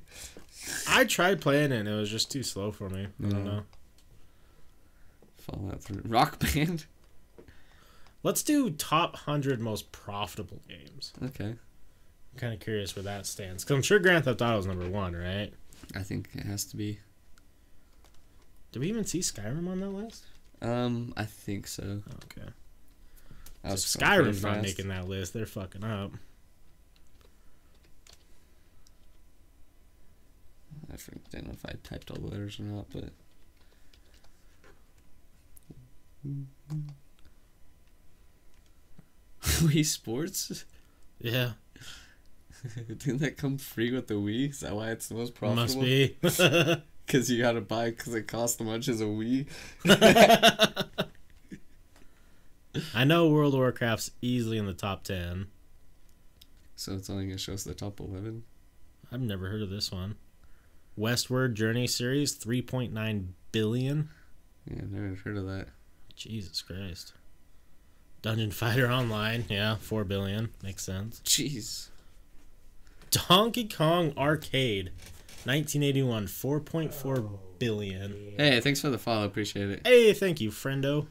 I tried playing it and it was just too slow for me. I don't Yeah. know. Fallout Three, [laughs] Rock Band. Let's do top 100 most profitable games. Okay, I'm kind of curious where that stands. Because I'm sure Grand Theft Auto is number one, right? I think it has to be. Did we even see Skyrim on that list? Um, I think so. Okay. I was So Skyrim's not making that list. They're fucking up. I don't know if I typed all the letters or not, but. [laughs] Wii Sports? Yeah. [laughs] Didn't that come free with the Wii? Is that why it's the most profitable? Must be. [laughs] [laughs] Because you gotta buy because it costs as much as a Wii. I know World of Warcraft's easily in the top 10. So it's only gonna show us the top 11. I've never heard of this one. Westward Journey series, 3.9 billion. Yeah, I've never heard of that. Jesus Christ. Dungeon Fighter Online, yeah, 4 billion. Makes sense. Jeez. Donkey Kong Arcade, 1981, 4.4 billion. Hey, thanks for the follow. Appreciate it. Hey, thank you, friendo.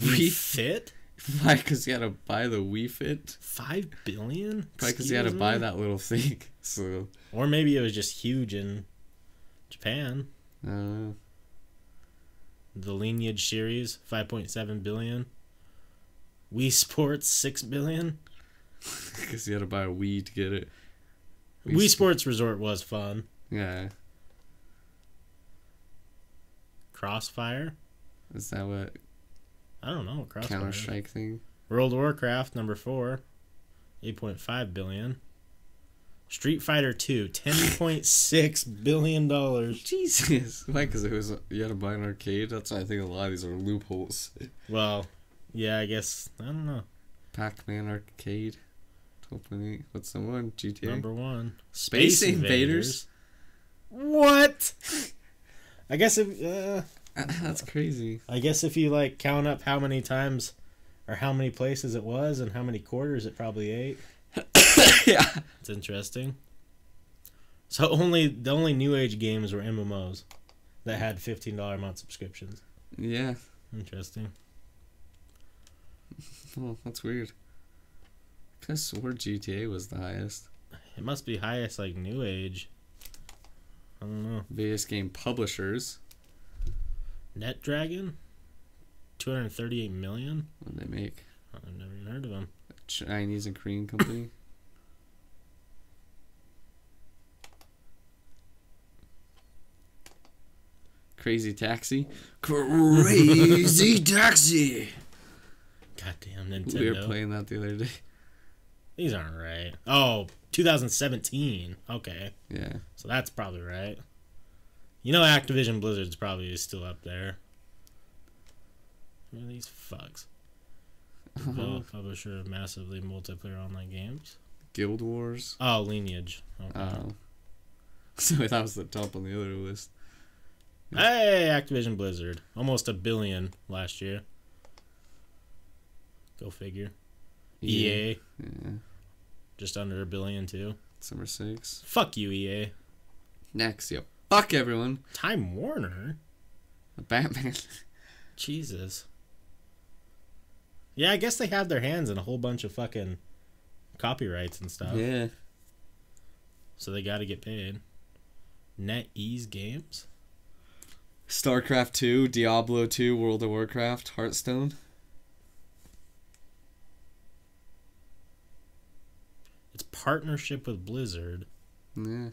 Wii Wii Fit? Why? Because you had to buy the Wii Fit? 5 billion? Probably because you had to buy me? that little thing. [laughs] So, Or maybe it was just huge in Japan. I. The Lineage series, 5.7 billion. Wii Sports, 6 billion. [laughs] Because you had to buy a Wii to get it. Wii Wii, Sp- Sports Resort was fun. Yeah. Crossfire? Is that what I don't know. Crossfire. Counter. Strike thing? World of Warcraft, number 4, 8.5 billion. Street Fighter 2, 10.6 [laughs] billion dollars. Jesus. [laughs] Why? Because it was you had to buy an arcade. That's why I think a lot of these are loopholes. Well, Yeah, I guess I don't know. Pac-Man Arcade. 12.8. What's the one? GTA. Number one, Space Invaders? What? I guess if uh, [laughs] That's crazy. I guess if you like count up how many times or how many places it was and how many quarters it probably ate, [coughs] yeah. it's interesting. So only the only new age games were MMOs that had fifteen dollar a month subscriptions. Yeah. Interesting. [laughs] Oh, that's weird. I swore GTA was the highest. It must be highest like new age. I don't know. Biggest game publishers. NetDragon, two hundred thirty-eight million. What do they make? I've never even heard of them. Chinese and Korean company. [coughs] Crazy Taxi. Crazy Taxi. [laughs] Goddamn Nintendo. We were playing that the other day. These aren't right. Oh, 2017. Okay, Yeah. so that's probably right. You know, Activision Blizzard's probably still up there. Who are these fucks? [laughs] Publisher of massively multiplayer online games. Guild Wars. Oh, Lineage. Okay. Oh. [laughs] So that was the top on the other list. Hey, Activision Blizzard. Almost a billion last year. Go figure. EA, Yeah. just under a billion too. Summer six. Fuck you, EA. Next, yep. Fuck everyone. Time Warner. Batman. [laughs] Jesus. Yeah, I guess they have their hands in a whole bunch of fucking copyrights and stuff. yeah. So they got to get paid. NetEase Games. StarCraft 2, Diablo 2, World of Warcraft, Hearthstone. It's partnership with Blizzard. Yeah.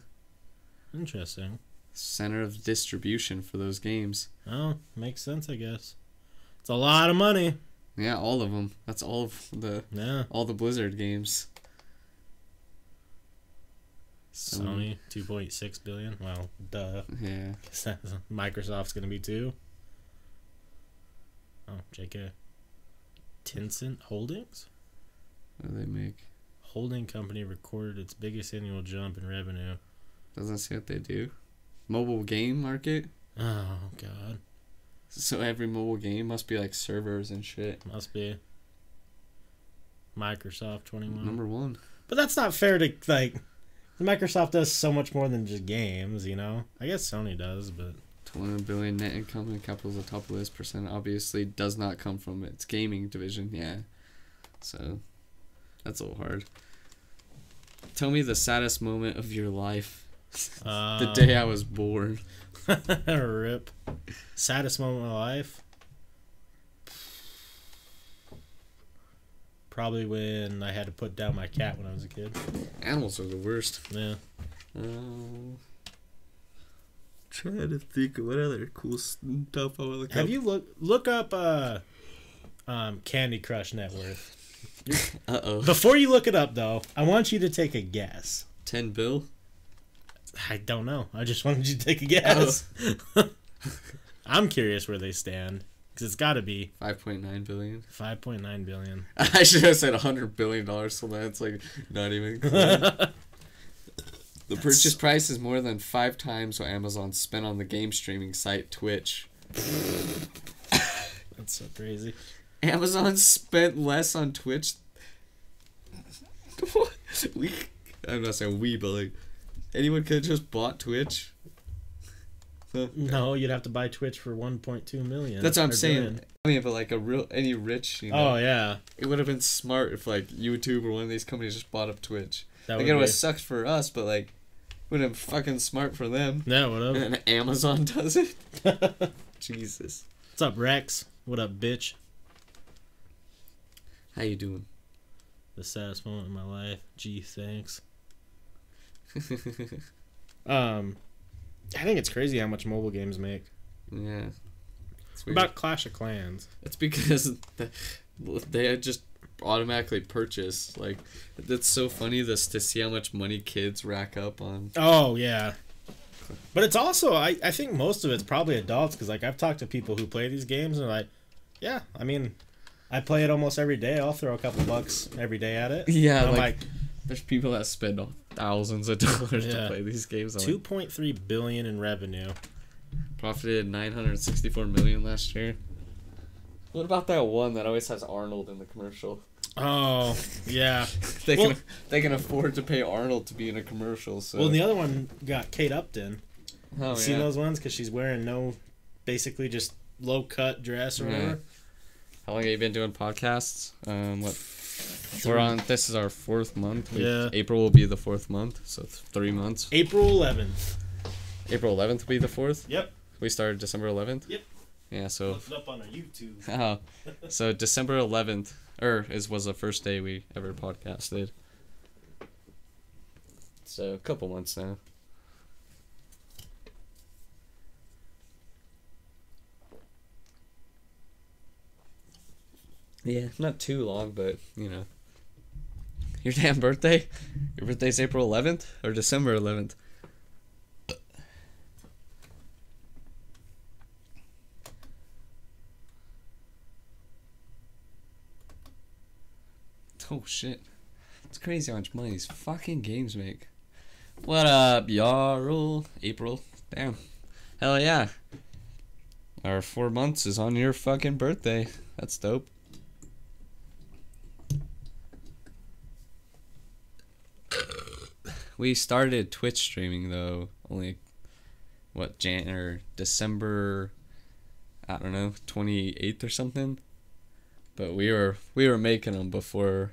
Interesting. Center of distribution for those games. Oh, makes sense, I guess. It's a lot of money. Yeah, all of them. That's all of the Yeah. all the Blizzard games. Sony, um, 2.6 billion. Well, duh. Yeah. [laughs] Microsoft's going to be two. Oh, JK. Tencent Holdings? What do they make? Holding company recorded its biggest annual jump in revenue. Doesn't see what they do. Mobile game market. Oh, God. So every mobile game must be like servers and shit. Must be. Microsoft 21. Number one. But that's not fair to, like. Microsoft does so much more than just games, you know? I guess Sony does, but. 21 billion net income and capital is the top list. Percent obviously does not come from its gaming division. Yeah. So that's a little hard. Tell me the saddest moment of your life. Uh, The day I was born. [laughs] Rip. Saddest moment of my life? Probably when I had to put down my cat when I was a kid. Animals are the worst. Yeah. Um, trying to think of what other cool stuff I would look Have up. you look look up uh um Candy Crush net worth? [laughs] Uh oh. Before you look it up though, I want you to take a guess. 10 bill? I don't know. I just wanted you to take a guess. [laughs] I'm curious where they stand because it's got to be 5.9 billion. 5.9 billion. [laughs] I should have said 100 billion dollars, so that's like not even. The purchase price is more than five times what Amazon spent on the game streaming site Twitch. That's so crazy. Amazon spent less on Twitch. [laughs] we, I'm not saying we, but like anyone could have just bought Twitch. Huh. No, you'd have to buy Twitch for 1.2 million. That's what I'm saying. billion. I mean, but like a real any rich, you know, Oh yeah, it would have been smart if like YouTube or one of these companies just bought up Twitch. that like would it would have sucked for us, but like would have been fucking smart for them. Yeah, what up? And Amazon [laughs] does it. [laughs] Jesus, What's up, Rex? What up, bitch? How you doing? The saddest moment in my life. Gee, thanks. [laughs] Um, I think it's crazy how much mobile games make. yeah, about Clash of Clans? It's because [laughs] they just automatically purchase. Like, that's so funny this to see how much money kids rack up on. Oh yeah. But it's also I, I think most of it's probably adults because like I've talked to people who play these games and they're like, yeah, I mean, I play it almost every day. I'll throw a couple bucks every day at it. [laughs] Yeah, I'm like, like, there's people that spend thousands of [laughs] dollars Yeah. to play these games. I'm two point three billion in revenue. profited 964 million last year. What about that one that always has Arnold in the commercial? Oh yeah. [laughs] They Well- can they can afford to pay Arnold to be in a commercial. So Well, the other one got Kate Upton. oh, you seen yeah. those ones? Because she's wearing no, basically just low cut dress or Yeah. whatever. How long have you been doing podcasts? Um, what? We're on. This is our fourth month. We- Yeah. April will be the fourth month, so th- three months. April eleventh. April 11th will be the fourth. Yep. We started December 11th. Yep. Yeah. So. Look it up on our YouTube. [laughs] Oh, so December 11th, or is was the first day we ever podcasted. So a couple months now. Yeah, not too long, but you know. Your damn birthday? Your birthday's April 11th or December 11th? Oh shit. It's crazy how much money these fucking games make. What up, Yarl? April. Damn. Hell yeah. Our four months is on your fucking birthday. That's dope. We started Twitch streaming though only what Jan or December I don't know, 28th or something. But we were we were making them before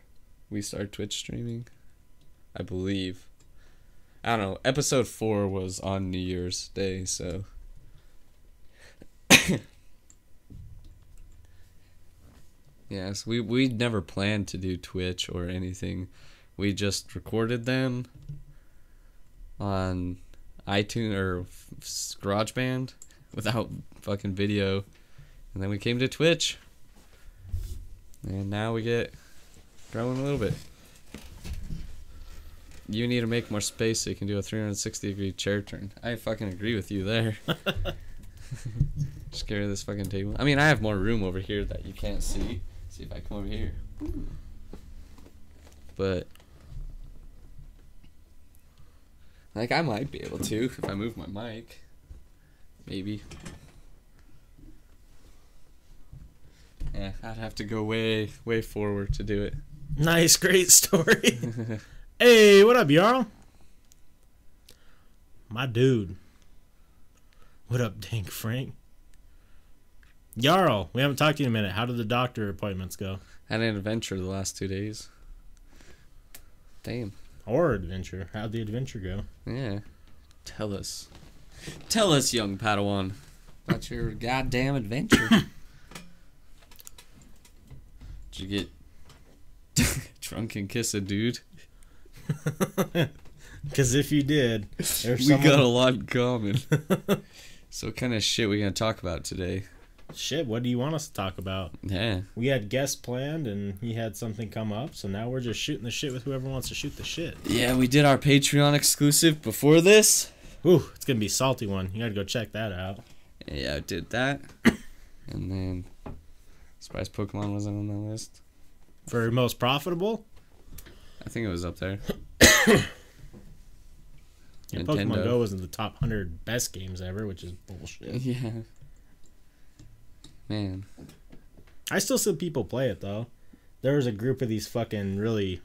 we started Twitch streaming. I believe. I don't know. Episode 4 was on New Year's Day, so [coughs] Yes, we we never planned to do Twitch or anything. We just recorded them on iTunes or GarageBand without fucking video, and then we came to Twitch, and now we get growing a little bit. You need to make more space so you can do a 360 degree chair turn. I fucking agree with you there. [laughs] Just carry this fucking table. I mean, I have more room over here that you can't see. See if I come over here. But like I might be able to if I move my mic. Maybe. Yeah, I'd have to go way, way forward to do it. Nice, great story. [laughs] hey, what up, Jarl? My dude. What up, Dink Frank? Jarl, we haven't talked to you in a minute. How did the doctor appointments go? Had an adventure the last two days. Damn. Or adventure? How'd the adventure go? Yeah. Tell us. Tell us, young Padawan, about your goddamn adventure. [coughs] Did you get [laughs] drunk and kiss a dude? [laughs] Because if you did, there's we someone... got a lot in common. [laughs] so what kind of shit we gonna talk about today? Shit, what do you want us to talk about? Yeah. We had guests planned and he had something come up, so now we're just shooting the shit with whoever wants to shoot the shit. Yeah, we did our Patreon exclusive before this. Ooh, it's gonna be a salty one. You gotta go check that out. Yeah, I did that. [coughs] and then surprised Pokemon wasn't on the list. For most profitable, I think it was up there. [coughs] yeah, Nintendo. Pokemon Go was in the top hundred best games ever, which is bullshit. [laughs] Yeah. Man. I still see people play it though. There was a group of these fucking really,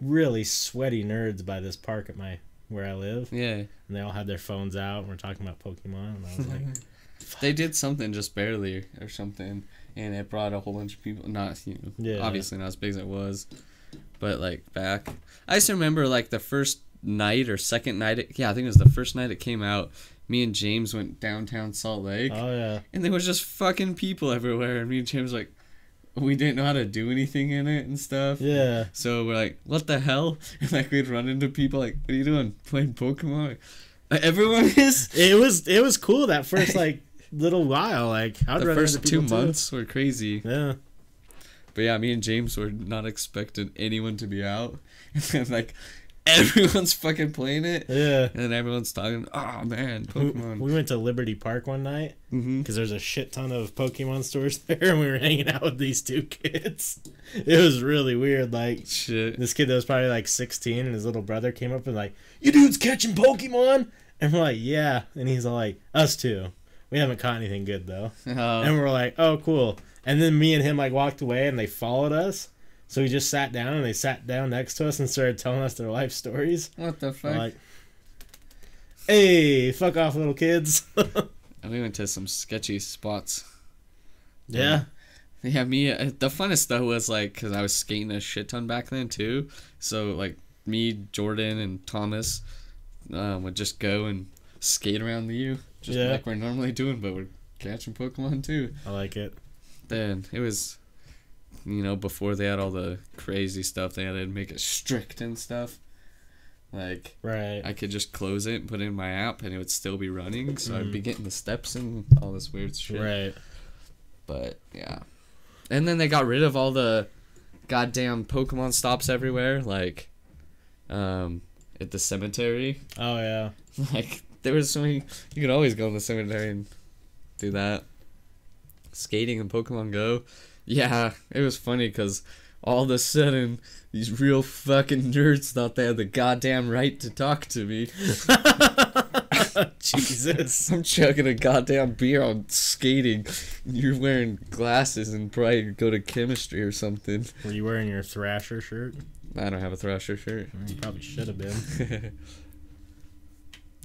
really sweaty nerds by this park at my where I live, Yeah. and they all had their phones out and we're talking about Pokemon, and I was like, [laughs] They did something just barely or something, and it brought a whole bunch of people. Not you know, Yeah. obviously not as big as it was, but like back. I just remember like the first night or second night. It, yeah, I think it was the first night it came out. Me and James went downtown Salt Lake, oh yeah, and there was just fucking people everywhere. And me and James like, we didn't know how to do anything in it and stuff. yeah. So we're like, what the hell? [laughs] And like we'd run into people like, what are you doing? Playing Pokemon? Like, everyone [laughs] is. It was it was cool that first like little while. Like I'd the first two people, too. months were crazy. Yeah, But yeah, me and James were not expecting anyone to be out. [laughs] And then like [laughs] everyone's fucking playing it, Yeah. and then everyone's talking. Oh man, Pokemon. we went to Liberty Park one night mm-hmm. because there's a shit ton of Pokemon stops [laughs] there, and we were hanging out with these two kids. It was really weird. Like Shit. this kid that was probably like 16, and his little brother came up and like, "You dudes catching Pokemon?" And we're like, "Yeah," and he's like, "Us too." We haven't caught anything good though. [laughs] Oh, And we're like, "Oh, cool." And then me and him like walked away, and they followed us. So we just sat down, and they sat down next to us and started telling us their life stories. what the fuck? like, "Hey, fuck off, little kids." [laughs] And we went to some sketchy spots. yeah. Yeah, me. uh, The funnest though was like because I was skating a shit ton back then too. So like me, Jordan, and Thomas um, would just go and skate around the U, just Yeah. like we're normally doing, but we're catching Pokemon too. I like it. Then it was, you know, before they had all the crazy stuff, they had to make it strict and stuff. Like Right. I could just close it and put it in my app, and it would still be running. So I'd be getting the steps and all this weird shit. Right. But yeah. And then they got rid of all the goddamn Pokemon stops everywhere, like um at the cemetery. [laughs] Oh yeah. Like there was so many you could always go in the cemetery and do that. Skating in Pokemon Go. Yeah, it was funny because all of a sudden these real fucking nerds thought they had the goddamn right to talk to me. [laughs] [laughs] Jesus. I'm chugging a goddamn beer on skating. You're wearing glasses and probably go to chemistry or something. Were you wearing your Thrasher shirt? I don't have a Thrasher shirt. You probably should have been.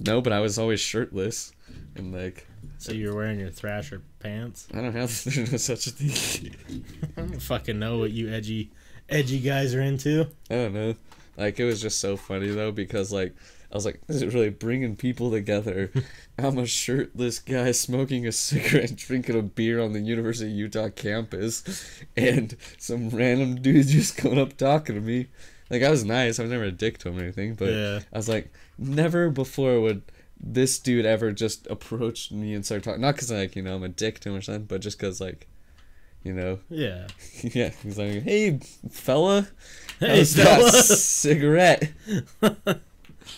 [laughs] no, but I was always shirtless. And like, So you're wearing your Thrasher pants? I don't have there's [laughs] no such a thing. I don't fucking know what you edgy, edgy guys are into. I don't know. Like, it was just so funny though because like, I was like, this is really bringing people together. [laughs] I'm a shirtless guy smoking a cigarette, [laughs] drinking a beer on the University of Utah campus, and some random dude just coming up talking to me. Like I was nice. I was never a dick to him or anything, but yeah. I was like, never before would this dude ever just approached me and started talking. Not because like you know I'm a dick to him or something, but just because like, you know, [laughs] Yeah. yeah. He's like, hey fella, Hey, how's that [laughs] cigarette?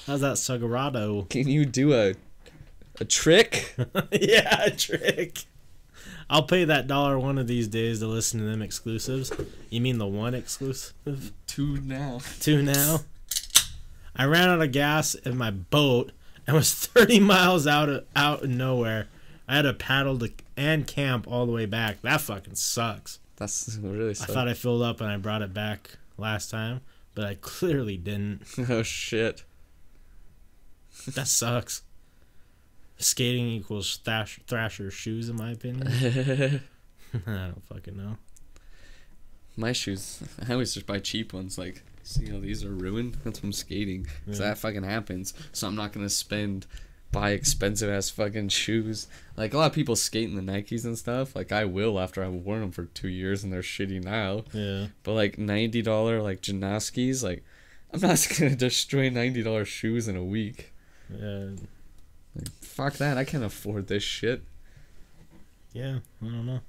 How's that Sagrado? Can you do a a trick? [laughs] yeah, a trick. I'll pay that dollar one of these days to listen to them exclusives. You mean the one exclusive? Two now. Two now. I ran out of gas in my boat and was [laughs] 30 miles out of, out in nowhere. I had to paddle to and camp all the way back. That fucking sucks. That's really. I thought I filled up and I brought it back last time, but I clearly didn't. [laughs] oh shit. That sucks. Skating equals thrash, Thrasher shoes, in my opinion. [laughs] I don't fucking know. My shoes. I always just buy cheap ones. Like, see how these are ruined? That's from skating. Cause Yeah. that fucking happens. So I'm not gonna spend buy expensive ass fucking shoes. Like a lot of people skate in the Nikes and stuff. Like I will after I've worn them for two years and they're shitty now. Yeah. But like ninety dollar like Janoskis, like I'm not [laughs] gonna destroy ninety dollar shoes in a week. Yeah. Like fuck that. I can't afford this shit. Yeah. I don't know.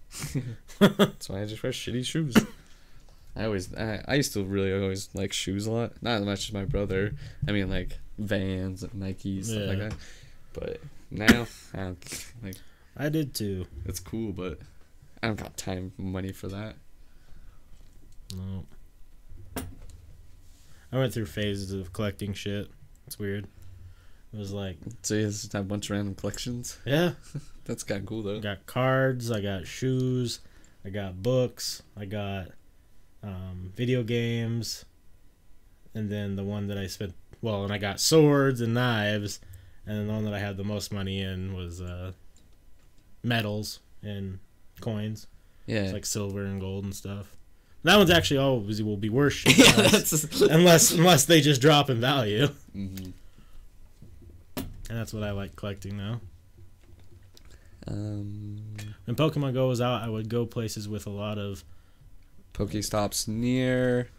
[laughs] That's why I just wear shitty shoes. [laughs] I always, I, I used to really always like shoes a lot. Not as much as my brother. I mean, like Vans, Nikes, stuff like that. But now, I don't, like, I did too. it's cool, but I don't got time, money for that. No. I went through phases of collecting shit. It's weird. It was like, So you just have a bunch of random collections. yeah, [laughs] That's kind of cool though. I though. got cards, I got shoes, I got books, I got um, video games, and then the one that I spent well, and I got swords and knives, and then the one that I had the most money in was uh, medals and coins. Yeah. It's like silver and gold and stuff. That one's actually always will be worse [laughs] shit yeah, unless, [laughs] unless unless they just drop in value. Mhm. And that's what I like collecting now. Um, When Pokemon Go was out, I would go places with a lot of Pokestops near.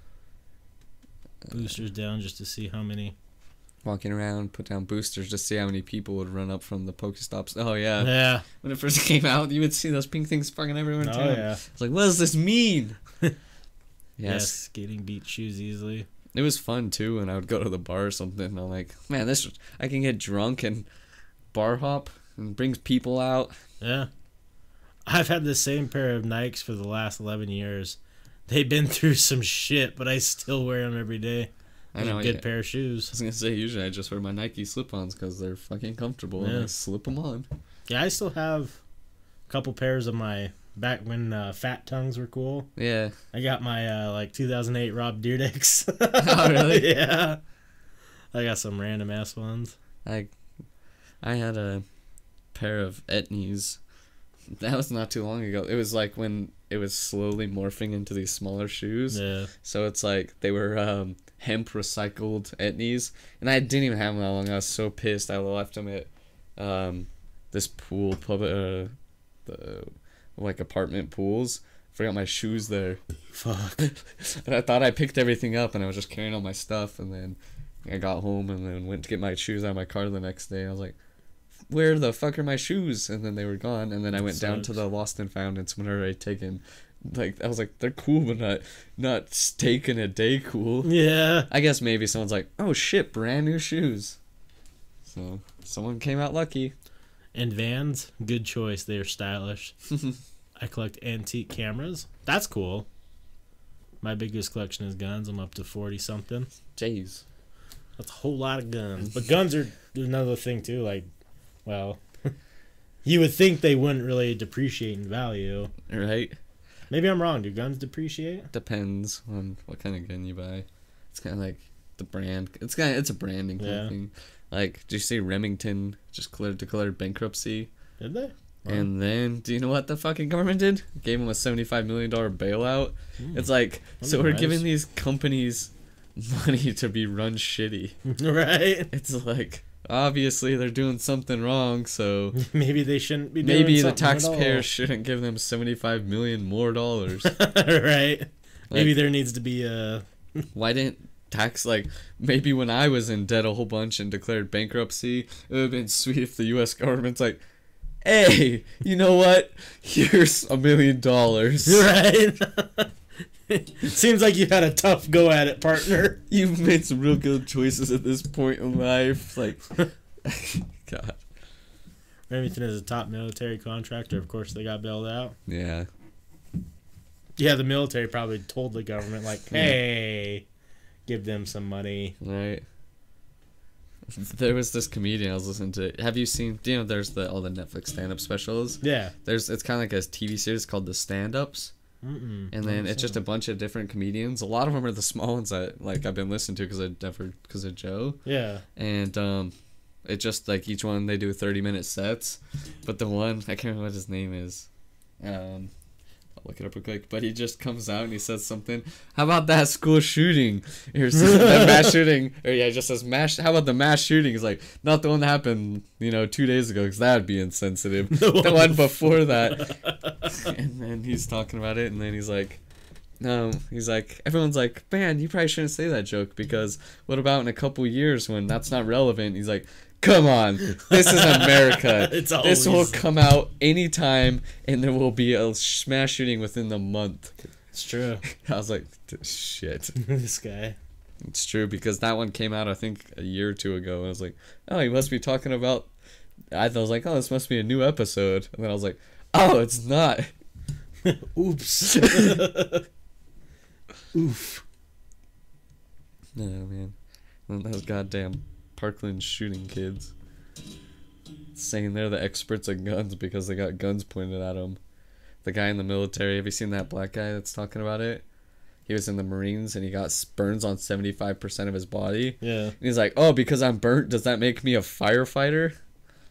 boosters down just to see how many. Walking around, put down boosters to see how many people would run up from the Pokestops. Oh yeah. Yeah. when it first came out, you would see those pink things fucking everywhere in Oh town. yeah. It's like, what does this mean? [laughs] Yes. yes. Skating beat shoes easily. it was fun too. And I would go to the bar or something. And I'm like, man, this I can get drunk and bar hop and brings people out. Yeah. I've had the same pair of Nikes for the last 11 years. They've been through some shit, but I still wear them every day. I know. A Good pair of shoes. I was gonna say usually I just wear my Nike slip-ons because they're fucking comfortable and Yeah. I slip them on. Yeah, I still have a couple pairs of my back when uh, fat tongues were cool. Yeah. I got my uh, like 2008 Rob Dyrdeks. [laughs] Oh, really? yeah. I got some random ass ones. I I had a pair of Etnies. That was not too long ago. It was like when it was slowly morphing into these smaller shoes. Yeah. So it's like they were um, hemp recycled Etnies, and I didn't even have them that long. I was so pissed. I left them at um, this pool pub, uh, the like apartment pools. Forgot my shoes there, [laughs] Fuck. [laughs] and I thought I picked everything up, and I was just carrying all my stuff, and then I got home and then went to get my shoes out of my car the next day. I was like, "Where the fuck are my shoes?" And then they were gone. And then I went down to the lost and found, and someone had already taken. Like I was like, they're cool, but not not taken a day cool. Yeah. I guess maybe someone's like, "Oh shit, brand new shoes." So someone came out lucky. And Vans, good choice. They are stylish. [laughs] I collect antique cameras. That's cool. My biggest collection is guns. I'm up to 40 something. Jeez. That's a whole lot of guns. But guns are another thing too. Like, well, you would think they wouldn't really depreciate in value. Right. Maybe I'm wrong. Do guns depreciate? Depends on what kind of gun you buy. It's kind of like the brand. It's kind of it's a branding kind Yeah. of thing. Like, do you see Remington just cleared declared bankruptcy? Did they? Wow. And then, do you know what the fucking government did? Gave them a seventy-five million dollar bailout. Hmm. It's like, so we're nice. giving these companies [laughs] money to be run shitty. [laughs] right. It's like obviously they're doing something wrong, so [laughs] Maybe they shouldn't be. Doing maybe the taxpayers shouldn't give them seventy-five million more dollars. [laughs] right. Maybe there needs to be a. why didn't tax like maybe when I was in debt a whole bunch and declared bankruptcy, it would have been sweet if the U.S. government's like, "Hey, you know what? [laughs] Here's a million dollars. Right. [laughs] Seems like you had a tough go at it, partner. [laughs] You've made some real good choices at this point in life." Like, [laughs] God, Remington is a top military contractor. Of course, they got bailed out. yeah. Yeah, the military probably told the government, like, Yeah. hey, give them some money. Right. There was this comedian I was listening to. Have you seen? You know there's the all the Netflix stand-up specials? Yeah. There's it's kind of like a TV series called The Stand-Ups, Mm-mm. and then it's just a bunch of different comedians. A lot of them are the small ones that like I've been listening to because I never because of Joe, Yeah. and um, it just like each one they do 30 minute sets, but the one I can't remember what his name is. Um, I'll look it up real quick. But he just comes out and he says something. How about that school shooting? [laughs] Or that [laughs] mass shooting? Or yeah, he just says mass. How about the mass shooting? He's like not the one that happened, you know, two days ago, because that would be insensitive. The [laughs] the one one before that. and then he's talking about it, and then he's like. No, he's like everyone's like, man, you probably shouldn't say that joke because what about in a couple years when that's not relevant? He's like, come on, this is America. [laughs] It's this will come out anytime, and there will be a smash shooting within the month. It's true. [laughs] I was like, shit. [laughs] this guy. It's true because that one came out I think a year or two ago. And I was like, oh, he must be talking about. I was like, oh, this must be a new episode, and then I was like, oh, it's not. Oops. Oof. No man, And those goddamn Parkland shooting kids saying they're the experts at guns because they got guns pointed at them. The guy in the military. Have you seen that black guy that's talking about it? He was in the Marines and he got burns on seventy five percent of his body. Yeah. And he's like, "Oh, because I'm burnt, does that make me a firefighter?"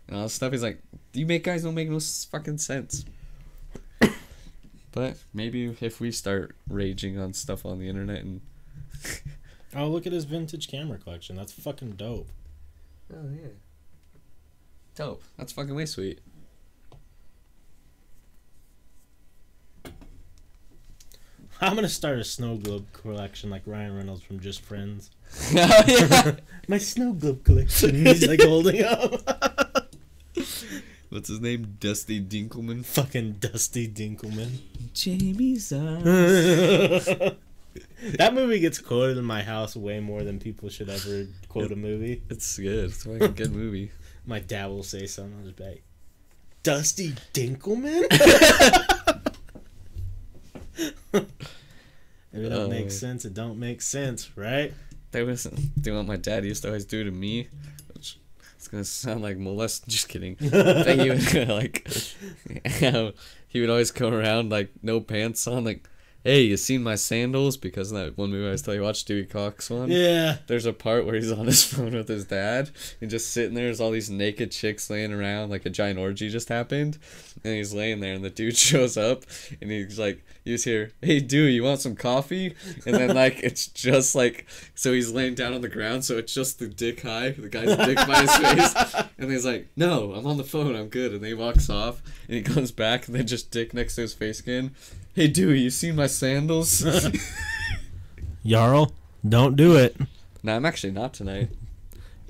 And all this stuff. He's like, "You make guys don't make no fucking sense." But maybe if we start raging on stuff on the internet and Oh, look at his vintage camera collection. That's fucking dope. Oh yeah, dope. That's fucking way sweet. [laughs] I'm gonna start a snow globe collection like Ryan Reynolds from Just Friends. [laughs] oh yeah. [laughs] My snow globe collection. He's like holding up. What's his name? Dusty Dinkleman. Fucking Dusty Dinkleman. Jamie's eyes. That movie gets quoted in my house way more than people should ever quote a movie. It's good. It's like a good movie. My dad will say something on his back. Dusty Dinkleman? if it don't [laughs] make Oh. sense, it don't make sense, right? That was doing what my dad used to always do to me. Which it's gonna sound like molest. Just kidding. He would [laughs] like, [laughs] he would always come around like no pants on, like, "Hey, you seen my sandals?" Because in that one movie I was telling you, watch Dewey Cox one. Yeah. There's a part where he's on his [laughs] phone with his dad and just sitting there. There's all these naked chicks laying around, like a giant orgy just happened. And he's laying there, and the dude [laughs] shows up, and he's like, "You just hear, hey, dude, you want some coffee?" And then like it's just like, so he's laying down on the ground, so it's just the dick high, the guy's dick by his face, and he's like, "No, I'm on the phone, I'm good." And then he walks off, and he comes back, and then just dick next to his face again. Hey, Dewey, you seen my sandals? [laughs] Jarl, don't do it. no, I'm actually not tonight.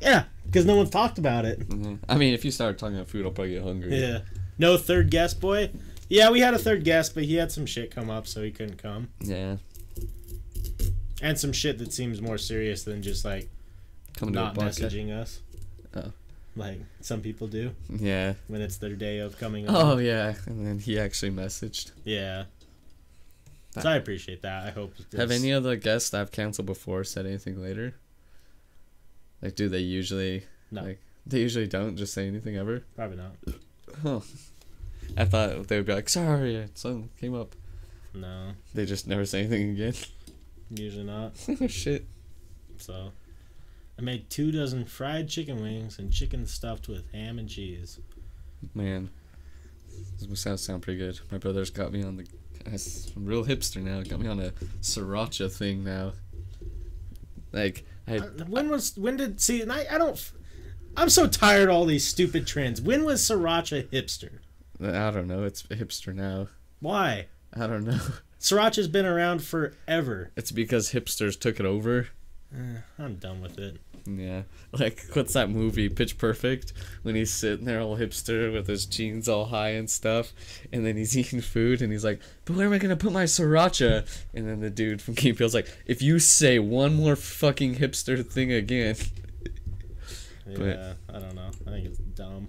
Yeah, because no one's talked about it. Mhm. I mean, if you start talking about food, I'll probably get hungry. Yeah. No third guest boy? Yeah, we had a third guest, but he had some shit come up, so he couldn't come. Yeah. And some shit that seems more serious than just like Coming not messaging us. Oh. Like some people do Yeah. when it's their day of coming on. Oh yeah. And then he actually messaged. Yeah. So I appreciate that. I hope. Have any other guests I've canceled before said anything later? Like, do they usually? No. Like, they usually don't just say anything ever. Probably not. Huh. I thought they would be like, "Sorry, something came up." No, They just never say anything again. usually not. [laughs] oh shit. So, I made two dozen fried chicken wings and chicken stuffed with ham and cheese. Man, this sounds sound pretty good. My brother's got me on the. I'm real hipster now. Got me on a sriracha thing now. Like I Uh, when was when did see? And I I don't. I'm so tired of all these stupid trends. When was sriracha hipster? I don't know. It's hipster now. Why? I don't know. Sriracha's been around forever. It's because hipsters took it over. Eh, I'm done with it. Yeah. Like, what's that movie, Pitch Perfect? When he's sitting there all hipster with his jeans all high and stuff, and then he's [laughs] eating food, and he's like, but where am I gonna put my sriracha? And then the dude from Key Peele's like, if you say one more fucking hipster thing again. But- Yeah, I don't know. I think it's dumb.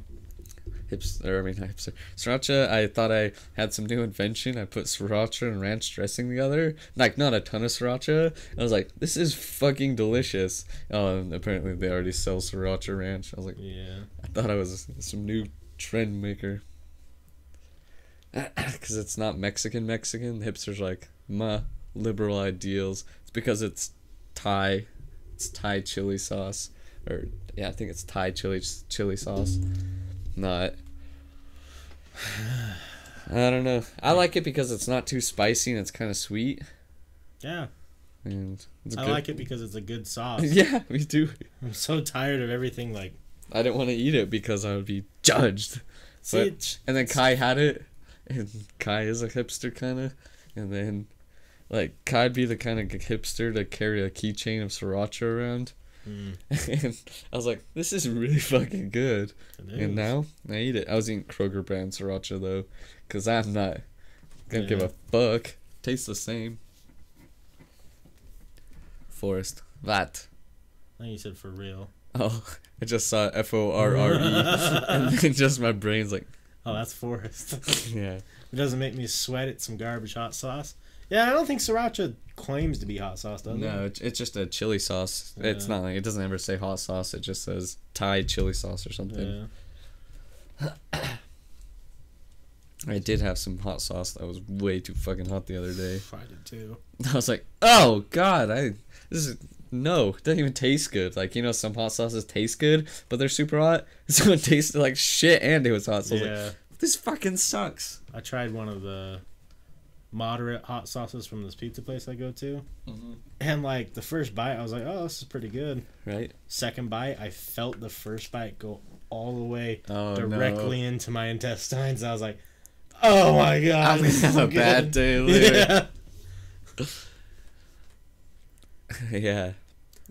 Hipster, I mean, hipster. Sriracha, I thought I had some new invention. I put sriracha and ranch dressing together. Like, not a ton of sriracha. I was like, this is fucking delicious. Oh, and apparently they already sell sriracha ranch. I was like, Yeah. I thought I was some new trend maker. [clears throat] Because it's not Mexican Mexican. The hipsters like, ma, liberal ideals. It's because it's Thai. It's Thai chili sauce. Or, yeah, I think it's Thai chili chili sauce. Not. [sighs] I don't know. I like it because it's not too spicy and it's kind of sweet. Yeah. And it's I good. like it because it's a good sauce. [laughs] yeah, me too. I'm so tired of everything like. I didn't want to eat it because I would be judged. See, But- And then Kai had it, and Kai is a hipster kind of, and then like Kai'd be the kind of hipster to carry a keychain of sriracha around, mm, and [laughs] I was like, this is really fucking good. And now I eat it. I was eating Kroger brand sriracha though, cause I'm not gonna give a fuck. Tastes the same. Forest. That. I think you said for real. Oh, I just saw F O R R E, [laughs] and then just my brain's like, Oh, that's forest. [laughs] yeah. it doesn't make me sweat at some garbage hot sauce. Yeah, I don't think sriracha claims to be hot sauce, does No, it? it's, it's just a chili sauce. It's not like it doesn't ever say hot sauce. It just says Thai chili sauce or something. Yeah. [coughs] I did have some hot sauce that was way too fucking hot the other day. I did too. [laughs] I was like, oh god, I this is no, it doesn't even taste good. Like you know, some hot sauces taste good, but they're super hot. [laughs] This one tasted like shit, and it was hot. So I was like, yeah. this fucking sucks. I tried one of the moderate hot sauces from this pizza place I go to. Mm-hmm. And like the first bite, I was like, "Oh, this is pretty good." Right? Second bite, I felt the first bite go all the way Oh directly into my intestines. I was like, "Oh my [laughs] god, I'm gonna this is have so a bad day later. [laughs] Yeah. [laughs] yeah.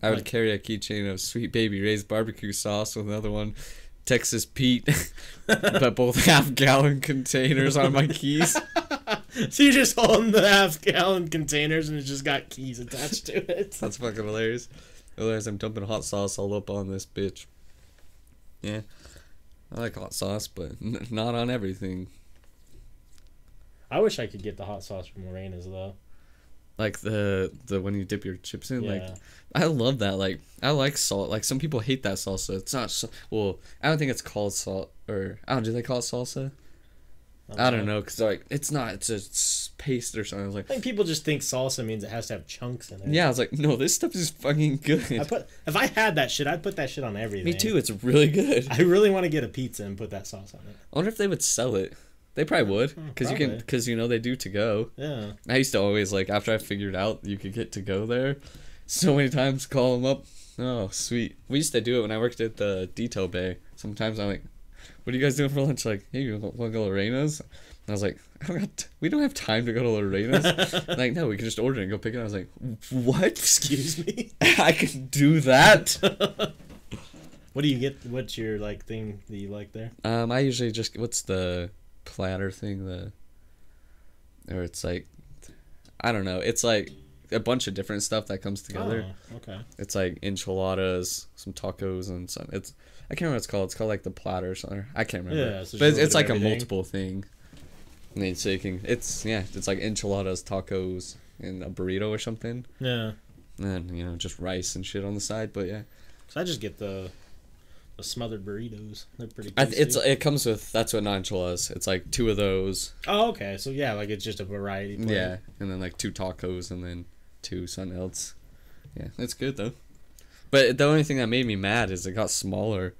I would Like- carry a keychain of Sweet Baby Ray's barbecue sauce with another one, Texas Pete, but both half gallon containers on my keys. [laughs] So you're just holding the half gallon containers and it's just got keys attached to it. That's fucking hilarious. Hilarious. I'm dumping hot sauce all up on this bitch. Yeah. I like hot sauce, but n- not on everything. I wish I could get the hot sauce from Morena's though. Like the the when you dip your chips in, like I love that. Like I like salt. Like some people hate that salsa. It's not. So, well, I don't think it's called salt or I don't. Do they call it salsa? I don't know because like it's not. It's a paste or something. I was I like, think people just think salsa means it has to have chunks in it. yeah. I was like, no, this stuff is fucking good. I put if I had that shit, I'd put that shit on everything. Me too. It's really good. I I really want to get a pizza and put that sauce on it. I wonder if they would sell it. They probably hmm, would because you can because you know they do to go. Yeah. I used to always like after I figured out you could get to go there, so many times call them up. Oh sweet, we used to do it when I worked at the detail bay. Sometimes I'm like, "What are you guys doing for lunch?" Like, "Hey, you want to go to Lorena's?" And I was like, I don't got t- "We don't have time to go to Lorena's." [laughs] like, no, we can just order it and go pick it. I was like, "What? Excuse me. [laughs] I can do that?" [laughs] What do you get? What's your like thing that you like there? um, I usually just what's the platter thing the, or it's like, I don't know. It's like a bunch of different stuff that comes together. Oh, okay. It's like enchiladas, some tacos, and some. It's I can't remember what it's called. It's called like the platter or something. I can't remember. Yeah, so but it's, it's like of a multiple thing. I mean, so you can. It's yeah. It's like enchiladas, tacos, and a burrito or something. Yeah. And then you know just rice and shit on the side. But yeah, So I just get the the smothered burritos. They're pretty. Tasty. it's it comes with that's what enchiladas. It's like two of those. oh okay. So yeah, like it's just a variety. plate. Yeah, and then like two tacos and then two something else. Yeah, it's good though. But the only thing that made me mad is it got smaller.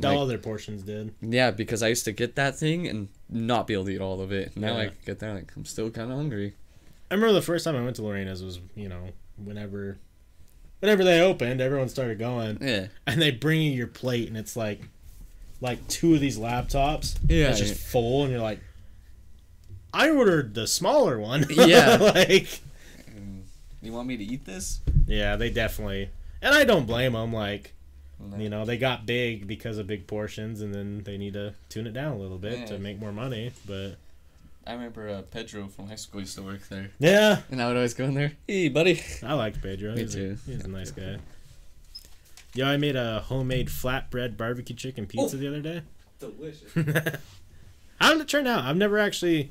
Like- All their portions did. Yeah, because I used to get that thing and not be able to eat all of it. Now I get there like I'm still kind of hungry. I remember the first time I went to Lorena's was you know whenever, whenever they opened, everyone started going, Yeah. and they bring you your plate, and it's like, like two of these laptops. Yeah, It's just yeah. full, and you're like, I ordered the smaller one. [laughs] Yeah. like. Mm. You want me to eat this? Yeah, they definitely, and I don't blame them. Like, you know, they got big because of big portions, and then they need to tune it down a little bit Yeah. to make more money. But I remember uh, Pedro from high school used to work there, yeah, and I would always go in there. Hey, buddy. I liked Pedro. Me he's too. A, he's [laughs] a nice guy. Yo, I made a homemade flatbread barbecue chicken pizza Oh. the other day. Delicious. [laughs] How did it turn out? I've never actually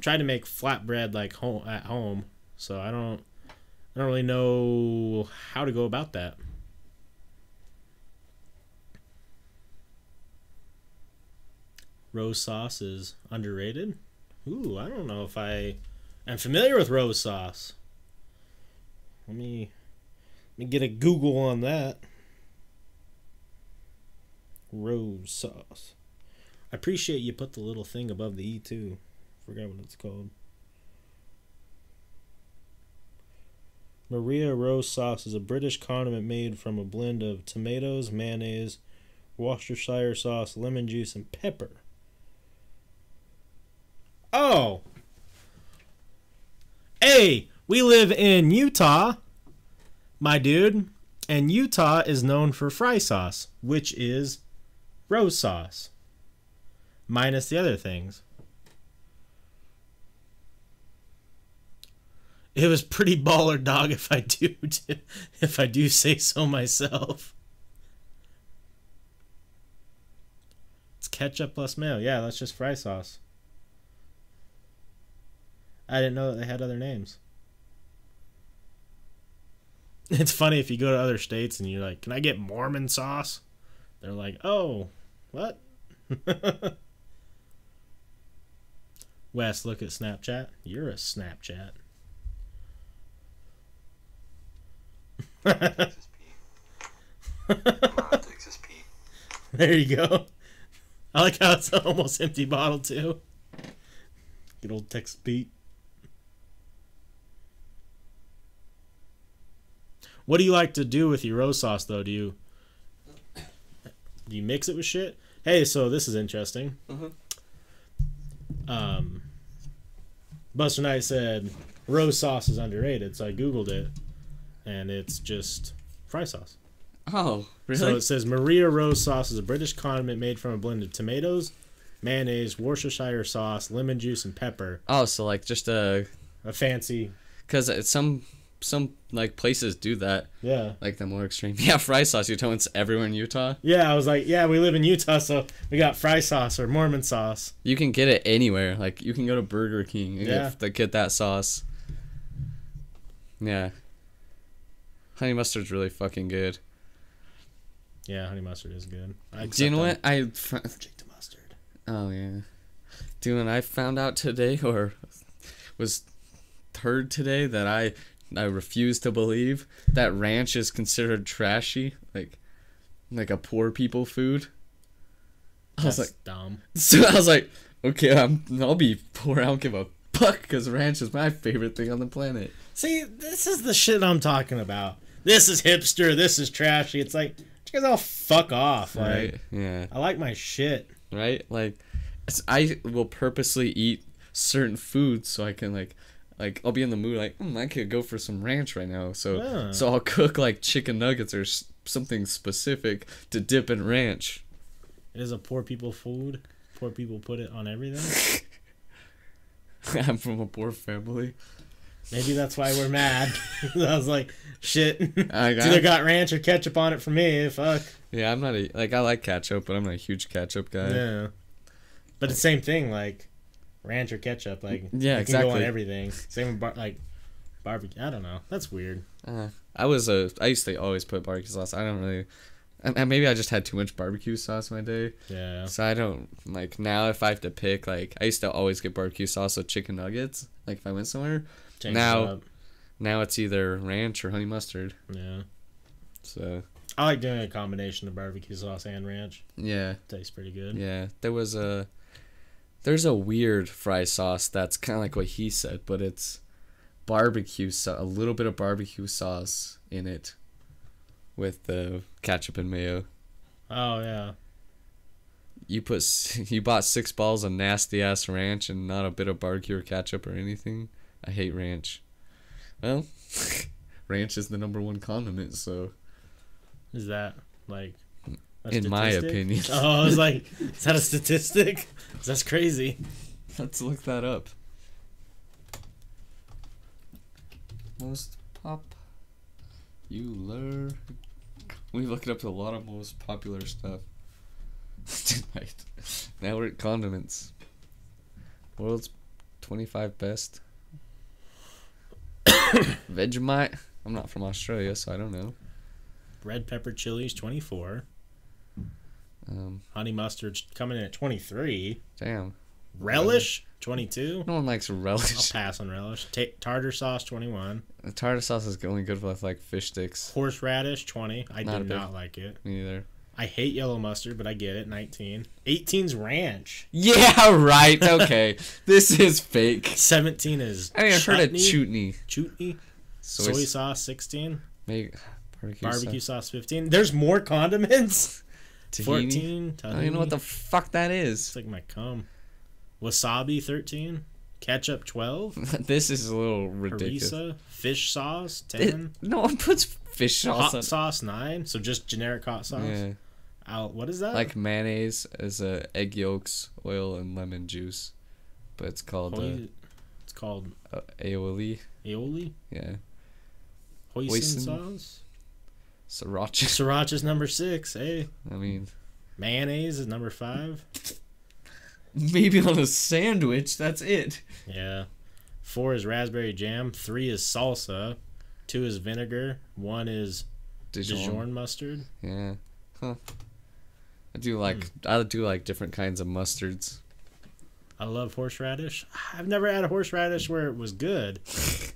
tried to make flatbread like home at home, so I don't. I don't really know how to go about that. Rose sauce is underrated. Ooh, I don't know if I am familiar with rose sauce. Let me let me get a Google on that. Rose sauce. I appreciate you put the little thing above the E too. Forgot what it's called. Marie Rose sauce is a British condiment made from a blend of tomatoes, mayonnaise, Worcestershire sauce, lemon juice, and pepper. Oh! Hey, we live in Utah, my dude, and Utah is known for fry sauce, which is rose sauce, minus the other things. It was pretty baller dog if I do [laughs] if I do say so myself. It's ketchup plus mayo. Yeah, that's just fry sauce. I didn't know that they had other names. [laughs] It's funny if you go to other states and you're like, "Can I get Mormon sauce?" They're like, "Oh, what?" [laughs] Wes, look at Snapchat. You're a Snapchat. Texas Pete. I'm not Texas Pete. There you go. I like how it's an almost empty bottle too. Good old Texas Pete. What do you like to do with your rose sauce though? Do you do you mix it with shit? Hey, so this is interesting. Mhm. Um, Buster Knight said rose sauce is underrated, so I googled it, and it's just fry sauce. Oh, really? So it says Marie Rose sauce is a British condiment made from a blend of tomatoes, mayonnaise, Worcestershire sauce, lemon juice, and pepper. Oh, so like just a A fancy, because some some like places do that yeah. like the more extreme. [laughs] Yeah, fry sauce. You're telling it's everywhere in Utah. Yeah, I was like, yeah, we live in Utah, so we got fry sauce or Mormon sauce. You can get it anywhere. Like you can go to Burger King and Yeah. get, get that sauce. Yeah. Honey mustard's really fucking good. Yeah, honey mustard is good. I Do you know what I? Jake the mustard. Oh yeah. Do you know what I found out today, or was heard today that I I refuse to believe that ranch is considered trashy, like like a poor people food. I was like, dumb. [laughs] so I was like, okay, I'm I'll be poor. I don't give a fuck because ranch is my favorite thing on the planet. See, this is the shit I'm talking about. This is hipster. This is trashy. It's like, you guys all fuck off. Like, Right? Yeah. I like my shit. right? Like, it's- I will purposely eat certain foods so I can like, like I'll be in the mood like mm, I could go for some ranch right now. So Yeah. so I'll cook like chicken nuggets or s- something specific to dip in ranch. It is a poor people food. Poor people put it on everything. [laughs] I'm from a poor family. Maybe that's why we're mad. [laughs] I was like, shit. I [laughs] It's either got ranch or ketchup on it for me. Fuck. Yeah, I'm not a like I like ketchup, but I'm not a huge ketchup guy. Yeah. But the same thing, like ranch or ketchup, like Yeah, it can go on everything. Same with bar- like barbecue. I don't know. That's weird. Uh, I was a I used to always put barbecue sauce. I don't really. And and maybe I just had too much barbecue sauce my day. Yeah. So I don't like now if I have to pick like I used to always get barbecue sauce with chicken nuggets. Like if I went somewhere, Change Now- it now it's either ranch or honey mustard. Yeah. So I like doing a combination of barbecue sauce and ranch. yeah, Tastes pretty good. yeah. There was a there's a weird fry sauce that's kind of like what he said, but it's barbecue so a little bit of barbecue sauce in it with the ketchup and mayo. Oh yeah. You put [laughs] you bought six balls of nasty ass ranch and not a bit of barbecue or ketchup or anything. I hate ranch. Well, [laughs] ranch is the number one condiment, so Is that like in my opinion. [laughs] Oh, I was like, [laughs] is that a statistic? That's crazy. Let's look that up. Most pop you lure. We looked up a lot of most popular stuff tonight. Now we're at condiments. World's twenty-five best. [coughs] Vegemite. I'm not from Australia, so I don't know. Red pepper chilies twenty four. Um, Honey mustard coming in at twenty three. damn. Relish twenty two. No one likes relish. I'll pass on relish. Ta- tartar sauce twenty one. The tartar sauce is only good with like fish sticks. Horseradish twenty. I Not big- not like it. Me either. I hate yellow mustard, but I get it. Nineteen. 18's ranch. Yeah, right. Okay, [laughs] this is fake. Seventeen is I mean, I've heard of chutney. chutney. Chutney. Soy, Soy sauce sixteen. Make, barbecue, Barbecue sauce. sauce fifteen. There's more condiments. [laughs] Tahini. Fourteen. I don't even know what the fuck that is. It's like my cum. Wasabi 13. Ketchup 12. [laughs] this is a little ridiculous. Harissa. Fish sauce It- 10. no one puts fish sauce hot on. sauce 9. So just generic hot sauce. Yeah, Out. What is that? like mayonnaise is uh, egg yolks, oil, and lemon juice, but it's called uh, Hoi- it's called uh, aioli. aioli. Yeah, Hoisin Hoisin. sauce. sriracha. [laughs] Sriracha's number 6. Hey. I mean, Mayonnaise is number 5. maybe on a sandwich. That's it. Yeah. 4 is raspberry jam. 3 is salsa. 2 is vinegar. 1 is Dijon. Dijon mustard. Yeah. Huh. I do like I do like different kinds of mustards. I love horseradish. I've never had a horseradish where it was good,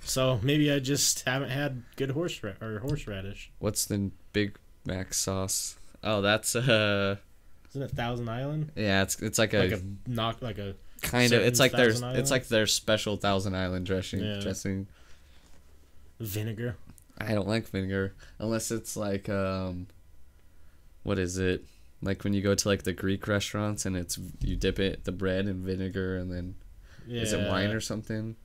so maybe I just haven't had good horse or horseradish. What's the Big Mac sauce? Oh, that's uh Isn't it Thousand Island? yeah, it's it's like a, Like a knock, like a kind of it's like their Island? it's like their special Thousand Island dressing Yeah. dressing. vinegar. I don't like vinegar unless it's like um what is it? Like when you go to like the Greek restaurants and it's you dip it the bread in vinegar and then Yeah. is it wine or something?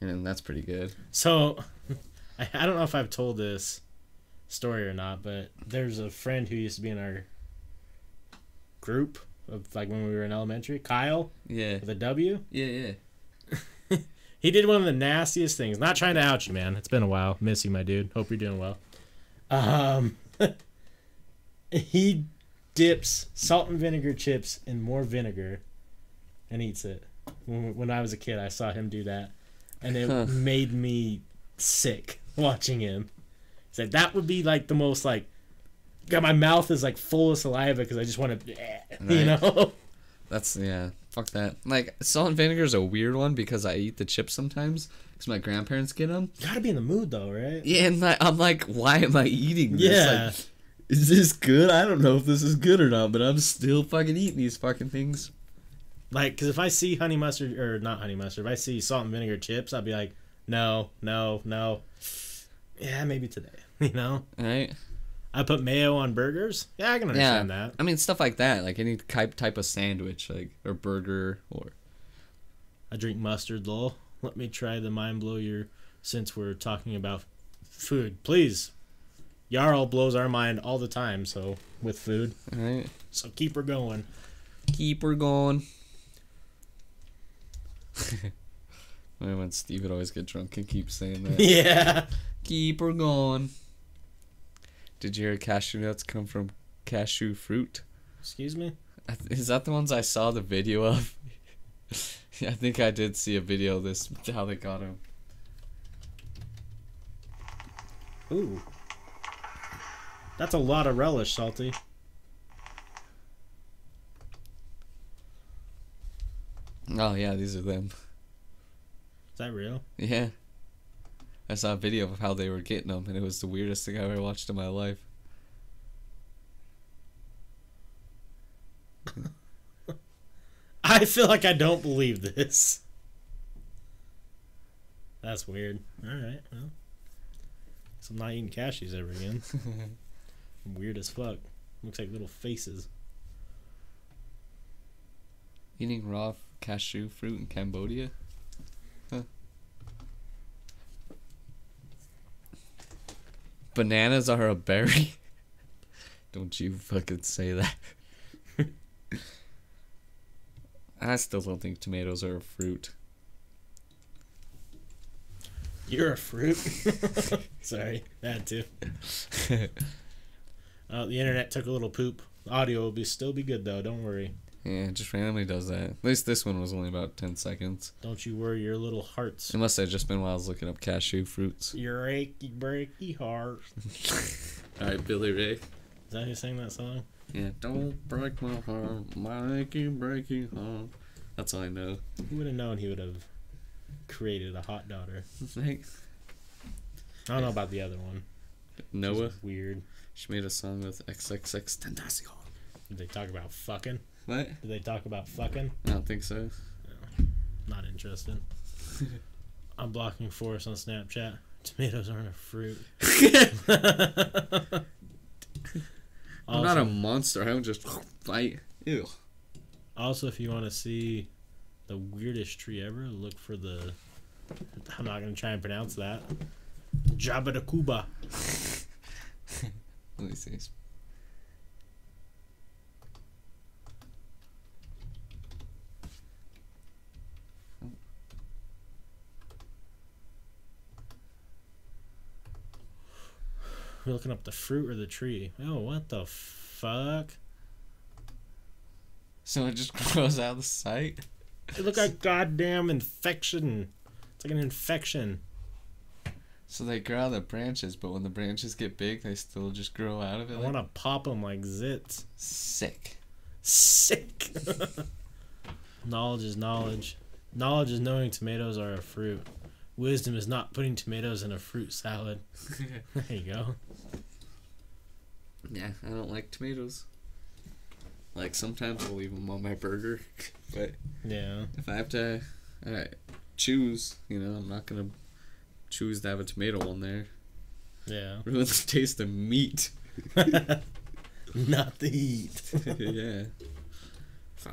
And then that's pretty good. So, [laughs] I, I don't know if I've told this story or not, but there's a friend who used to be in our group of like when we were in elementary. Kyle Yeah. with a W. Yeah, yeah. [laughs] He did one of the nastiest things. Not trying to out you, man. It's been a while. Miss you, my dude. Hope you're doing well. Um, [laughs] he dips salt and vinegar chips in more vinegar and eats it. When, when I was a kid, I saw him do that, and it Huh. made me sick watching him. He said that would be like the most like. God, my mouth is like full of saliva because I just want to, eh, [laughs] you Right. know. That's yeah. Fuck that. Like salt and vinegar is a weird one because I eat the chips sometimes because my grandparents get them. Gotta be in the mood though, right? Yeah, and I, I'm like, why am I eating this? Yeah. Like, is this good? I don't know if this is good or not, but I'm still fucking eating these fucking things. Like, because if I see honey mustard or not honey mustard, if I see salt and vinegar chips, I'd be like, no, no, no. Yeah, maybe today. [laughs] You know, Right? I put mayo on burgers. Yeah, I can understand that. I mean, stuff like that. Like any type type of sandwich, like or burger, or I drink mustard, lol. Let me try the mind blow your. Since we're talking about food, please. Jarl blows our mind all the time. So with food, right? so keep her going. Keep her going. [laughs] Remember when Steve would always get drunk and keep saying that? [laughs] yeah. keep her going. Did you hear cashew nuts come from cashew fruit? Excuse me. Is that the ones I saw the video of? [laughs] I think I did see a video of this, how they got them. Ooh. That's a lot of relish, salty. Oh, yeah, these are them. Is that real? Yeah. I saw a video of how they were getting them, and it was the weirdest thing I ever watched in my life. [laughs] I feel like I don't believe this. That's weird. All right. Well, so I'm not eating cashews ever again. [laughs] weird as fuck. Looks like little faces. Eating raw cashew fruit in Cambodia? Huh. Bananas are a berry? [laughs] Don't you fucking say that. [laughs] I still don't think tomatoes are a fruit. You're a fruit. [laughs] Sorry, had to. Uh, the internet took a little poop. Audio will be still be good though. Don't worry. yeah, it just randomly does that. At least this one was only about 10 seconds. Don't you worry your little hearts. It must have just been while I was looking up cashew fruits. Your achy breaky heart. [laughs] Alright, Billy Ray. Is that who sang that song? Yeah, don't break my heart, my achy breaky heart. That's all I know. Who would have known he would have created a hot daughter? [laughs] Thanks. I don't know about the other one. Noah, weird. She made a song with XXXTentacion. Did they talk about fucking? What? Did they talk about fucking? I don't think so. Not interested. [laughs] I'm blocking Forrest on Snapchat. [laughs] Tomatoes aren't a fruit. [laughs] I'm not a monster. I don't just fight. Ew. Also, if you want to see the weirdest tree ever, look for the. I'm not gonna try and pronounce that. Jabuticaba. Let me see. We're looking up the fruit or the tree. Oh, what the fuck? So it just [laughs] grows out of the sight. It look like goddamn infection. It's like an infection. So they grow out of the branches, but when the branches get big, they still just grow out of it. I like- want to pop them like zits. Sick. Sick. [laughs] knowledge is knowledge. Knowledge is knowing tomatoes are a fruit. Wisdom is not putting tomatoes in a fruit salad. [laughs] There you go. Yeah, I don't like tomatoes. Like sometimes I'll leave them on my burger, [laughs] but Yeah. if I have to uh, choose, you know, I'm not gonna choose to have a tomato on there. Yeah. [laughs] Ruin the taste of meat. [laughs] not the eat. [laughs] yeah. Fuck.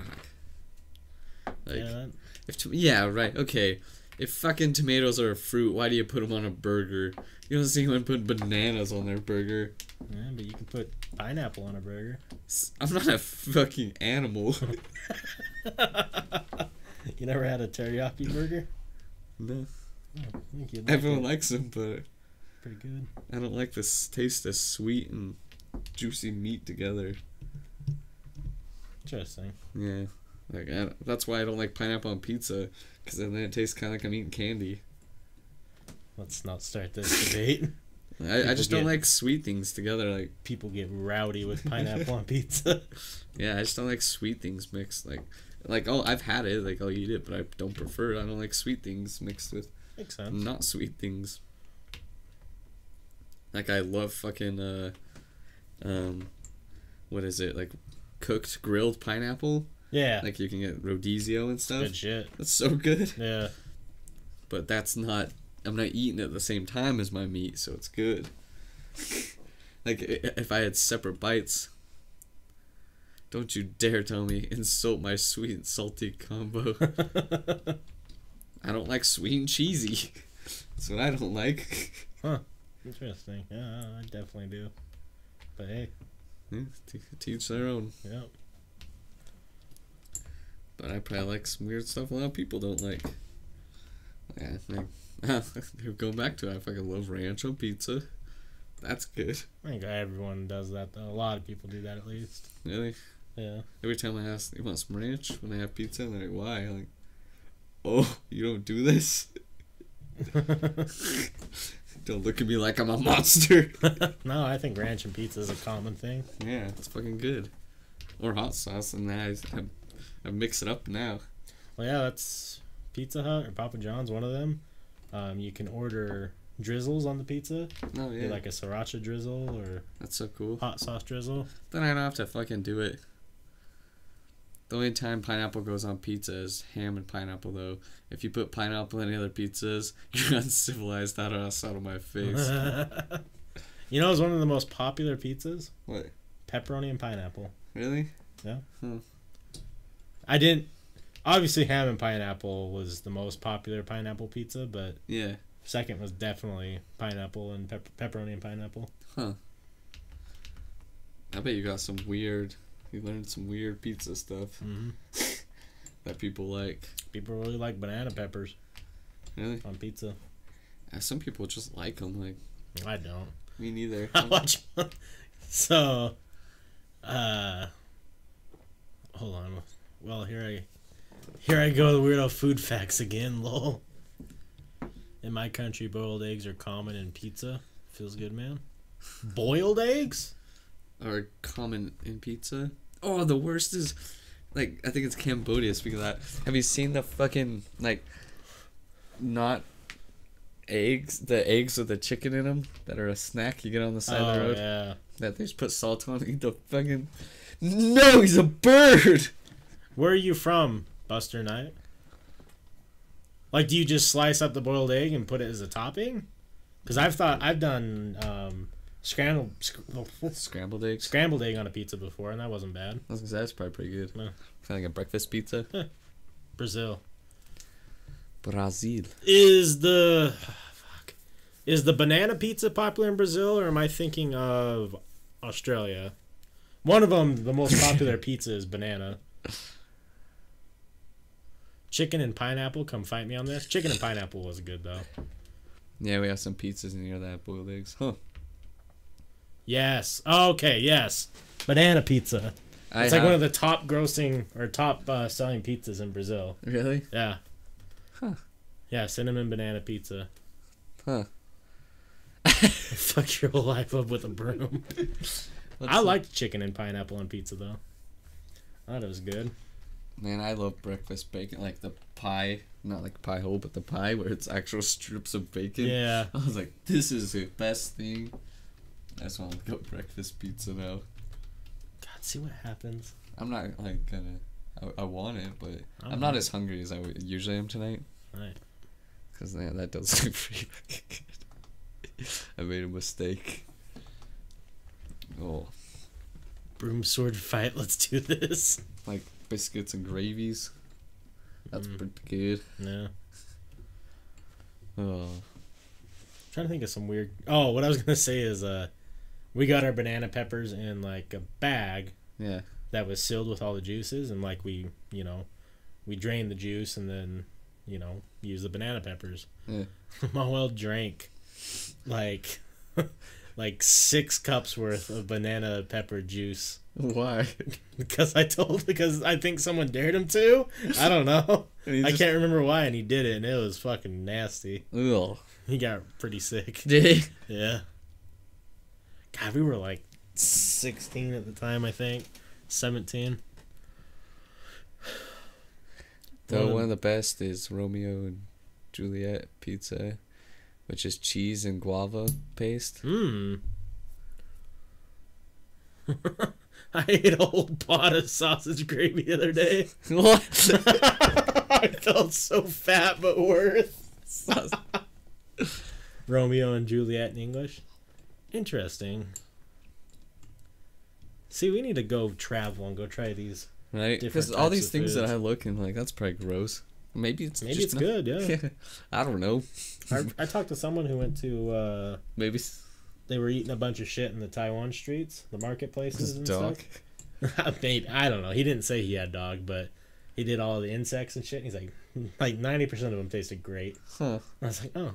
Like yeah, that- if to- yeah right okay if fucking tomatoes are a fruit, why do you put them on a burger? You don't see anyone put bananas on their burger. Yeah, but you can put pineapple on a burger. I'm not a fucking animal. you never had a teriyaki burger? no, I think you'd like everyone it. likes them, but Pretty good. I don't like this taste of sweet and juicy meat together. Interesting. Yeah, like I, that's why I don't like pineapple on pizza, because then it tastes kind of like I'm eating candy. Let's not start this debate. [laughs] I, I just don't like sweet things together. Like People get rowdy with [laughs] pineapple on pizza. [laughs] yeah, I just don't like sweet things mixed. Like like oh I've had it, like I'll eat it, but I don't prefer it. I don't like sweet things mixed with Makes sense. not sweet things. Like I love fucking uh, um, what is it like, cooked grilled pineapple? Yeah. Like you can get rodizio and stuff. good shit. That's so good. Yeah. But that's not. I'm not eating at the same time as my meat, so it's good. [laughs] like if I had separate bites. Don't you dare tell me insult my sweet and salty combo. [laughs] [laughs] I don't like sweet and cheesy. [laughs] That's what I don't like. [laughs] Huh. Interesting. Yeah, I definitely do. But hey, Yeah, to their own. yeah. But I probably like some weird stuff a lot of people don't like. Yeah, like, [laughs] uh, going back to it, I fucking love ranch on pizza. That's good. I think everyone does that though. A lot of people do that at least. Really? Yeah. Every time I ask, you want some ranch when I have pizza? And they're like, why? I'm like, oh, you don't do this? [laughs] Don't look at me like I'm a monster. [laughs] no, I think ranch and pizza is a common thing. yeah, it's fucking good. Or hot sauce, and I, I, I mix it up now. Well, yeah, that's Pizza Hut or Papa John's, one of them. Um, you can order drizzles on the pizza, Oh, yeah. like a sriracha drizzle or That's so cool. hot sauce drizzle. Then I don't have to fucking do it. The only time pineapple goes on pizza is ham and pineapple, though. If you put pineapple in any other pizzas, [laughs] you're uncivilized that ass out of my face. [laughs] you know, it's one of the most popular pizzas. what? Pepperoni and pineapple. Really? Yeah. I didn't. Obviously, ham and pineapple was the most popular pineapple pizza, but Yeah. second was definitely pineapple and pep- pepperoni and pineapple. Huh. I bet you got some weird. You learned some weird pizza stuff hmm [laughs] that people like. People really like banana peppers Really? on pizza. Uh, Some people just like them. Like I don't. me neither. [laughs] I watch. so, uh, hold on. Well, here I, here I go. The weirdo food facts again. [laughs] Lol. In my country, boiled eggs are common in pizza. Feels good, man. Boiled eggs? Are common in pizza. Oh, the worst is like I think it's Cambodia. Speaking of that, have you seen the fucking like not eggs? The eggs with the chicken in them that are a snack you get on the side of the Oh road yeah. that they just put salt on. Eat [laughs] the fucking. No, he's a bird. Where are you from, Buster Knight? Like, do you just slice up the boiled egg and put it as a topping? Because I've thought I've done um, scrambled sc- oh, Scrambled eggs. scrambled egg on a pizza before, and that wasn't bad. I was gonna say that's probably pretty good. No. Kind of like a breakfast pizza. Brazil Brazil. is the fuck is the banana pizza popular in Brazil, or am I thinking of Australia? One of them, the most popular [laughs] pizza is banana. Chicken and pineapple, come fight me on this. Chicken and pineapple was good though. Yeah, we have some pizzas near that boiled eggs. Huh. Yes. Okay. Yes. Banana pizza. I It's like have- one of the top grossing or top uh, selling pizzas in Brazil. really. Yeah. Huh. Yeah, cinnamon banana pizza. Huh. [laughs] Fuck your whole life up with a broom. I liked chicken and pineapple on pizza though. I thought it was good. Man, I love breakfast bacon, like the pie, not like pie hole, but the pie where it's actual strips of bacon. Yeah. I was like, this is the best thing. I just want to go breakfast pizza now. God, see what happens. I'm not like gonna. I, I want it, but I I'm not as hungry as I usually am tonight. Right. Cause yeah, that does [laughs] look pretty good. [laughs] I made a mistake. Oh, Broom sword fight. Let's do this. like biscuits and gravies. That's Mm. pretty good. Yeah. Oh. trying to think of some weird. Oh, what I was gonna say is, uh, we got our banana peppers in like a bag Yeah. that was sealed with all the juices, and like we, you know, we drained the juice and then, you know, use the banana peppers. Yeah. [laughs] Manuel drank like [laughs] like six cups worth of banana pepper juice Why? [laughs] because I told because I think someone dared him to. I don't know. I can't remember why, and he did it, and it was fucking nasty. Ugh. He got pretty sick. Did he? Yeah. God, we were like 16 at the time, I think. 17. Though One of one of the best is Romeo and Juliet pizza, which is cheese and guava paste. Mmm. [laughs] I ate a whole pot of sausage gravy the other day. [laughs] [laughs] what? I felt so fat but worth. Romeo and Juliet in English. Interesting. See, we need to go travel and go try these. right? Because all these things that. I look and like that's probably gross. Maybe it's Maybe just it's not- good, yeah. [laughs] I don't know. I, I talked to someone who went to. Uh, [laughs] Maybe they were eating a bunch of shit in the Taiwan streets, the marketplaces and dog. stuff. [laughs] Maybe I don't know. He didn't say he had dog, but he did all the insects and shit. And He's like, like ninety percent of them tasted great. Huh. I was like, oh.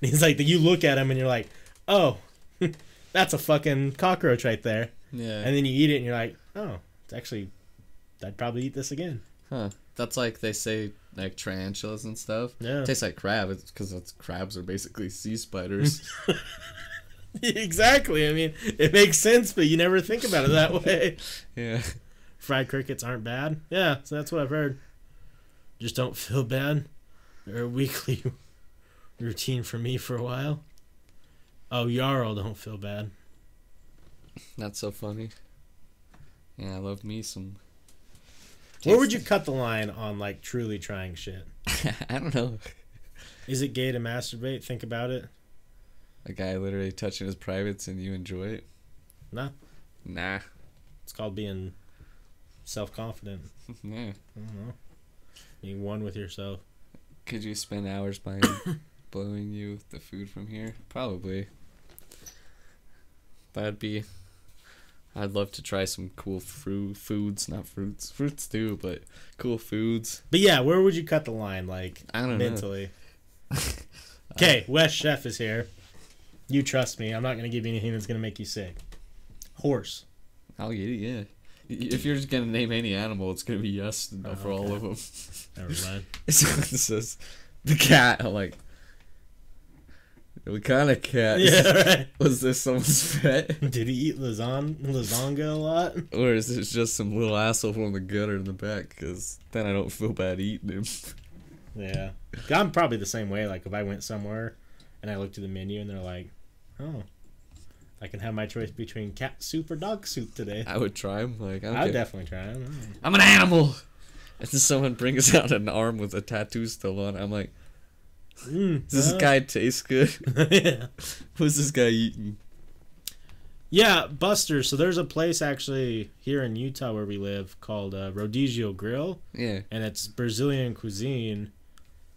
And he's like, you look at him and you're like, oh, [laughs] that's a fucking cockroach right there. Yeah. And then you eat it and you're like, oh, it's actually, I'd probably eat this again. Huh. That's like they say like tarantulas and stuff. Yeah. Tastes like crab. It's because crabs are basically sea spiders. [laughs] [laughs] exactly. I mean, it makes sense, but you never think about it that way. yeah. Fried crickets aren't bad. Yeah, so that's what I've heard. Just don't feel bad. They're a weekly routine for me for a while. Oh, Yarrow don't feel bad. That's so funny. Yeah, I love me some. Where would you cut the line on like truly trying shit? [laughs] I don't know. Is it gay to masturbate? Think about it. A guy literally touching his privates and you enjoy it? Nah. Nah. It's called being self confident. [laughs] yeah. I don't know. Being one with yourself. Could you spend hours buying, [coughs] blowing you the food from here? Probably. That'd be. I'd love to try some cool fruit foods, not fruits, fruits too, but cool foods. But yeah, where would you cut the line, like I don't mentally? [laughs] Okay, West Chef is here. You trust me. I'm not gonna give you anything that's gonna make you sick. Horse. I'll get it. Yeah. If you're just gonna name any animal, it's gonna be yes Oh, for all of them. Never mind. [laughs] it says the cat. I'm like, what kind of cat? yeah, [laughs] right. Was this someone's pet? [laughs] Did he eat lasagna, lasagna a lot? Or is this just some little asshole from the gutter in the back? Because then I don't feel bad eating him. Yeah. I'm probably the same way. Like if I went somewhere and I looked at the menu and they're like, "Oh, I can have my choice between cat soup or dog soup today." I would try them. Like, I care. definitely try them. I'm an animal! And then someone brings [laughs] out an arm with a tattoo still on. I'm like, Mm, does this uh, guy taste good? [laughs] [laughs] yeah. Who's this guy eating? Yeah, Buster. So there's a place actually here in Utah where we live called uh, Rodizio Grill, Yeah. and it's Brazilian cuisine.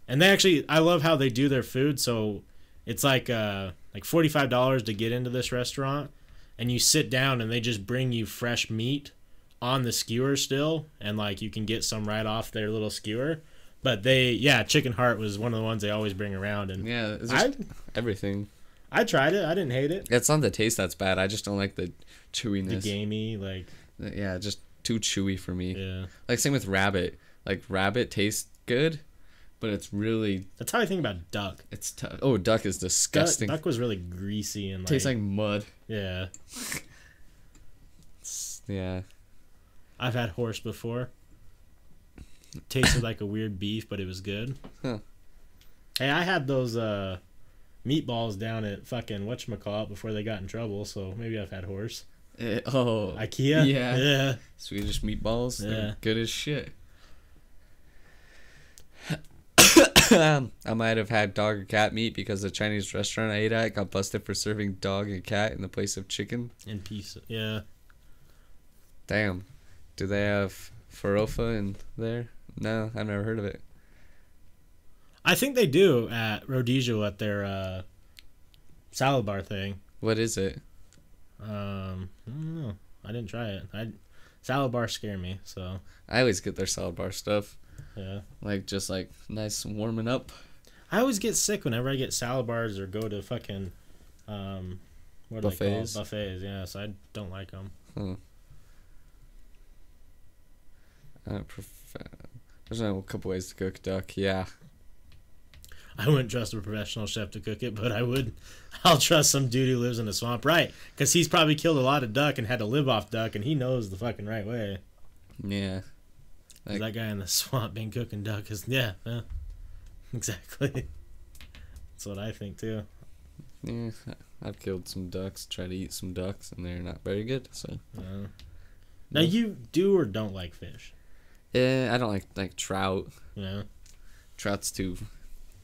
And they actually, I love how they do their food. So it's like uh like forty five dollars to get into this restaurant, and you sit down and they just bring you fresh meat on the skewer still, and like you can get some right off their little skewer. But they, yeah, chicken heart was one of the ones they always bring around, and Yeah, I everything. I tried it. I didn't hate it. It's not the taste that's bad. I just don't like the chewiness. The gamey, like uh, Yeah, just too chewy for me. yeah. Like same with rabbit. Like rabbit tastes good, but it's really That's how I think about duck. it's tough. Oh, duck is Duck, disgusting. duck was really greasy and like, Tastes like mud. yeah. [laughs] Yeah. I've had horse before. Tasted like a weird beef, but it was good. Huh. Hey, I had those uh, meatballs down at fucking whatchamacallit before they got in trouble, so maybe I've had horse. Eh, oh, IKEA? Yeah. Yeah. Swedish meatballs. Yeah. They're good as shit. [coughs] I might have had dog or cat meat because the Chinese restaurant I ate at got busted for serving dog and cat in the place of chicken. In piece. Yeah. Damn. Do they have farofa in there? No, I've never heard of it. I think they do at Rodizio at their uh, salad bar thing. What is it? Um, I don't know. I didn't try it. I salad bar scare me. So I always get their salad bar stuff. yeah, Like just like nice warming up. I always get sick whenever I get salad bars or go to fucking um, what Buffets? Buffets. Yeah, so I don't like them. Huh. I prefer. There's a couple ways to cook duck. Yeah. I wouldn't trust a professional chef to cook it, but I would. [laughs] I'll trust some dude who lives in a swamp, right? Because he's probably killed a lot of duck and had to live off duck, and he knows the fucking right way. Yeah. Like- that guy in the swamp been cooking duck is yeah, yeah, [laughs] exactly. That's what I think too. Yeah. I've killed some ducks, tried to eat some ducks, and they're not very good. So. Uh, now you do or don't like fish, Yeah, I don't like like trout. Yeah. Trout's too.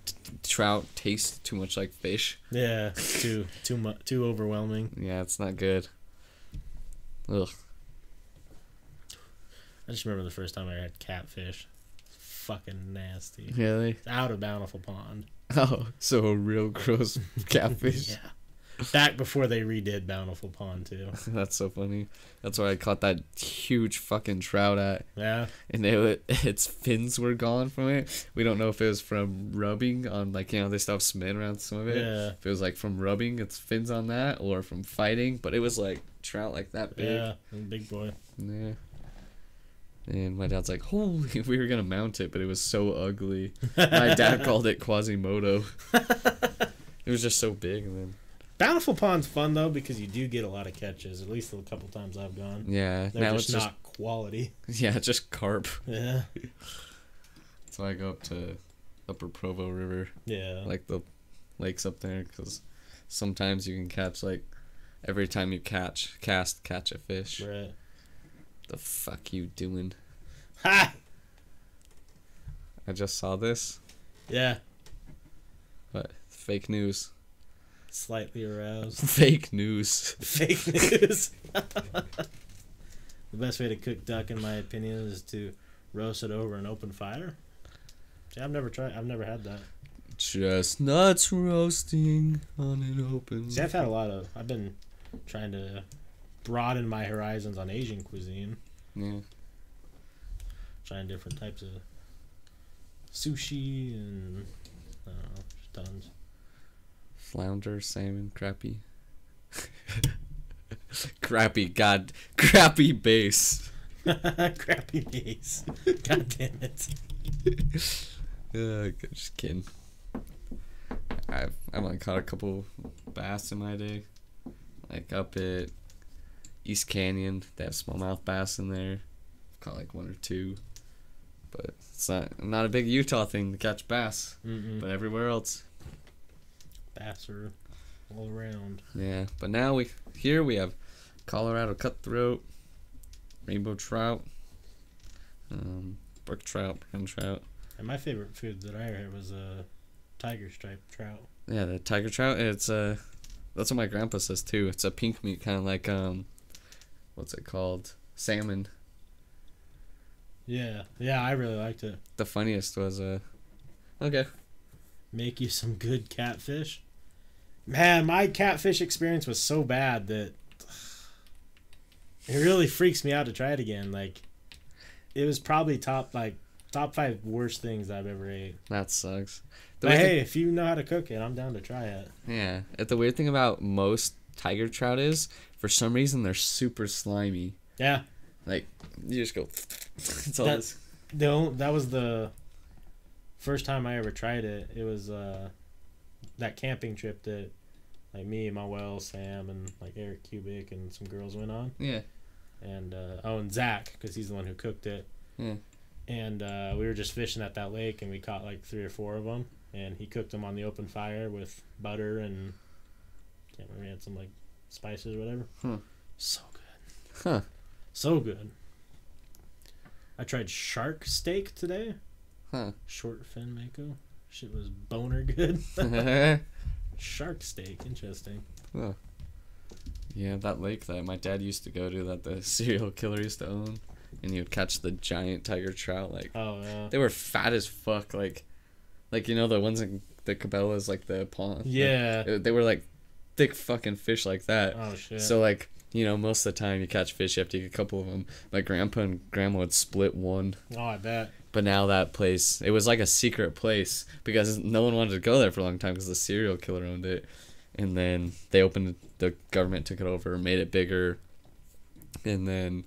t- Trout tastes too much like fish. Yeah, too too much too overwhelming. Yeah, it's not good. Ugh. I just remember the first time I had catfish. Fucking nasty. Really? Out of Bountiful Pond. [laughs] Oh, so a real gross [laughs] catfish. Yeah. Back before they redid Bountiful Pond too. [laughs] That's so funny. That's where I caught that huge fucking trout at, Yeah. and wa- [laughs] its fins were gone from it. We don't know if it was from rubbing on like you know they still have around some of it. Yeah. If it was like from rubbing its fins on that, or from fighting, but it was like trout like that big. Yeah. Big boy. Yeah. And my dad's like, holy, [laughs] we were gonna mount it, but it was so ugly. My dad called it Quasimodo. It was just so big, and then Bountiful Pond's fun though because you do get a lot of catches. At least a couple times I've gone. yeah, They're now just it's not quality. [laughs] yeah, just carp. Yeah. [laughs] So I go up to Upper Provo River, Yeah. like the lakes up there, because sometimes you can catch like every time you catch cast catch a fish. Right. The fuck you doing? Ha! I just saw this, Yeah. but fake news. Slightly aroused. [laughs] Fake news. Fake news. [laughs] the best way to cook duck, in my opinion, is to roast it over an open fire. See, I've never tried. I've never had that. Chestnuts roasting on an open. See, I've had a lot of. I've been trying to broaden my horizons on Asian cuisine, Yeah. trying different types of sushi and I don't know, tons. Flounder, salmon, crappie. [laughs] crappy, god, crappy base. [laughs] Crappy base. God damn it. [laughs] Uh, just kidding. I've I've only caught a couple bass in my day, like up at East Canyon. They have smallmouth bass in there. I've caught like one or two, but it's not not a big Utah thing to catch bass. Mm-mm. But everywhere else, Are all around. yeah. But now we here we have Colorado cutthroat, rainbow trout, um, brook trout, brown trout. And my favorite food that I had was a tiger stripe trout. Yeah, the tiger trout. It's uh that's what my grandpa says too. It's a pink meat, kind of like um, what's it called? Salmon. Yeah, yeah, I really liked it. The funniest was uh, okay. Make you some good catfish. Man, my catfish experience was so bad that it really freaks me out to try it again. Like, it was probably top like top five worst things I've ever ate. That sucks. The But hey, if you know how to cook it, I'm down to try it. yeah. The weird thing about most tiger trout is, for some reason, they're super slimy. Yeah, Like you just go. [laughs] it's all That- the that was the first time I ever tried it. It was uh, that camping trip that like me and my well Sam and like Eric Cubic and some girls went on. Yeah. and uh, oh, and Zach because he's the one who cooked it. Yeah. And uh, we were just fishing at that lake, and we caught like three or four of them. And he cooked them on the open fire with butter and can't remember he had some like spices or whatever. Hmm. So good, Huh. so good. I tried shark steak today. Huh. Short fin mako. Shit was boner good. [laughs] [laughs] shark steak, interesting. yeah, that lake that my dad used to go to, that the [laughs] serial killer used to own, and he would catch the giant tiger trout. Like Oh yeah. they were fat as fuck. Like Like you know the ones in the Cabela's, like the pond. Yeah. Like, they were like thick fucking fish like that. Oh shit. So like you know most of the time you catch fish, you have to get a couple of them. My grandpa and grandma would split one. oh, I bet. But now that place, it was like a secret place because no one wanted to go there for a long time because the serial killer owned it. And then they opened it, the government took it over, made it bigger. And then,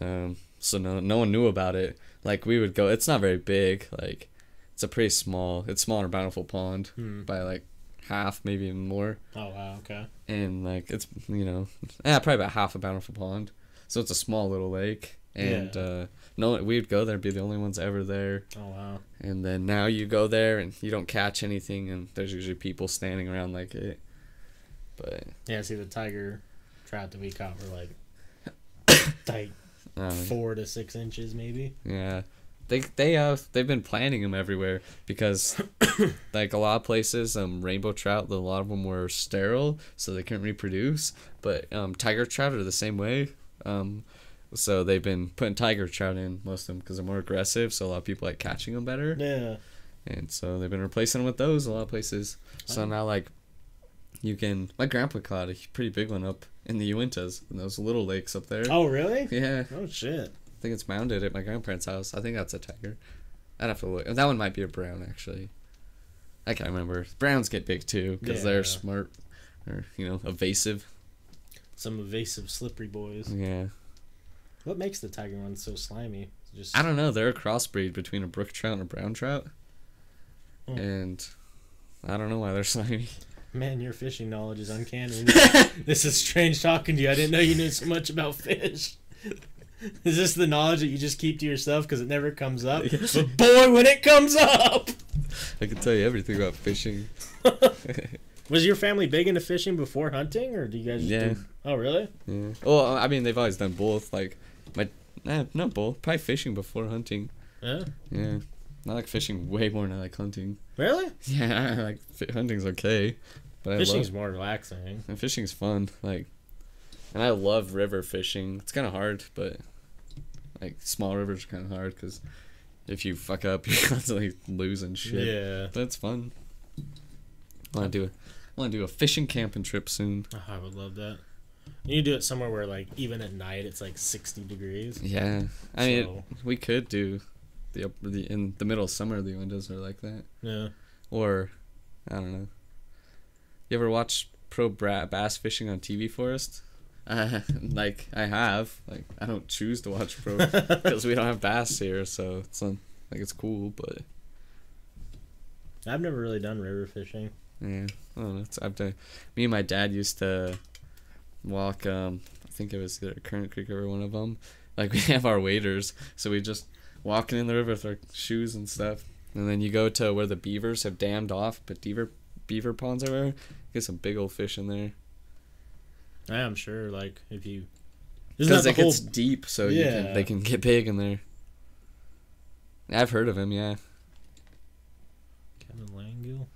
um, so no, no one knew about it. Like we would go, it's not very big. Like it's a pretty small, it's smaller than Bountiful Pond Hmm. by like half, maybe even more. Oh wow. Okay. And like it's, you know, yeah, probably about half a Bountiful Pond. So it's a small little lake. And, Yeah. uh, no, we'd go there, and be the only ones ever there. Oh wow. And then now you go there and you don't catch anything, and there's usually people standing around like it. But Yeah. See the tiger trout that we caught were like [coughs] tight um, four to six inches maybe. yeah, they they uh they've been planting them everywhere because [coughs] like a lot of places, um, rainbow trout, a lot of them were sterile, so they couldn't reproduce. But um, tiger trout are the same way. Um, so they've been putting tiger trout in most of them because they're more aggressive. So a lot of people like catching them better. Yeah. and so they've been replacing them with those a lot of places. So Oh. now like you can my grandpa caught a pretty big one up in the Uintas in those little lakes up there. Oh really? Yeah, Oh shit. I think it's mounded at my grandparents' house. I think that's a tiger. I'd have to look. That one might be a brown actually. I can't remember. Browns get big too because Yeah. they're smart or you know evasive. Some evasive, slippery boys. Yeah, What makes the tiger one so slimy? Just I don't know. They're a crossbreed between a brook trout and a brown trout, Hmm. and I don't know why they're [laughs] slimy. man, your fishing knowledge is uncanny. [laughs] [laughs] this is strange talking to you. I didn't know you knew so much about fish. Is this the knowledge that you just keep to yourself because it never comes up? But boy, when it comes up, I can tell you everything about fishing. was your family big into fishing before hunting, or do you guys? Yeah. Do... Oh, really? Yeah. Well, I mean, they've always done both. Like, my, nah, eh, not both. Probably fishing before hunting. Yeah. Yeah. I like fishing way more than I like hunting. Really? Yeah, [laughs] I like hunting's okay, but I Fishing's love more relaxing. Eh? and fishing's fun. Like, and I love river fishing. It's kind of hard, but like small rivers are kind of hard because if you fuck up, [laughs] you're constantly losing shit. Yeah. But it's fun. I want to do a, I want to do a fishing camping trip soon. Oh, I would love that. You need to do it somewhere where, like, even at night, it's like sixty degrees. Yeah, I mean, we could do the the in the middle of summer. The windows are like that, Yeah. or I don't know. You ever watch pro bra- bass fishing on TV, Forest? Uh, [laughs] like I have. Like I don't choose to watch pro [laughs] because we don't have bass here, so it's um, like it's cool, but I've never really done river fishing. yeah, I don't know. It's, I've done. Me and my dad used to walk. Um, I think it was either Currant Creek or one of them. Like [laughs] we have our waders, so we just walking in the river with our shoes and stuff. And then you go to where the beavers have dammed off, but beaver beaver ponds everywhere. Get some big old fish in there I am sure, like, if you. Because it whole. gets deep, so you can, Yeah. they can get big in there. I've heard of him, yeah. Kevin Langill?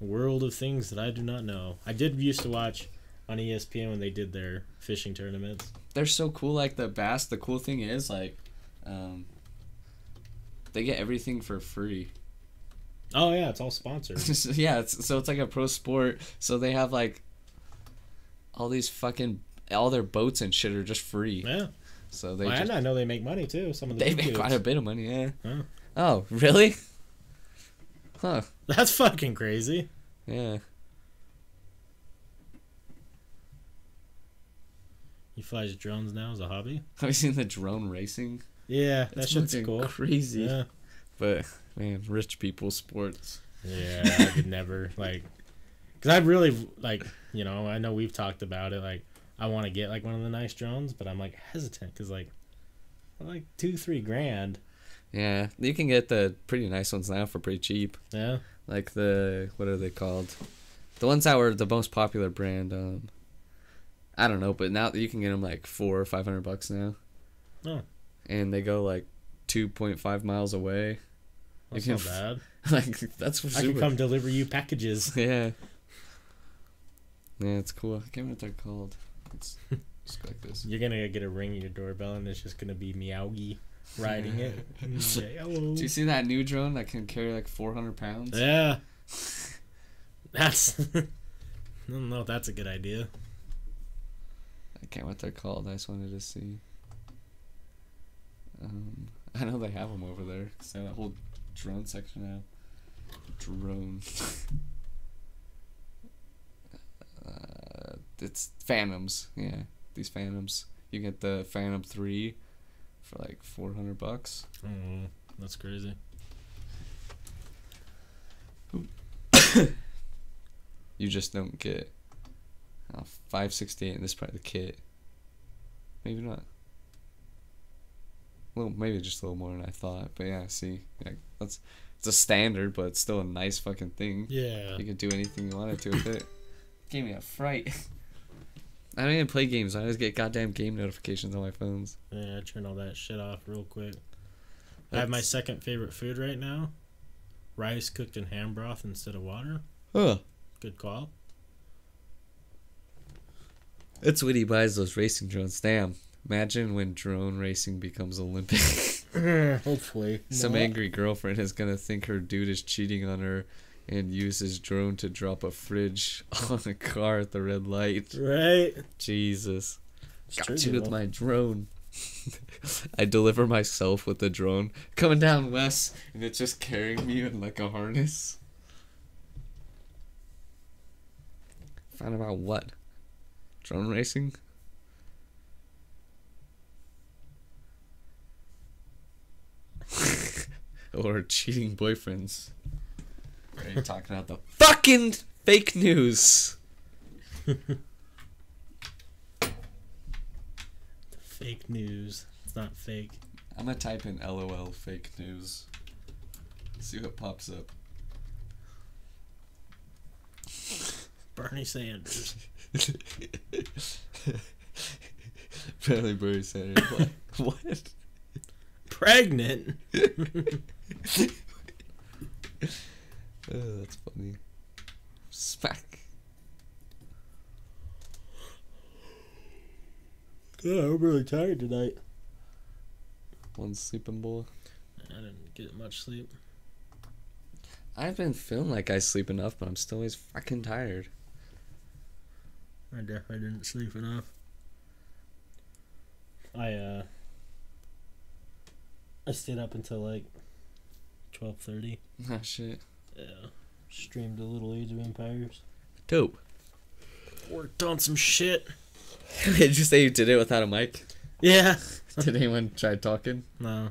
A world of things that I do not know. I did used to watch on ESPN when they did their fishing tournaments. They're so cool. Like the bass. The cool thing is like, um, they get everything for free. Oh, yeah, it's all sponsored. [laughs] yeah, it's, so it's like a pro sport. So they have like all these fucking all their boats and shit are just free. yeah. So they Well, just, and I know they make money, too. Some of the they make quite a bit of money. Yeah. Huh. Oh, really? Huh. [laughs] That's fucking crazy. Yeah. He flies drones now as a hobby. [laughs] Have you seen the drone racing? Yeah, that It's shit's cool. Crazy. Yeah. But man, rich people sports. Yeah, I could [laughs] never like, cause I really like, you know, I know we've talked about it. Like, I want to get like one of the nice drones, but I'm like hesitant because like, like two three grand. Yeah, you can get the pretty nice ones now for pretty cheap. Yeah, Like the what are they called? The ones that were the most popular brand. Um, I don't know, but now you can get them like four or five hundred bucks now. Oh. And they go like two point five miles away. that's You not bad. [laughs] like that's I can come deliver you packages. [laughs] Yeah. Yeah, it's cool. I can't remember what they're called. It's [laughs] just like this. You're gonna get a ring at your doorbell, and it's just gonna be Meowgie. riding it. Mm, like, "Hello." Do you oh. see that new drone that can carry like 400 pounds? Yeah. That's. I don't know if that's a good idea. I can't what they're called. I just wanted to see. Um, [laughs] I know they have them over there. 'cause they have that whole drone section now. Drone. [laughs] uh, it's Phantoms. Yeah, these Phantoms. You get the Phantom Three for like 400 bucks. Oh, that's crazy. [coughs] You just don't get uh, 568 in this part of the kit. Maybe not. Well, maybe just a little more than I thought. But yeah, see, yeah, that's it's a standard, but it's still a nice fucking thing. Yeah. You can do anything you wanted to with it. [laughs] Gave me a fright. [laughs] I don't even play games. I always get goddamn game notifications on my phones. Yeah, I turn all that shit off real quick. I have my second favorite food right now. Rice cooked in ham broth instead of water. Huh. Good call. That's when he buys those racing drones. Damn. Imagine when drone racing becomes Olympic. [laughs] [laughs] Hopefully. Some angry girlfriend is gonna think her dude is cheating on her and use his drone to drop a fridge [laughs] on a car at the red light. Right? Jesus. It's Got you with my drone. I deliver myself with the drone. Coming down west and it's just carrying me in like a harness. Find about what? Drone racing? [laughs] or cheating boyfriends. Are you talking about the fucking fake news? [laughs] Fake news. It's not fake. I'm gonna type in LOL fake news. See what pops up. [laughs] Bernie Sanders. [laughs] Apparently, Barry Sanders. What? what? Pregnant. [laughs] Oh, that's funny. Smack. Yeah, I'm really tired tonight. One sleeping boy. I didn't get much sleep. I've been feeling like I sleep enough, but I'm still always fucking tired. I definitely didn't sleep enough. I uh I stayed up until like twelve thirty. Ah, shit. Yeah. Streamed a little Age of Empires. Dope. Worked on some shit. [laughs] did you say you did it without a mic? Yeah. [laughs] Did anyone try talking? No.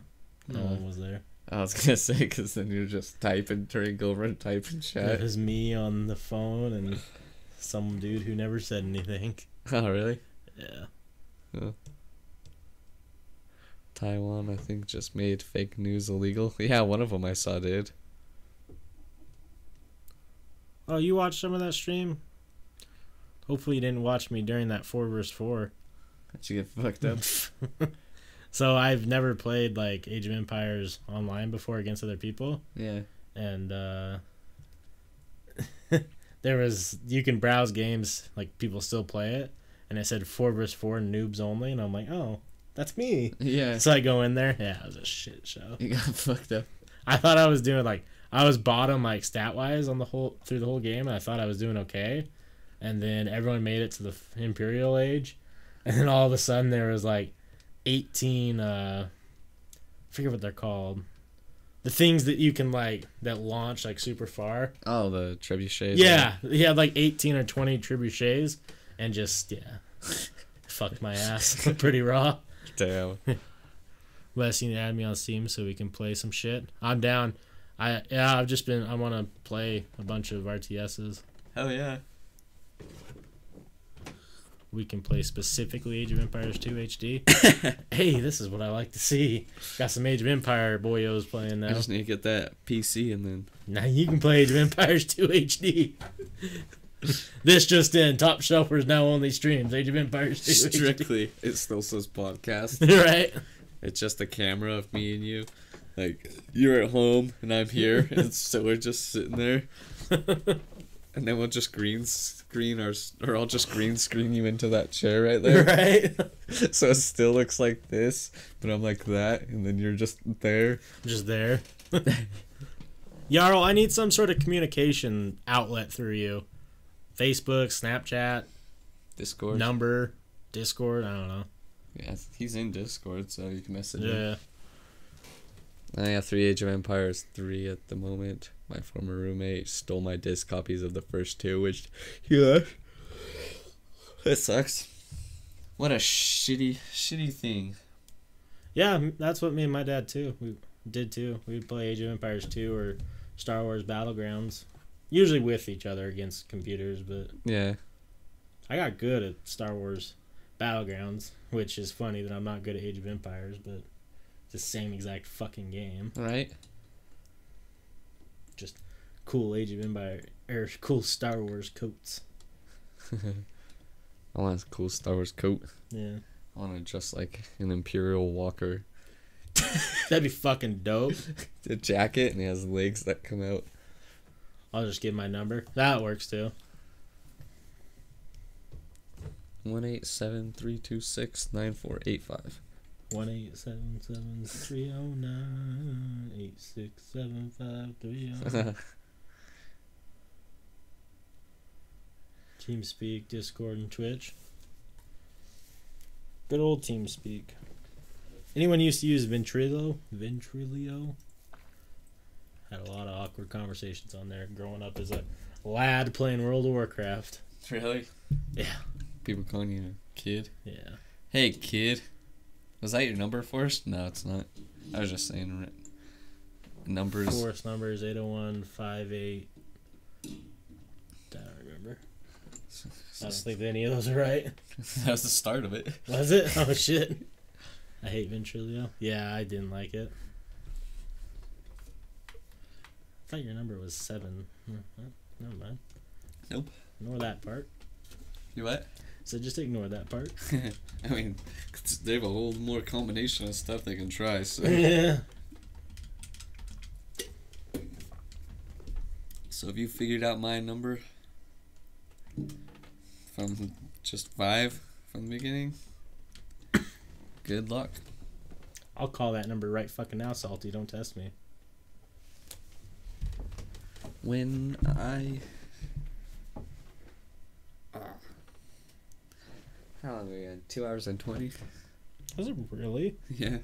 No Uh, one was there. I was gonna [laughs] say, because then you're just typing, turning over and typing It was me on the phone and some dude who never said anything. [laughs] Oh, really? Yeah. Taiwan, I think, just made fake news illegal. [laughs] Yeah, one of them I saw did. Oh, you watched some of that stream? Hopefully you didn't watch me during that four versus four. Did you get fucked up? [laughs] So I've never played like Age of Empires online before against other people. yeah. and uh there was you can browse games like people still play it and it said four versus four noobs only and i'm like oh that's me. Yeah. so i go in there. Yeah it was a shit show. [laughs] You got fucked up. i thought i was doing like i was bottom like stat wise on the whole through the whole game and i thought i was doing okay. And then everyone made it to the imperial age [laughs] and then all of a sudden there was like 18 uh I forget what they're called the things that you can like that launch like super far Oh, the trebuchets. yeah, he had like 18 or 20 trebuchets and just, yeah, [laughs] fucked my ass [laughs] pretty raw. Damn. Les, you need to add me on Steam so we can play some shit. I'm down. I Yeah, I've just been, I want to play a bunch of RTSs. Hell yeah. We can play specifically Age of Empires 2 HD. [laughs] hey, this is what I like to see. Got some Age of Empire boyos playing now. I just need to get that PC and then. Now you can play Age of Empires 2 HD. [laughs] this just in, Top Shelfers now only streams Age of Empires 2 HD. Strictly, it still says podcast. [laughs] right? It's just a camera of me and you. Like, you're at home and I'm here, and so we're just sitting there. And then we'll just green screen or or I'll just green screen you into that chair right [laughs] there. right? [laughs] so it still looks like this, but I'm like that, and then you're just there. Just there. [laughs] Jarl, I need some sort of communication outlet through you. Facebook, Snapchat, Discord. number, Discord, I don't know. Yeah, he's in Discord, so you can message him. Yeah. I have three Age of Empires three at the moment. My former roommate stole my disc copies of the first two, which yeah, it sucks. What a shitty, shitty thing. Yeah, that's what me and my dad too. We did too. We'd play Age of Empires 2 or Star Wars Battlegrounds. Usually with each other against computers, but Yeah, I got good at Star Wars Battlegrounds, which is funny that I'm not good at Age of Empires, but it's the same exact fucking game. right. Just cool Age of Empire or cool Star Wars coats. [laughs] I want a cool Star Wars coat. Yeah. I want to dress like an Imperial Walker. [laughs] That'd be fucking dope. [laughs] The jacket and he has legs that come out. I'll just give my number. That works too. One eight seven three two six nine four eight five. One eight seven seven three zero nine eight six seven five three zero. Oh. [laughs] TeamSpeak, Discord, and Twitch. Good old TeamSpeak. Anyone used to use Ventrilo? Ventrilo? Had a lot of awkward conversations on there growing up as a lad playing World of Warcraft. Really? Yeah. People calling you a kid. Yeah. Hey, kid. Was that your number first? No, it's not. I was just saying numbers. Forest numbers 801 58. Don't remember. I don't think any of those are right. [laughs] that was the start of it. Was it? [laughs] Oh shit. I hate Ventrilo. Yeah, I didn't like it. I thought your number was seven. Hmm, Never mind. Nope. Ignore that part. You what? So just ignore that part. [laughs] I mean, they have a whole more combination of stuff they can try. So, [laughs] yeah. so have you figured out my number from just five from the beginning? Good luck. I'll call that number right fucking now, Salty. Don't test me. When I. Ah. How long are we at? Two hours and twenty. Was it really? Yeah.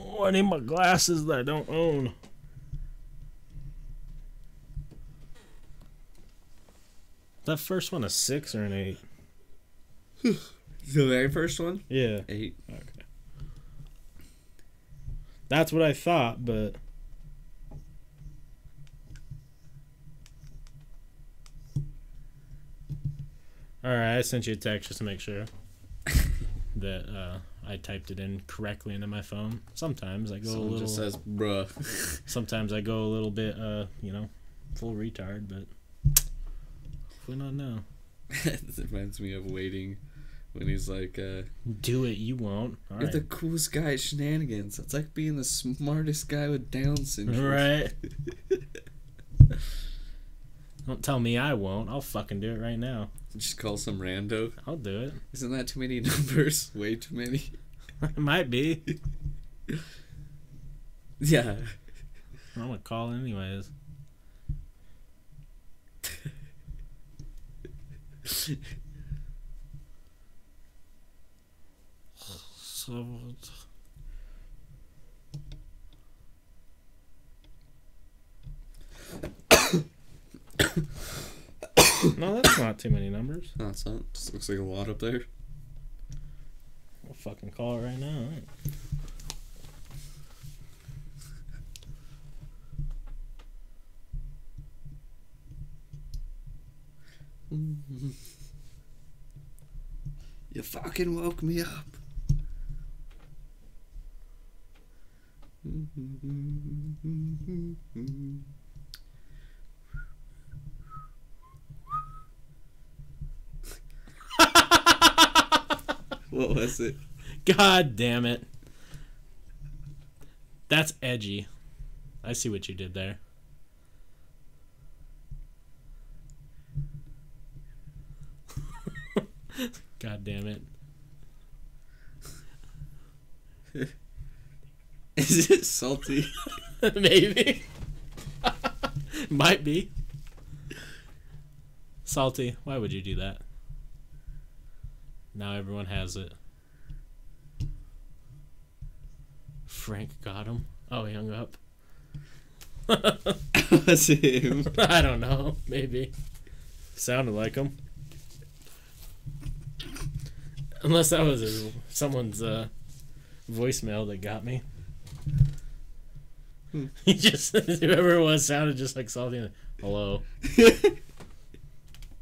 Oh, I need my glasses that I don't own. That first one a six or an eight? [laughs] The very first one. Yeah. Eight. Okay. That's what I thought, but All right, I sent you a text just to make sure [laughs] that uh, I typed it in correctly into my phone. Sometimes I go a little. just says, "Bruh." [laughs] sometimes I go a little bit, uh, you know, full retard, but we not know. [laughs] it reminds me of waiting when he's like, uh, Do it, you won't. All "You're right. the coolest guy at shenanigans." It's like being the smartest guy with Down syndrome. Right. Don't tell me I won't. I'll fucking do it right now. Just call some rando. I'll do it. Isn't that too many numbers? Way too many. it might be. Yeah. I'm gonna call anyways. so no, that's not too many numbers. [laughs] No, it's not. Just looks like a lot up there. I'll fucking call it right now. You fucking woke me up. [laughs] What was it? God damn it. That's edgy. I see what you did there. [laughs] God damn it. [laughs] Is it salty? [laughs] Maybe. Might be. Salty. Why would you do that? Now everyone has it. Frank got him. Oh, he hung up. [laughs] Was him? [laughs] I don't know. Maybe. Sounded like him. Unless that was his, someone's uh, voicemail that got me. Hmm. [laughs] He just whoever it was sounded just like something. Hello.